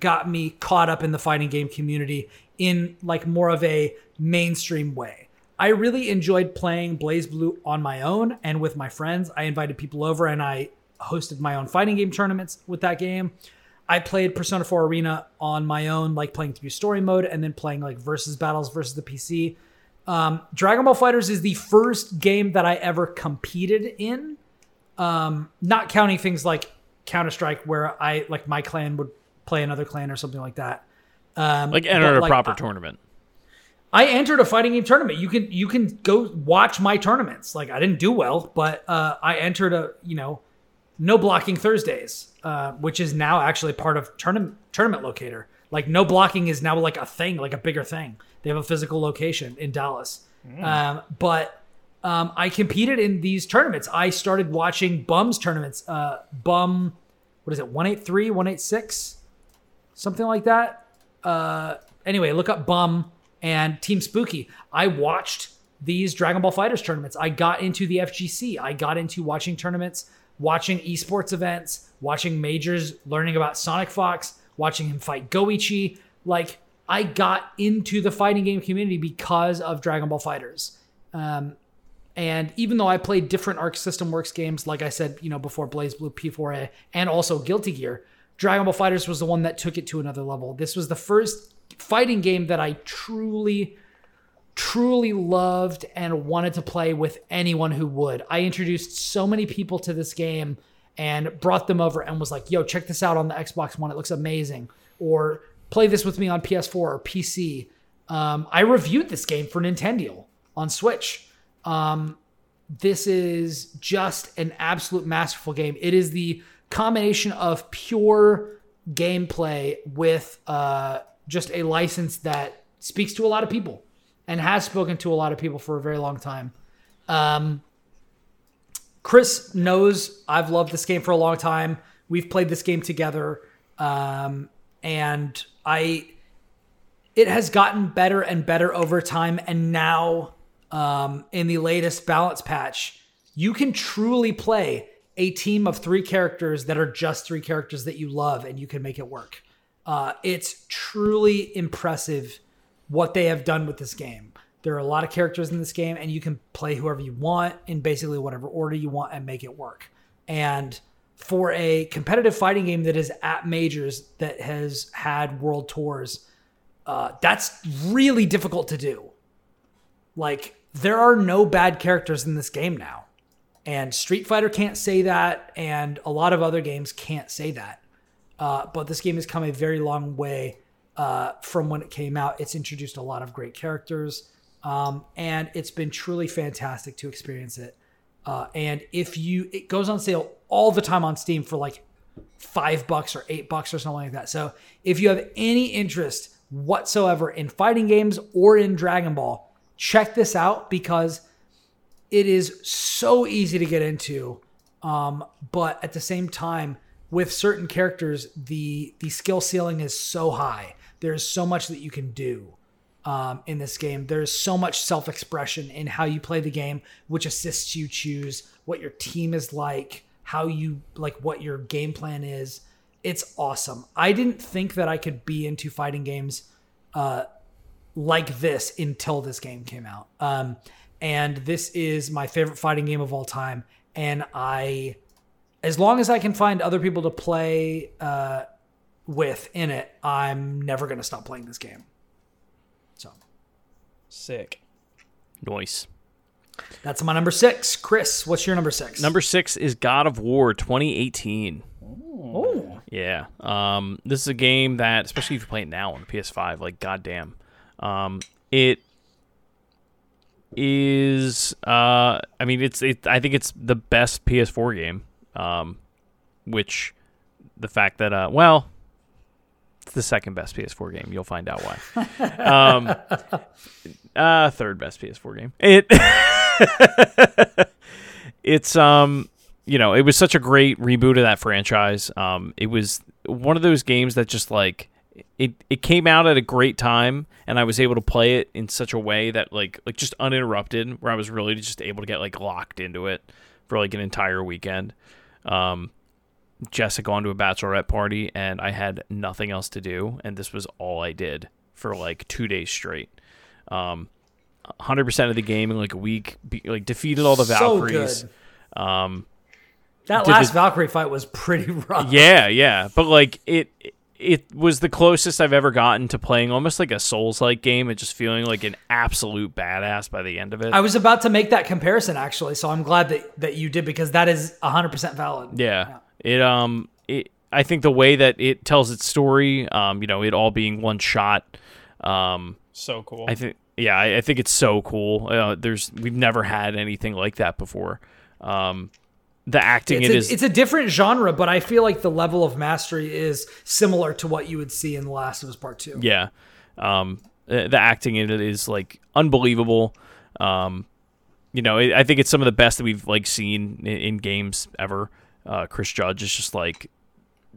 got me caught up in the fighting game community in like more of a mainstream way. I really enjoyed playing BlazBlue on my own and with my friends. I invited people over and I hosted my own fighting game tournaments with that game. I played Persona 4 Arena on my own, like playing through story mode and then playing like versus battles versus the PC. Um, Dragon Ball FighterZ is the first game that I ever competed in. Um, not counting things like Counter Strike, where I like my clan would play another clan or something like that. Um, Like but, enter a like, proper I- tournament. I entered a fighting game tournament. You can you can go watch my tournaments. Like I didn't do well, but uh, I entered a you know no blocking Thursdays, uh, which is now actually part of tournament tournament locator. Like no blocking is now like a thing, like a bigger thing. They have a physical location in Dallas. Um, but um, I competed in these tournaments. I started watching Bums tournaments. Uh, Bum, what is it? One eight three, one eight six, something like that. Uh, anyway, look up Bum and Team Spooky. I watched these Dragon Ball FighterZ tournaments. I got into the FGC. I got into watching tournaments, watching esports events, watching majors, learning about Sonic Fox, watching him fight Goichi. Like I got into the fighting game community because of Dragon Ball FighterZ. Um, and even though I played different Arc System Works games, like I said, you know, before BlazBlue P4A and also Guilty Gear, Dragon Ball FighterZ was the one that took it to another level. This was the first fighting game that I truly, truly loved and wanted to play with anyone who would. I introduced so many people to this game and brought them over and was like, yo, check this out on the Xbox One. It looks amazing. Or play this with me on PS4 or PC. Um, I reviewed this game for Nintendo on Switch. Um, this is just an absolute masterful game. It is the combination of pure gameplay with uh, just a license that speaks to a lot of people and has spoken to a lot of people for a very long time. Um, Chris knows I've loved this game for a long time. We've played this game together, um, and I. It has gotten better and better over time, and now um, in the latest balance patch, you can truly play a team of three characters that are just three characters that you love, and you can make it work. Uh, it's truly impressive what they have done with this game. There are a lot of characters in this game, and you can play whoever you want in basically whatever order you want and make it work. And for a competitive fighting game that is at majors that has had world tours, uh, that's really difficult to do. Like, there are no bad characters in this game now. And Street Fighter can't say that, and a lot of other games can't say that. Uh, but this game has come a very long way uh, from when it came out. It's introduced a lot of great characters, um, and it's been truly fantastic to experience it. Uh, and if you, it goes on sale all the time on Steam for like five bucks or eight bucks or something like that. So if you have any interest whatsoever in fighting games or in Dragon Ball, check this out because it is so easy to get into. Um, but at the same time, with certain characters, the the skill ceiling is so high. There's so much that you can do um, in this game. There's so much self expression in how you play the game, which assists you choose what your team is like, how you like what your game plan is. It's awesome. I didn't think that I could be into fighting games uh, like this until this game came out. Um, and this is my favorite fighting game of all time. And I, as long as I can find other people to play uh, with in it, I'm never going to stop playing this game. So Sick. Noise. that's my number six. Chris, what's your number six? Number six is God of War 2018. Oh, Yeah. Um, this is a game that, especially if you play it now on PS5, like goddamn, um, it is. Uh, I mean, it's. It, I think it's the best PS4 game. Um, which the fact that, uh, well, it's the second best PS4 game. You'll find out why. um, uh, third best PS4 game. It. it's um you know, it was such a great reboot of that franchise. Um, it was one of those games that just like it it came out at a great time, and I was able to play it in such a way that like like just uninterrupted, where I was really just able to get like locked into it for like an entire weekend. Um, Jess had gone to a bachelorette party, and I had nothing else to do, and this was all I did for like two days straight. Um, hundred percent of the game in like a week, be, like defeated all the So Valkyries. good. Um, that last it- Valkyrie fight was pretty rough. yeah, yeah, but like it, it was the closest I've ever gotten to playing almost like a Souls-like game and just feeling like an absolute badass by the end of it. I was about to make that comparison actually, so I'm glad that that you did because that is 100% valid. yeah, it um, it. I think the way that it tells its story, um, you know, it all being one shot, Um, So cool. I think yeah, I, I think it's so cool. Uh, there's we've never had anything like that before. Um, the acting It's it a, is it's a different genre, but I feel like the level of mastery is similar to what you would see in The Last of Us Part Two. yeah. Um, the, the acting in it is like unbelievable. Um, you know, I I think it's some of the best that we've like seen in, in games ever. Uh, Chris Judge is just like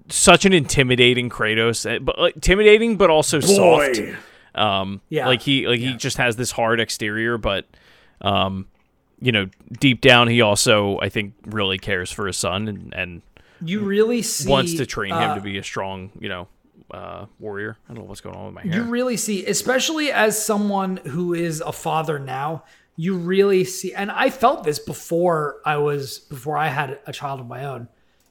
such an intimidating Kratos, eh, but like, intimidating, but also soft. Um, Yeah. like he like he just has this hard exterior, but um, you know, deep down he also I think really cares for his son and and You really see wants to train him uh, to be a strong, you know, uh, warrior. I don't know what's going on with my hair. You really see, especially as someone who is a father now, you really see, and I felt this before I was before I had a child of my own.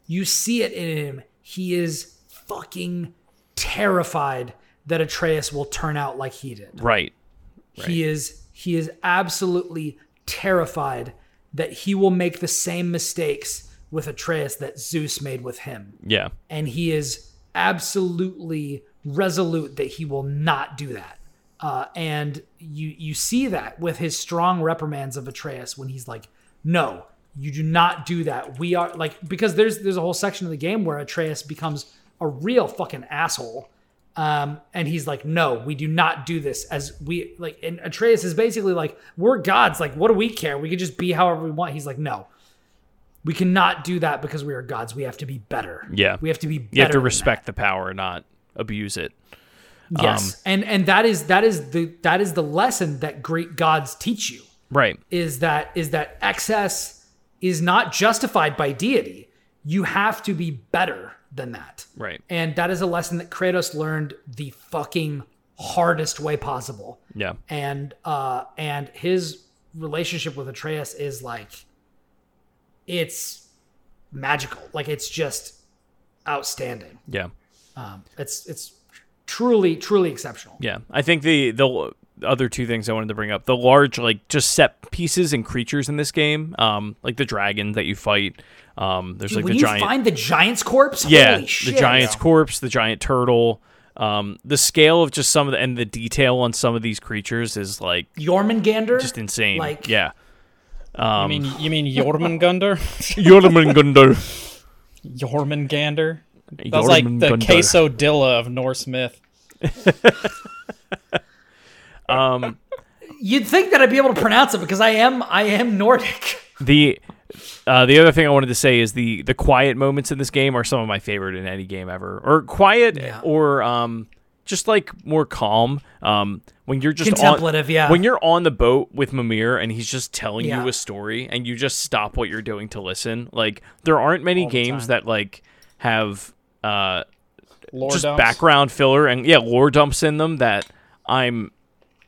You see it in him. He is fucking terrified that Atreus will turn out like he did. right. He is he is absolutely terrified that he will make the same mistakes with Atreus that Zeus made with him Yeah. and he is absolutely resolute that he will not do that. Uh, and you you see that with his strong reprimands of Atreus when he's like, "No, you do not do that. We are like because there's there's a whole section of the game where Atreus becomes a real fucking asshole." Um, and he's like, no, we do not do this as we like. And Atreus is basically like, we're gods. Like, what do we care? We could just be however we want. He's like, no, we cannot do that because we are gods. We have to be better. Yeah. we have to be. Better You have to respect the power, not abuse it. Yes, Um, and and that is that is the that is the lesson that great gods teach you Right. is that is that excess is not justified by deity. You have to be better than that. Right. And that is a lesson that Kratos learned the fucking hardest way possible. Yeah. And uh and his relationship with Atreus is like it's magical. Like it's just outstanding. Yeah. Um it's it's truly truly exceptional. Yeah. I think the the other two things I wanted to bring up, the large like just set pieces and creatures in this game, um, like the dragon that you fight. Um, there's like when the you giant find the giant's corpse, yeah, holy shit. the giant's corpse, the giant turtle. Um, the scale of just some of the and the detail on some of these creatures is like Jormungandr, just insane. Like- yeah. I mean, you mean Jormungandr? Jormungandr. Jormungandr? That's like the Jormungandr. quesodilla of Norse myth. Um, You'd think that I'd be able to pronounce it because I am I am Nordic. the uh, the other thing I wanted to say is the the quiet moments in this game are some of my favorite in any game ever. Or quiet, Yeah. or um, just like more calm. Um, when you're just Contemplative, on, yeah. When you're on the boat with Mimir and he's just telling Yeah. you a story, and you just stop what you're doing to listen. Like there aren't many the games time. that like have uh Lore just dumps. background filler and yeah lore dumps in them that i'm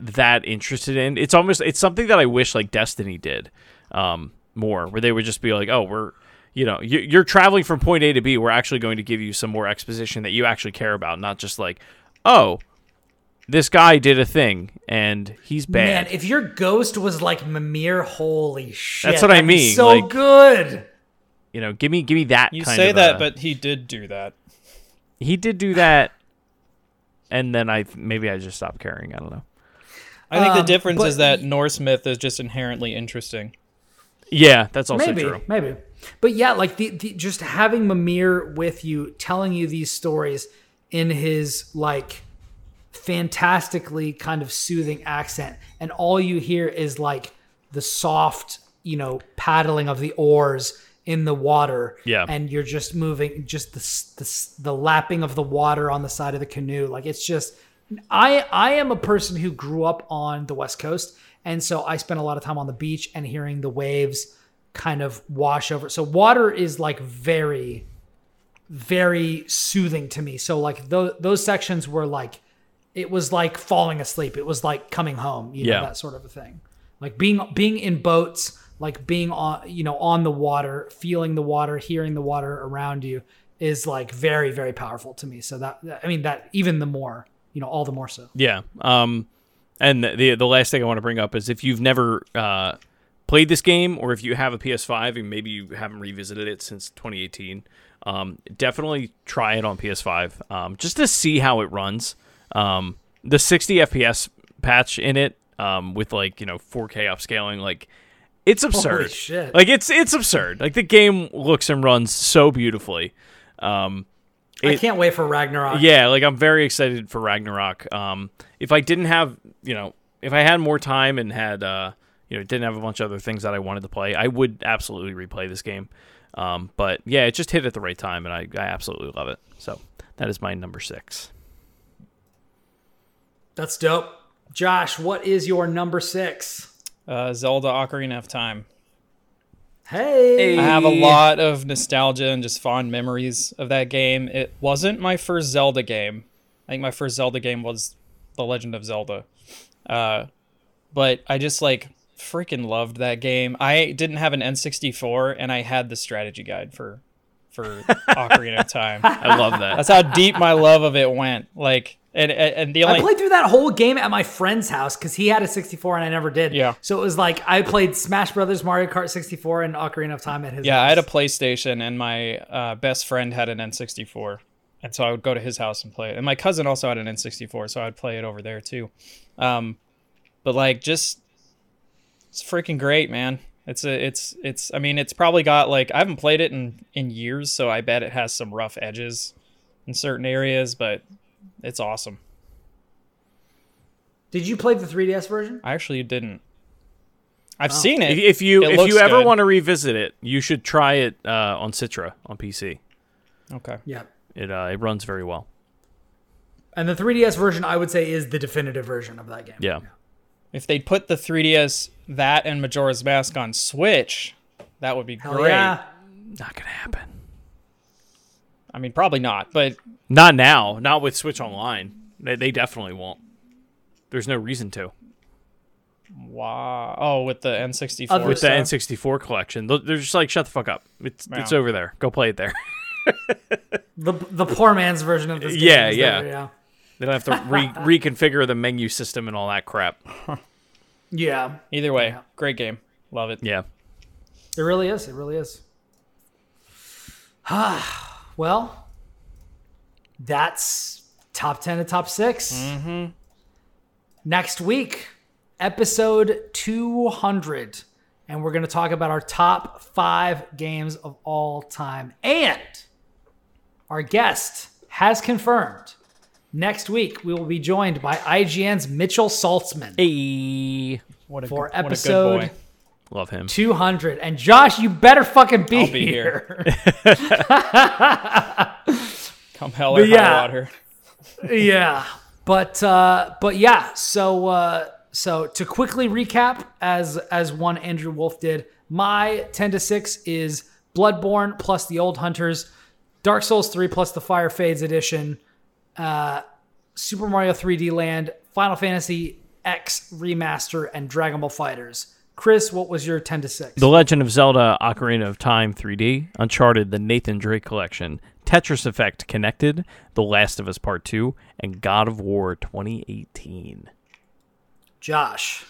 that interested in it's almost it's something that i wish like destiny did um more where they would just be like oh we're you know you- you're traveling from point a to b we're actually going to give you some more exposition that you actually care about not just like oh this guy did a thing and he's bad Man, if your ghost was like Mimir, holy shit. That's what I mean, So like- good. you know give me give me that You kind say of that, a- but he did do that. he did do that and then i maybe i just stopped caring i don't know I think the Um, difference but is that y- Norse myth is just inherently interesting. yeah that's also maybe, true maybe. But yeah, like the, the just having Mimir with you, telling you these stories in his like fantastically kind of soothing accent, and all you hear is like the soft, you know, paddling of the oars in the water. Yeah. and you're just moving, just the the the lapping of the water on the side of the canoe. Like it's just, I I am a person who grew up on the West Coast, and so I spent a lot of time on the beach and hearing the waves kind of wash over. So water is like very, very soothing to me. So like those those sections were like, it was like falling asleep. It was like coming home. You know Yeah. that sort of a thing. Like being being in boats, like being on you know on the water, feeling the water, hearing the water around you is like very very powerful to me. So that I mean that even the more you know all the more so. Yeah. Um, and the the last thing I want to bring up is if you've never uh, played this game, or if you have a PS5 and maybe you haven't revisited it since 2018, um, definitely try it on PS5 um, just to see how it runs. Um, the 60 FPS patch in it, um, with like you know 4K upscaling, like it's absurd. shit. Like it's it's absurd. Like the game looks and runs so beautifully. Um, I can't wait for Ragnarok. yeah, like I'm very excited for Ragnarok. Um, if I didn't have, you know, if I had more time and had, uh, you know, didn't have a bunch of other things that I wanted to play, I would absolutely replay this game. Um, but yeah, it just hit at the right time, and I, I absolutely love it. So that is my number six. That's dope. Josh, what is your number six? Uh, Zelda Ocarina of Time. Hey. I have a lot of nostalgia and just fond memories of that game. It wasn't my first Zelda game. I think my first Zelda game was The Legend of Zelda. Uh, but I just like freaking loved that game. I didn't have an N64 and I had the strategy guide for for Ocarina of Time. I love that. That's how deep my love of it went. Like and and the I played through that whole game at my friend's house because he had a 64 and I never did. Yeah. So it was like I played Smash Brothers, Mario Kart 64, and Ocarina of Time at his. Yeah, house. I had a PlayStation, and my uh, best friend had an N64, and so I would go to his house and play it. And my cousin also had an N64, so I'd play it over there too. Um, but like, just it's freaking great, man. It's a, it's, it's. I mean, it's probably got like I haven't played it in in years, so I bet it has some rough edges in certain areas, but it's awesome. Did you play the 3DS version? I actually didn't. I've seen it. If, if you It if you ever good. want to revisit it, you should try it uh, on Citra on PC. okay. Yeah. It uh, it runs very well. And the 3DS version, I would say, is the definitive version of that game. Yeah. If they put the 3DS that and Majora's Mask on Switch, that would be Hell great. yeah. Not gonna happen. I mean, probably not, but Not now. Not with Switch Online. They, they definitely won't. There's no reason to. wow. Oh, with the N64. Other With the N64 collection, They're- they're just like, shut the fuck up. It's it's over there. Go play it there. The the poor man's version of this game. Yeah, yeah. there, yeah. They don't have to re- reconfigure the menu system and all that crap. Yeah. Either way, great game. Love it. Yeah. It really is. It really is. well, that's top 10 to top 6 Mm-hmm. Next week, episode 200. And we're going to talk about our top five games of all time. And our guest has confirmed next week we will be joined by IGN's Mitchell Saltzman Hey. What a, for good- what episode boy. Love him. 200. And Josh, you better fucking be, I'll be here. Come hell or yeah. high water. yeah. But uh but yeah, so uh so to quickly recap as as one Andrew Wolf did, my 10 to 6 is Bloodborne plus the Old Hunters, Dark Souls 3 plus the Fire Fades edition, uh Super Mario 3D Land, Final Fantasy X remaster and Dragon Ball FighterZ. Chris, what was your 10 to 6? The Legend of Zelda Ocarina of Time 3D, Uncharted the Nathan Drake Collection, Tetris Effect Connected, The Last of Us Part 2, and God of War 2018. Josh.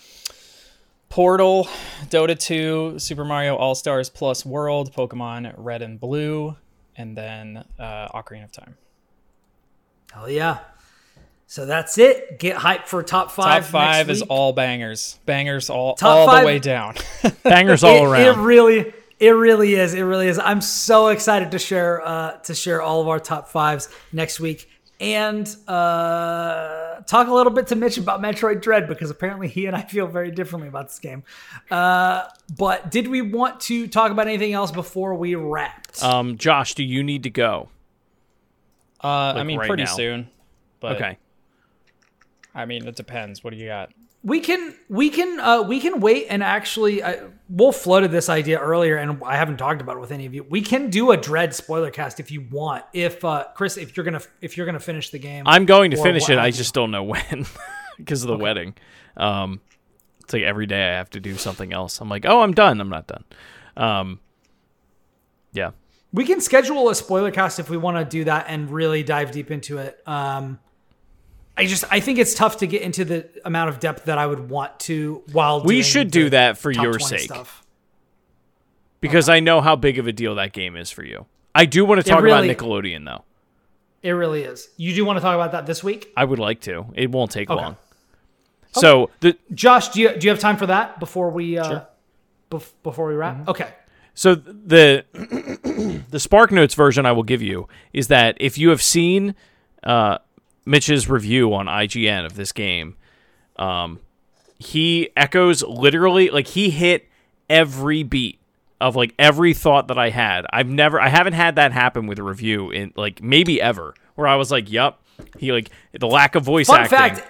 Portal, Dota 2, Super Mario All Stars Plus World, Pokemon Red and Blue, and then uh, Ocarina of Time. Hell yeah. So that's it. Get hyped for top five. Top five next is week. all bangers. Bangers all, Top all five- the way down. Bangers all it, around. It really, it really is. It really is. I'm so excited to share uh, to share all of our top fives next week and uh, talk a little bit to Mitch about Metroid Dread because apparently he and I feel very differently about this game. Uh, but did we want to talk about anything else before we wrapped? um, Josh, do you need to go? Uh, I mean, right pretty now. soon. But Okay. I mean, it depends. What do you got? we can we can uh, we can wait and actually uh, Wolf floated this idea earlier and I haven't talked about it with any of you. We can do a Dread spoiler cast if you want. If uh, Chris, if you're gonna if you're gonna finish the game, I'm going to finish it. I just don't know when because of the wedding. Um, it's like every day I have to do something else. I'm like, oh, I'm done. I'm not done. Um, yeah. we can schedule a spoiler cast if we want to do that and really dive deep into it. Um, I just I think it's tough to get into the amount of depth that I would want to while We should do that for your sake Stuff. because I know how big of a deal that game is for you. I do want to talk really- about Nickelodeon though. It really is. You do want to talk about that this week, I would like to. It won't take Okay. long. So the Josh? Do you do you have time for that before we uh, bef- before we wrap? Mm-hmm. Okay. So the the Spark Notes version I will give you is that if you have seen uh, Mitch's review on IGN of this game, um, he echoes literally like he hit every beat of like every thought that I had. I've never I haven't had that happen with a review in like maybe ever where I was like, "Yep." He like the lack of voice Fun acting. fact.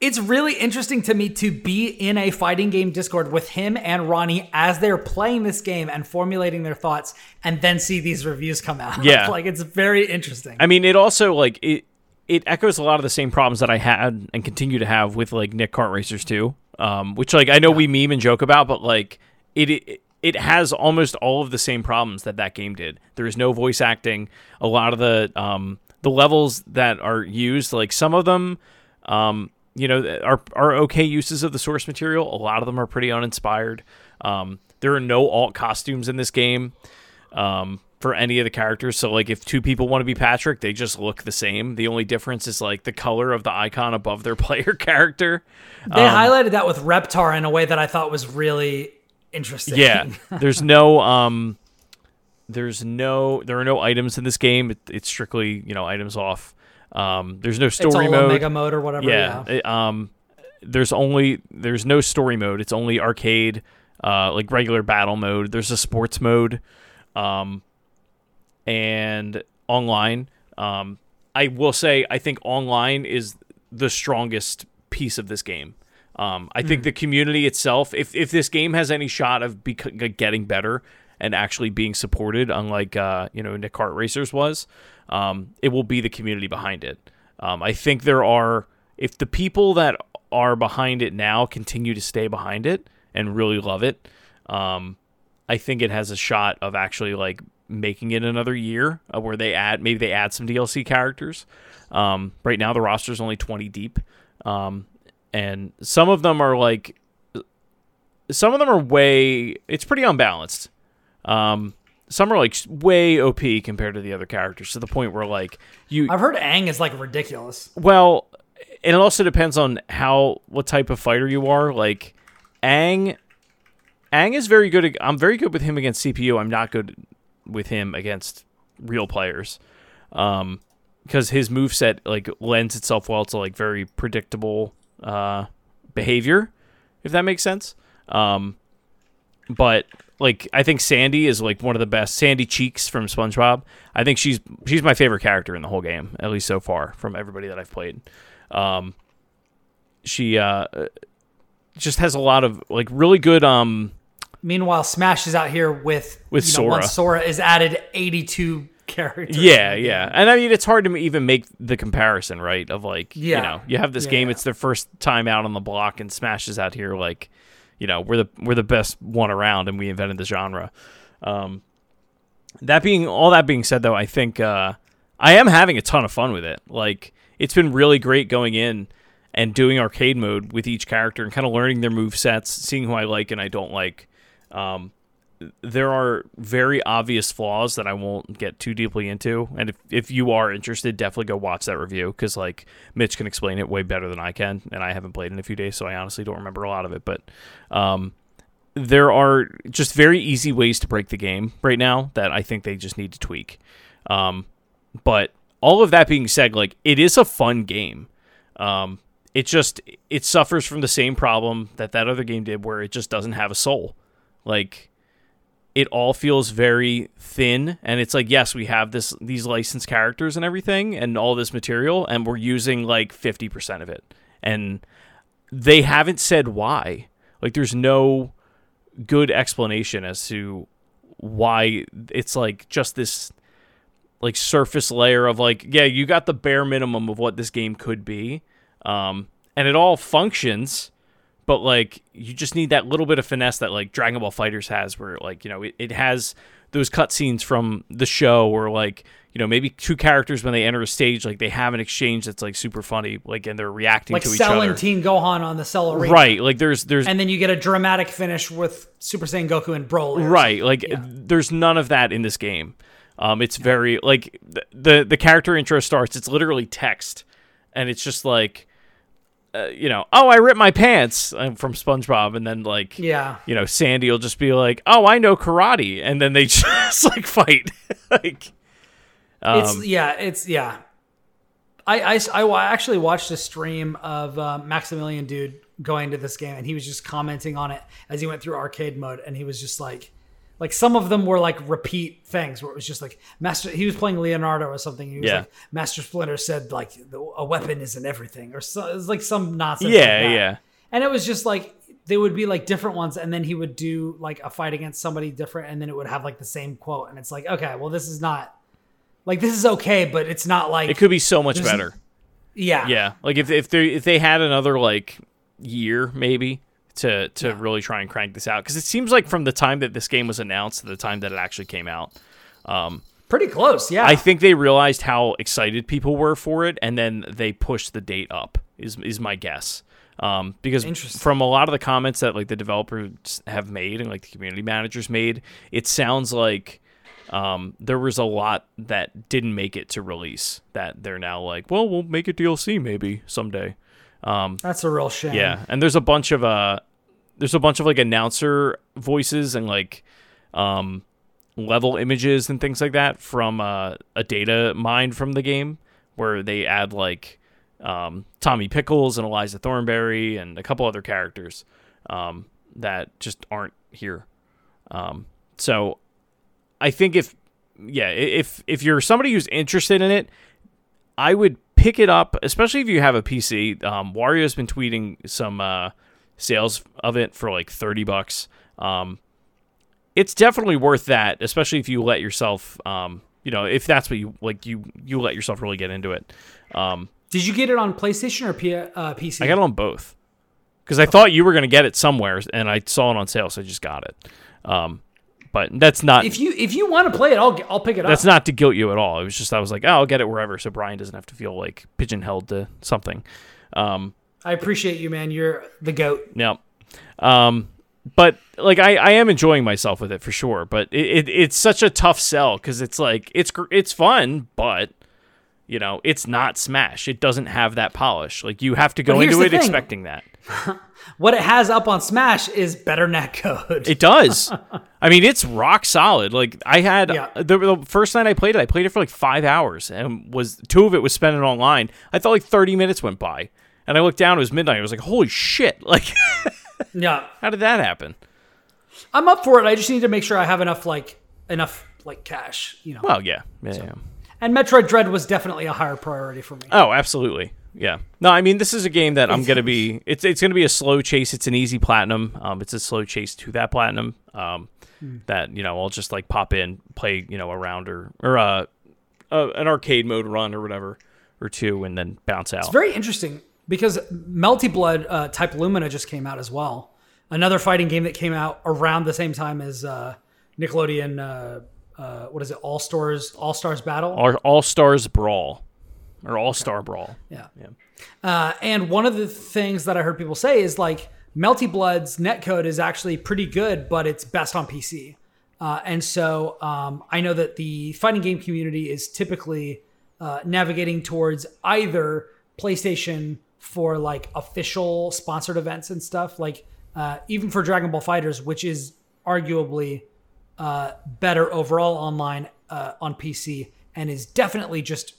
It's really interesting to me to be in a fighting game Discord with him and Ronnie as they're playing this game and formulating their thoughts, and then see these reviews come out. Yeah. like it's very interesting. I mean, it also like it it echoes a lot of the same problems that I had and continue to have with like Nick Kart Racers too. Um, which like I know we meme and joke about, but like it, it it has almost all of the same problems that that game did. There is no voice acting. A lot of the um the levels that are used, like some of them, um, you know, are are okay uses of the source material. A lot of them are pretty uninspired. Um, there are no alt costumes in this game um, for any of the characters. So like if two people want to be Patrick, they just look the same. The only difference is like the color of the icon above their player character. they um, highlighted that with Reptar in a way that I thought was really interesting. Yeah. There's no um there's no there are no items in this game. It, it's strictly, you know, items off. Um there's no it's story all mode. Omega mode or whatever. yeah. Yeah. it, um there's only there's no story mode. It's only arcade uh like regular battle mode. There's a sports mode. Um and online. Um, I will say I think online is the strongest piece of this game. Um, I think the community itself, if if this game has any shot of bec- getting better and actually being supported, unlike uh, you know Nick Kart Racers was, um, it will be the community behind it. Um, I think there are if the people that are behind it now continue to stay behind it and really love it, um, I think it has a shot of actually like making it another year uh, where they add maybe they add some DLC characters. Um, right now the roster is only 20 deep. Um, and some of them are like some of them are way it's pretty unbalanced. Um, some are like way OP compared to the other characters to the point where like you I've heard Aang is like ridiculous. well, and it also depends on how what type of fighter you are. Like Aang, Aang is very good. I'm very good with him against CPU. I'm not good with him against real players, um, because his moveset like lends itself well to like very predictable uh behavior, if that makes sense. Um, but like I think Sandy is like one of the best. Sandy Cheeks from SpongeBob. I think she's she's my favorite character in the whole game, at least so far from everybody that I've played. Um, she uh just has a lot of like really good um Meanwhile, Smash is out here with With you know, once Sora. Sora is added 82 characters. yeah yeah and i mean it's hard to even make the comparison right of like Yeah. you know you have this Yeah, game yeah. it's their first time out on the block and smash is out here like you know we're the we're the best one around and we invented the genre um that being all that being said though i think uh i am having a ton of fun with it like it's been really great going in and doing arcade mode with each character and kind of learning their move sets seeing who i like and i don't like um there are very obvious flaws that I won't get too deeply into. And if, if you are interested, definitely go watch that review because like Mitch can explain it way better than I can, and I haven't played in a few days, so I honestly don't remember a lot of it. But um, there are just very easy ways to break the game right now that I think they just need to tweak. Um, but all of that being said, like it is a fun game. Um, it just it suffers from the same problem that that other game did, where it just doesn't have a soul. Like it all feels very thin and it's like yes we have this these licensed characters and everything and all this material and we're using like 50% of it. And they haven't said why. Like there's no good explanation as to why it's like just this like surface layer of like yeah you got the bare minimum of what this game could be um and it all functions but like you just need that little bit of finesse that like Dragon Ball FighterZ has, where like you know it, it has those cutscenes from the show, or like you know maybe two characters when they enter a stage, like they have an exchange that's like super funny, like and they're reacting Like to each other. Like selling other. Teen Gohan on the Cell Arena. right, like there's there's And then you get a dramatic finish with Super Saiyan Goku and Broly. right, like there's none of that in this game. Um, it's very like the the character intro starts. It's literally text, and it's just like, uh, you know, oh, I ripped my pants uh, from SpongeBob, and then like, Yeah. you know, Sandy will just be like, oh, I know karate, and then they just like fight, like, um, it's yeah, it's yeah. I, I, I actually watched a stream of uh, Maximilian Dood going to this game, and he was just commenting on it as he went through arcade mode, and he was just like, like some of them were like repeat things where it was just like Master. He was playing Leonardo or something. He was Yeah. like Master Splinter said like the- a weapon isn't everything, or so, it was like some nonsense. yeah, like yeah. And it was just like they would be like different ones, and then he would do like a fight against somebody different, and then it would have like the same quote, and it's like, okay, well, this is not like this is okay, but it's not like It could be so much better. yeah, Yeah, like if if they if they had another like year maybe to to really try and crank this out because it seems like from the time that this game was announced to the time that it actually came out, pretty close. Yeah, I think they realized how excited people were for it, and then they pushed the date up. Is is my guess. Um, because from a lot of the comments that like the developers have made and like the community managers made, it sounds like um, there was a lot that didn't make it to release. That they're now like, well, we'll make it DLC maybe someday. Um, that's a real shame. yeah, and there's a bunch of uh, there's a bunch of like announcer voices and like um, level images and things like that from uh, a data mine from the game where they add like um, Tommy Pickles and Eliza Thornberry and a couple other characters um, that just aren't here. Um, so I think if yeah, if if you're somebody who's interested in it, I would pick it up, especially if you have a PC. Um, Wario's been tweeting some uh, sales of it for like thirty bucks. Um, it's definitely worth that, especially if you let yourself, um, you know, if that's what you like, you you let yourself really get into it. Um, Did you get it on PlayStation or P- uh, PC? I got it on both because I thought you were gonna get it somewhere, and I saw it on sale, so I just got it. Um, but that's not If you if you want to play it, I'll I'll pick it up. that's not to guilt you at all. It was just I was like, oh, I'll get it wherever, so Brian doesn't have to feel like pigeonholed to something. Um, I appreciate you, man. You're the goat. Yep. Um, but like I, I am enjoying myself with it for sure. But it, it it's such a tough sell because it's like it's it's fun, but you know it's not Smash. It doesn't have that polish. Like you have to go into it thing. expecting that. What it has up on Smash is better netcode. It does. I mean, it's rock solid. Like I had Yeah. Uh, the, the first night I played it, I played it for like five hours, and was two of it was spent online. I thought like thirty minutes went by, and I looked down. It was midnight. I was like, holy shit! Like, yeah, how did that happen? I'm up for it. I just need to make sure I have enough like enough like cash, you know. Well, yeah, yeah, yeah. And Metroid Dread was definitely a higher priority for me. Oh, absolutely. Yeah. No, I mean this is a game that I'm gonna be. It's it's gonna be a slow chase. It's an easy platinum. Um, it's a slow chase to that platinum. Um, that you know I'll just like pop in, play you know a round or or uh, uh an arcade mode run or whatever or two, and then bounce out. It's very interesting because Melty Blood uh, Type Lumina just came out as well. Another fighting game that came out around the same time as uh, Nickelodeon. Uh, what is it? All Stars All Stars Battle. All, All Stars Brawl or All Star Brawl. Yeah. Uh, and one of the things that I heard people say is like Melty Blood's netcode is actually pretty good, but it's best on PC. Uh, and so um, I know that the fighting game community is typically uh, navigating towards either PlayStation for like official sponsored events and stuff, like uh, even for Dragon Ball FighterZ, which is arguably uh, better overall online uh, on PC and is definitely just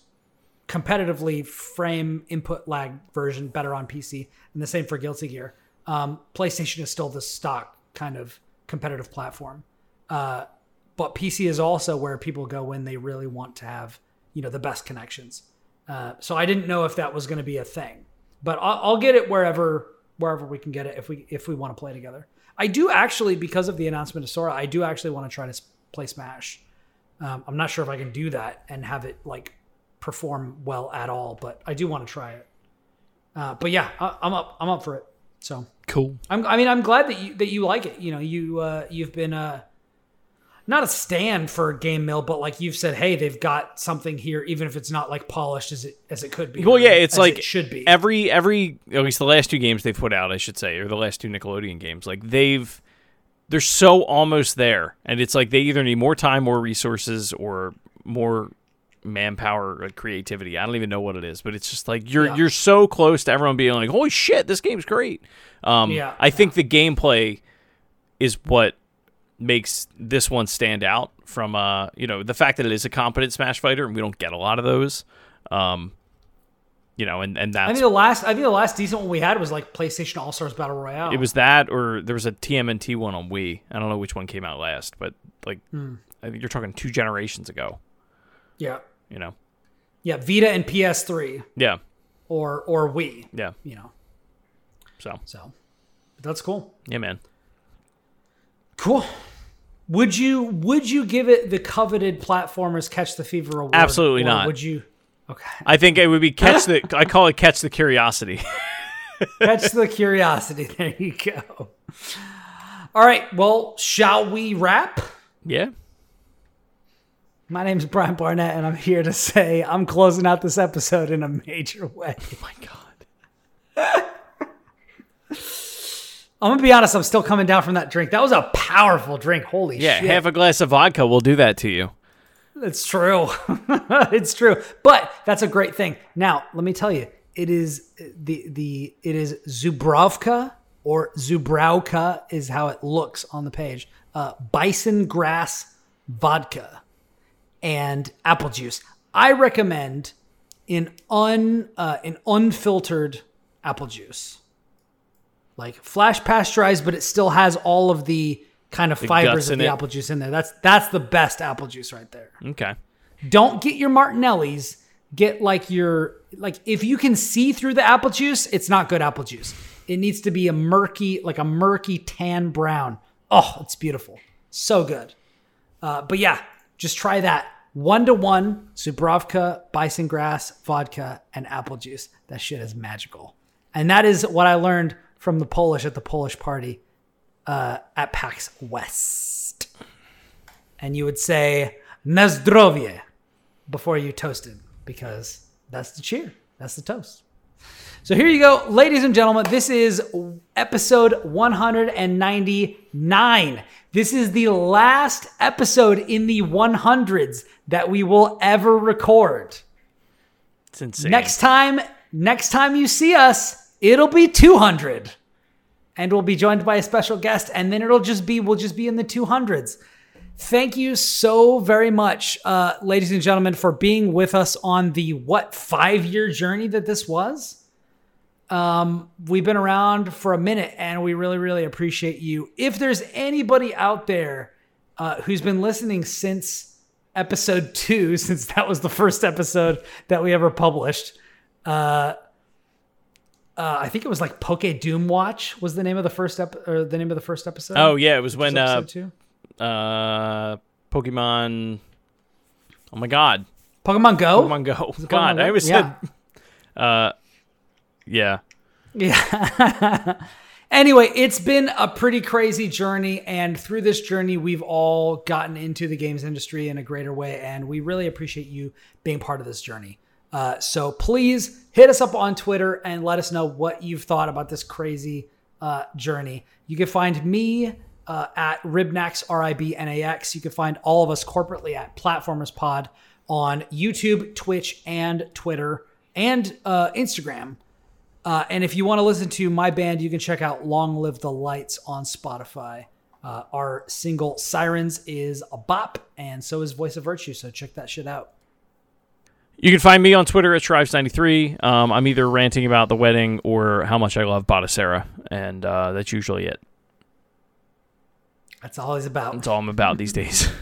competitively frame input lag version better on PC, and the same for Guilty Gear. Um, PlayStation is still the stock kind of competitive platform, uh, but PC is also where people go when they really want to have you know the best connections. Uh, so I didn't know if that was going to be a thing, but I'll, I'll get it wherever wherever we can get it if we if we want to play together. I do actually because of the announcement of Sora, I do actually want to try to play Smash. Um, I'm not sure if I can do that and have it like perform well at all, but I do want to try it. Uh, but yeah, I, I'm up. I'm up for it. So Cool. I'm, I mean, I'm glad that you that you like it. You know, you uh, you've been uh, not a stand for GameMill, but like you've said, hey, they've got something here, even if it's not like polished as it as it could be. Well, yeah, it's like it should be. every every at least the last two games they've put out, I should say, or the last two Nickelodeon games, like they've they're so almost there, and it's like they either need more time, more resources, or more manpower or creativity. I don't even know what it is, but it's just like you're Yeah. you're so close to everyone being like, "Holy shit, this game's great." Um, Yeah, I think the gameplay is what makes this one stand out from uh you know the fact that it is a competent smash fighter and we don't get a lot of those. Um you know and and that I think the last I think the last decent one we had was like PlayStation All Stars Battle Royale. it was that or there was a TMNT one on Wii. I don't know which one came out last but like Hmm. I think you're talking two generations ago. Yeah, you know? Yeah, Vita and PS3 yeah. Or or Wii. yeah. You know, so. So that's cool. yeah man Cool. Would you would you give it the coveted platformers catch the fever award? Absolutely or not. Would you? Okay. I think it would be catch the I call it catch the curiosity Catch the curiosity. There you go. All right. Well, shall we wrap? yeah My name is Brian Barnett, and I'm here to say I'm closing out this episode in a major way. oh my god I'm gonna be honest. I'm still coming down from that drink. That was a powerful drink. Holy yeah shit! half a glass of vodka will do that to you It's true. it's true. But that's a great thing. Now, let me tell you, it is the the it is Zubrovka or Zubrowka is how it looks on the page. Uh, bison grass vodka and apple juice. I recommend in un uh, in unfiltered apple juice, like flash pasteurized, but it still has all of the kind of fibers of the it. apple juice in there. That's that's the best apple juice right there. okay Don't get your Martinelli's. Get like your like if you can see through the apple juice, it's not good apple juice. It needs to be a murky, like a murky tan brown. Oh, it's beautiful. So good. Uh, but yeah, just try that. One to one, Zubrovka, bison grass, vodka, and apple juice. That shit is magical. And that is what I learned from the Polish at the Polish party uh, at PAX West. And you would say, Na zdrowie before you toasted because that's the cheer. That's the toast. So here you go, ladies and gentlemen. This is episode 199. This is the last episode in the 100s that we will ever record. it's insane Next time, next time you see us, it'll be 200. And we'll be joined by a special guest and then it'll just be we'll just be in the 200s. Thank you so very much, uh, ladies and gentlemen, for being with us on the what five year journey that this was. Um, we've been around for a minute, and we really, really appreciate you. If there's anybody out there uh, who's been listening since episode two, since that was the first episode that we ever published, uh, uh, I think it was like Poke Doom Watch was the name of the first ep- or the name of the first episode. oh yeah it was Was when it uh two? uh Pokemon oh my god Pokemon Go. Pokemon Go. it God, Go? I always Yeah. said, uh, yeah. Yeah. anyway, it's been a pretty crazy journey. And through this journey, we've all gotten into the games industry in a greater way. And we really appreciate you being part of this journey. Uh, so please hit us up on Twitter and let us know what you've thought about this crazy uh, journey. You can find me uh, at Ribnax, R I B N A X. You can find all of us corporately at Platformers Pod on YouTube, Twitch, and Twitter, and uh, Instagram. Uh, and if you want to listen to my band, you can check out Long Live the Lights on Spotify. Uh, our single Sirens is a bop, and so is Voice of Virtue. So check that shit out. You can find me on Twitter at Shrives93. Um, I'm either ranting about the wedding or how much I love Botticera, and uh, that's usually it. That's all he's about. That's all I'm about these days.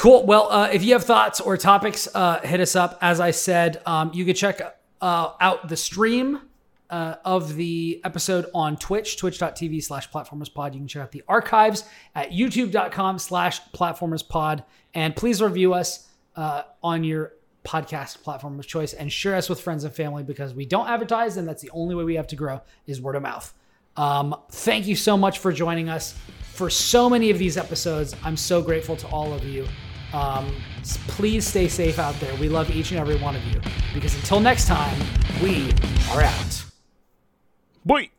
Cool. Well, uh, if you have thoughts or topics, uh, hit us up. As I said, um, you can check uh, out the stream uh, of the episode on Twitch, twitch.tv slash platformerspod. You can check out the archives at youtube.com slash platformerspod. And please review us uh, on your podcast platform of choice and share us with friends and family because we don't advertise and that's the only way we have to grow is word of mouth. Um, thank you so much for joining us for so many of these episodes. I'm so grateful to all of you. Um, please stay safe out there. We love each and every one of you because until next time, we are out. Boy.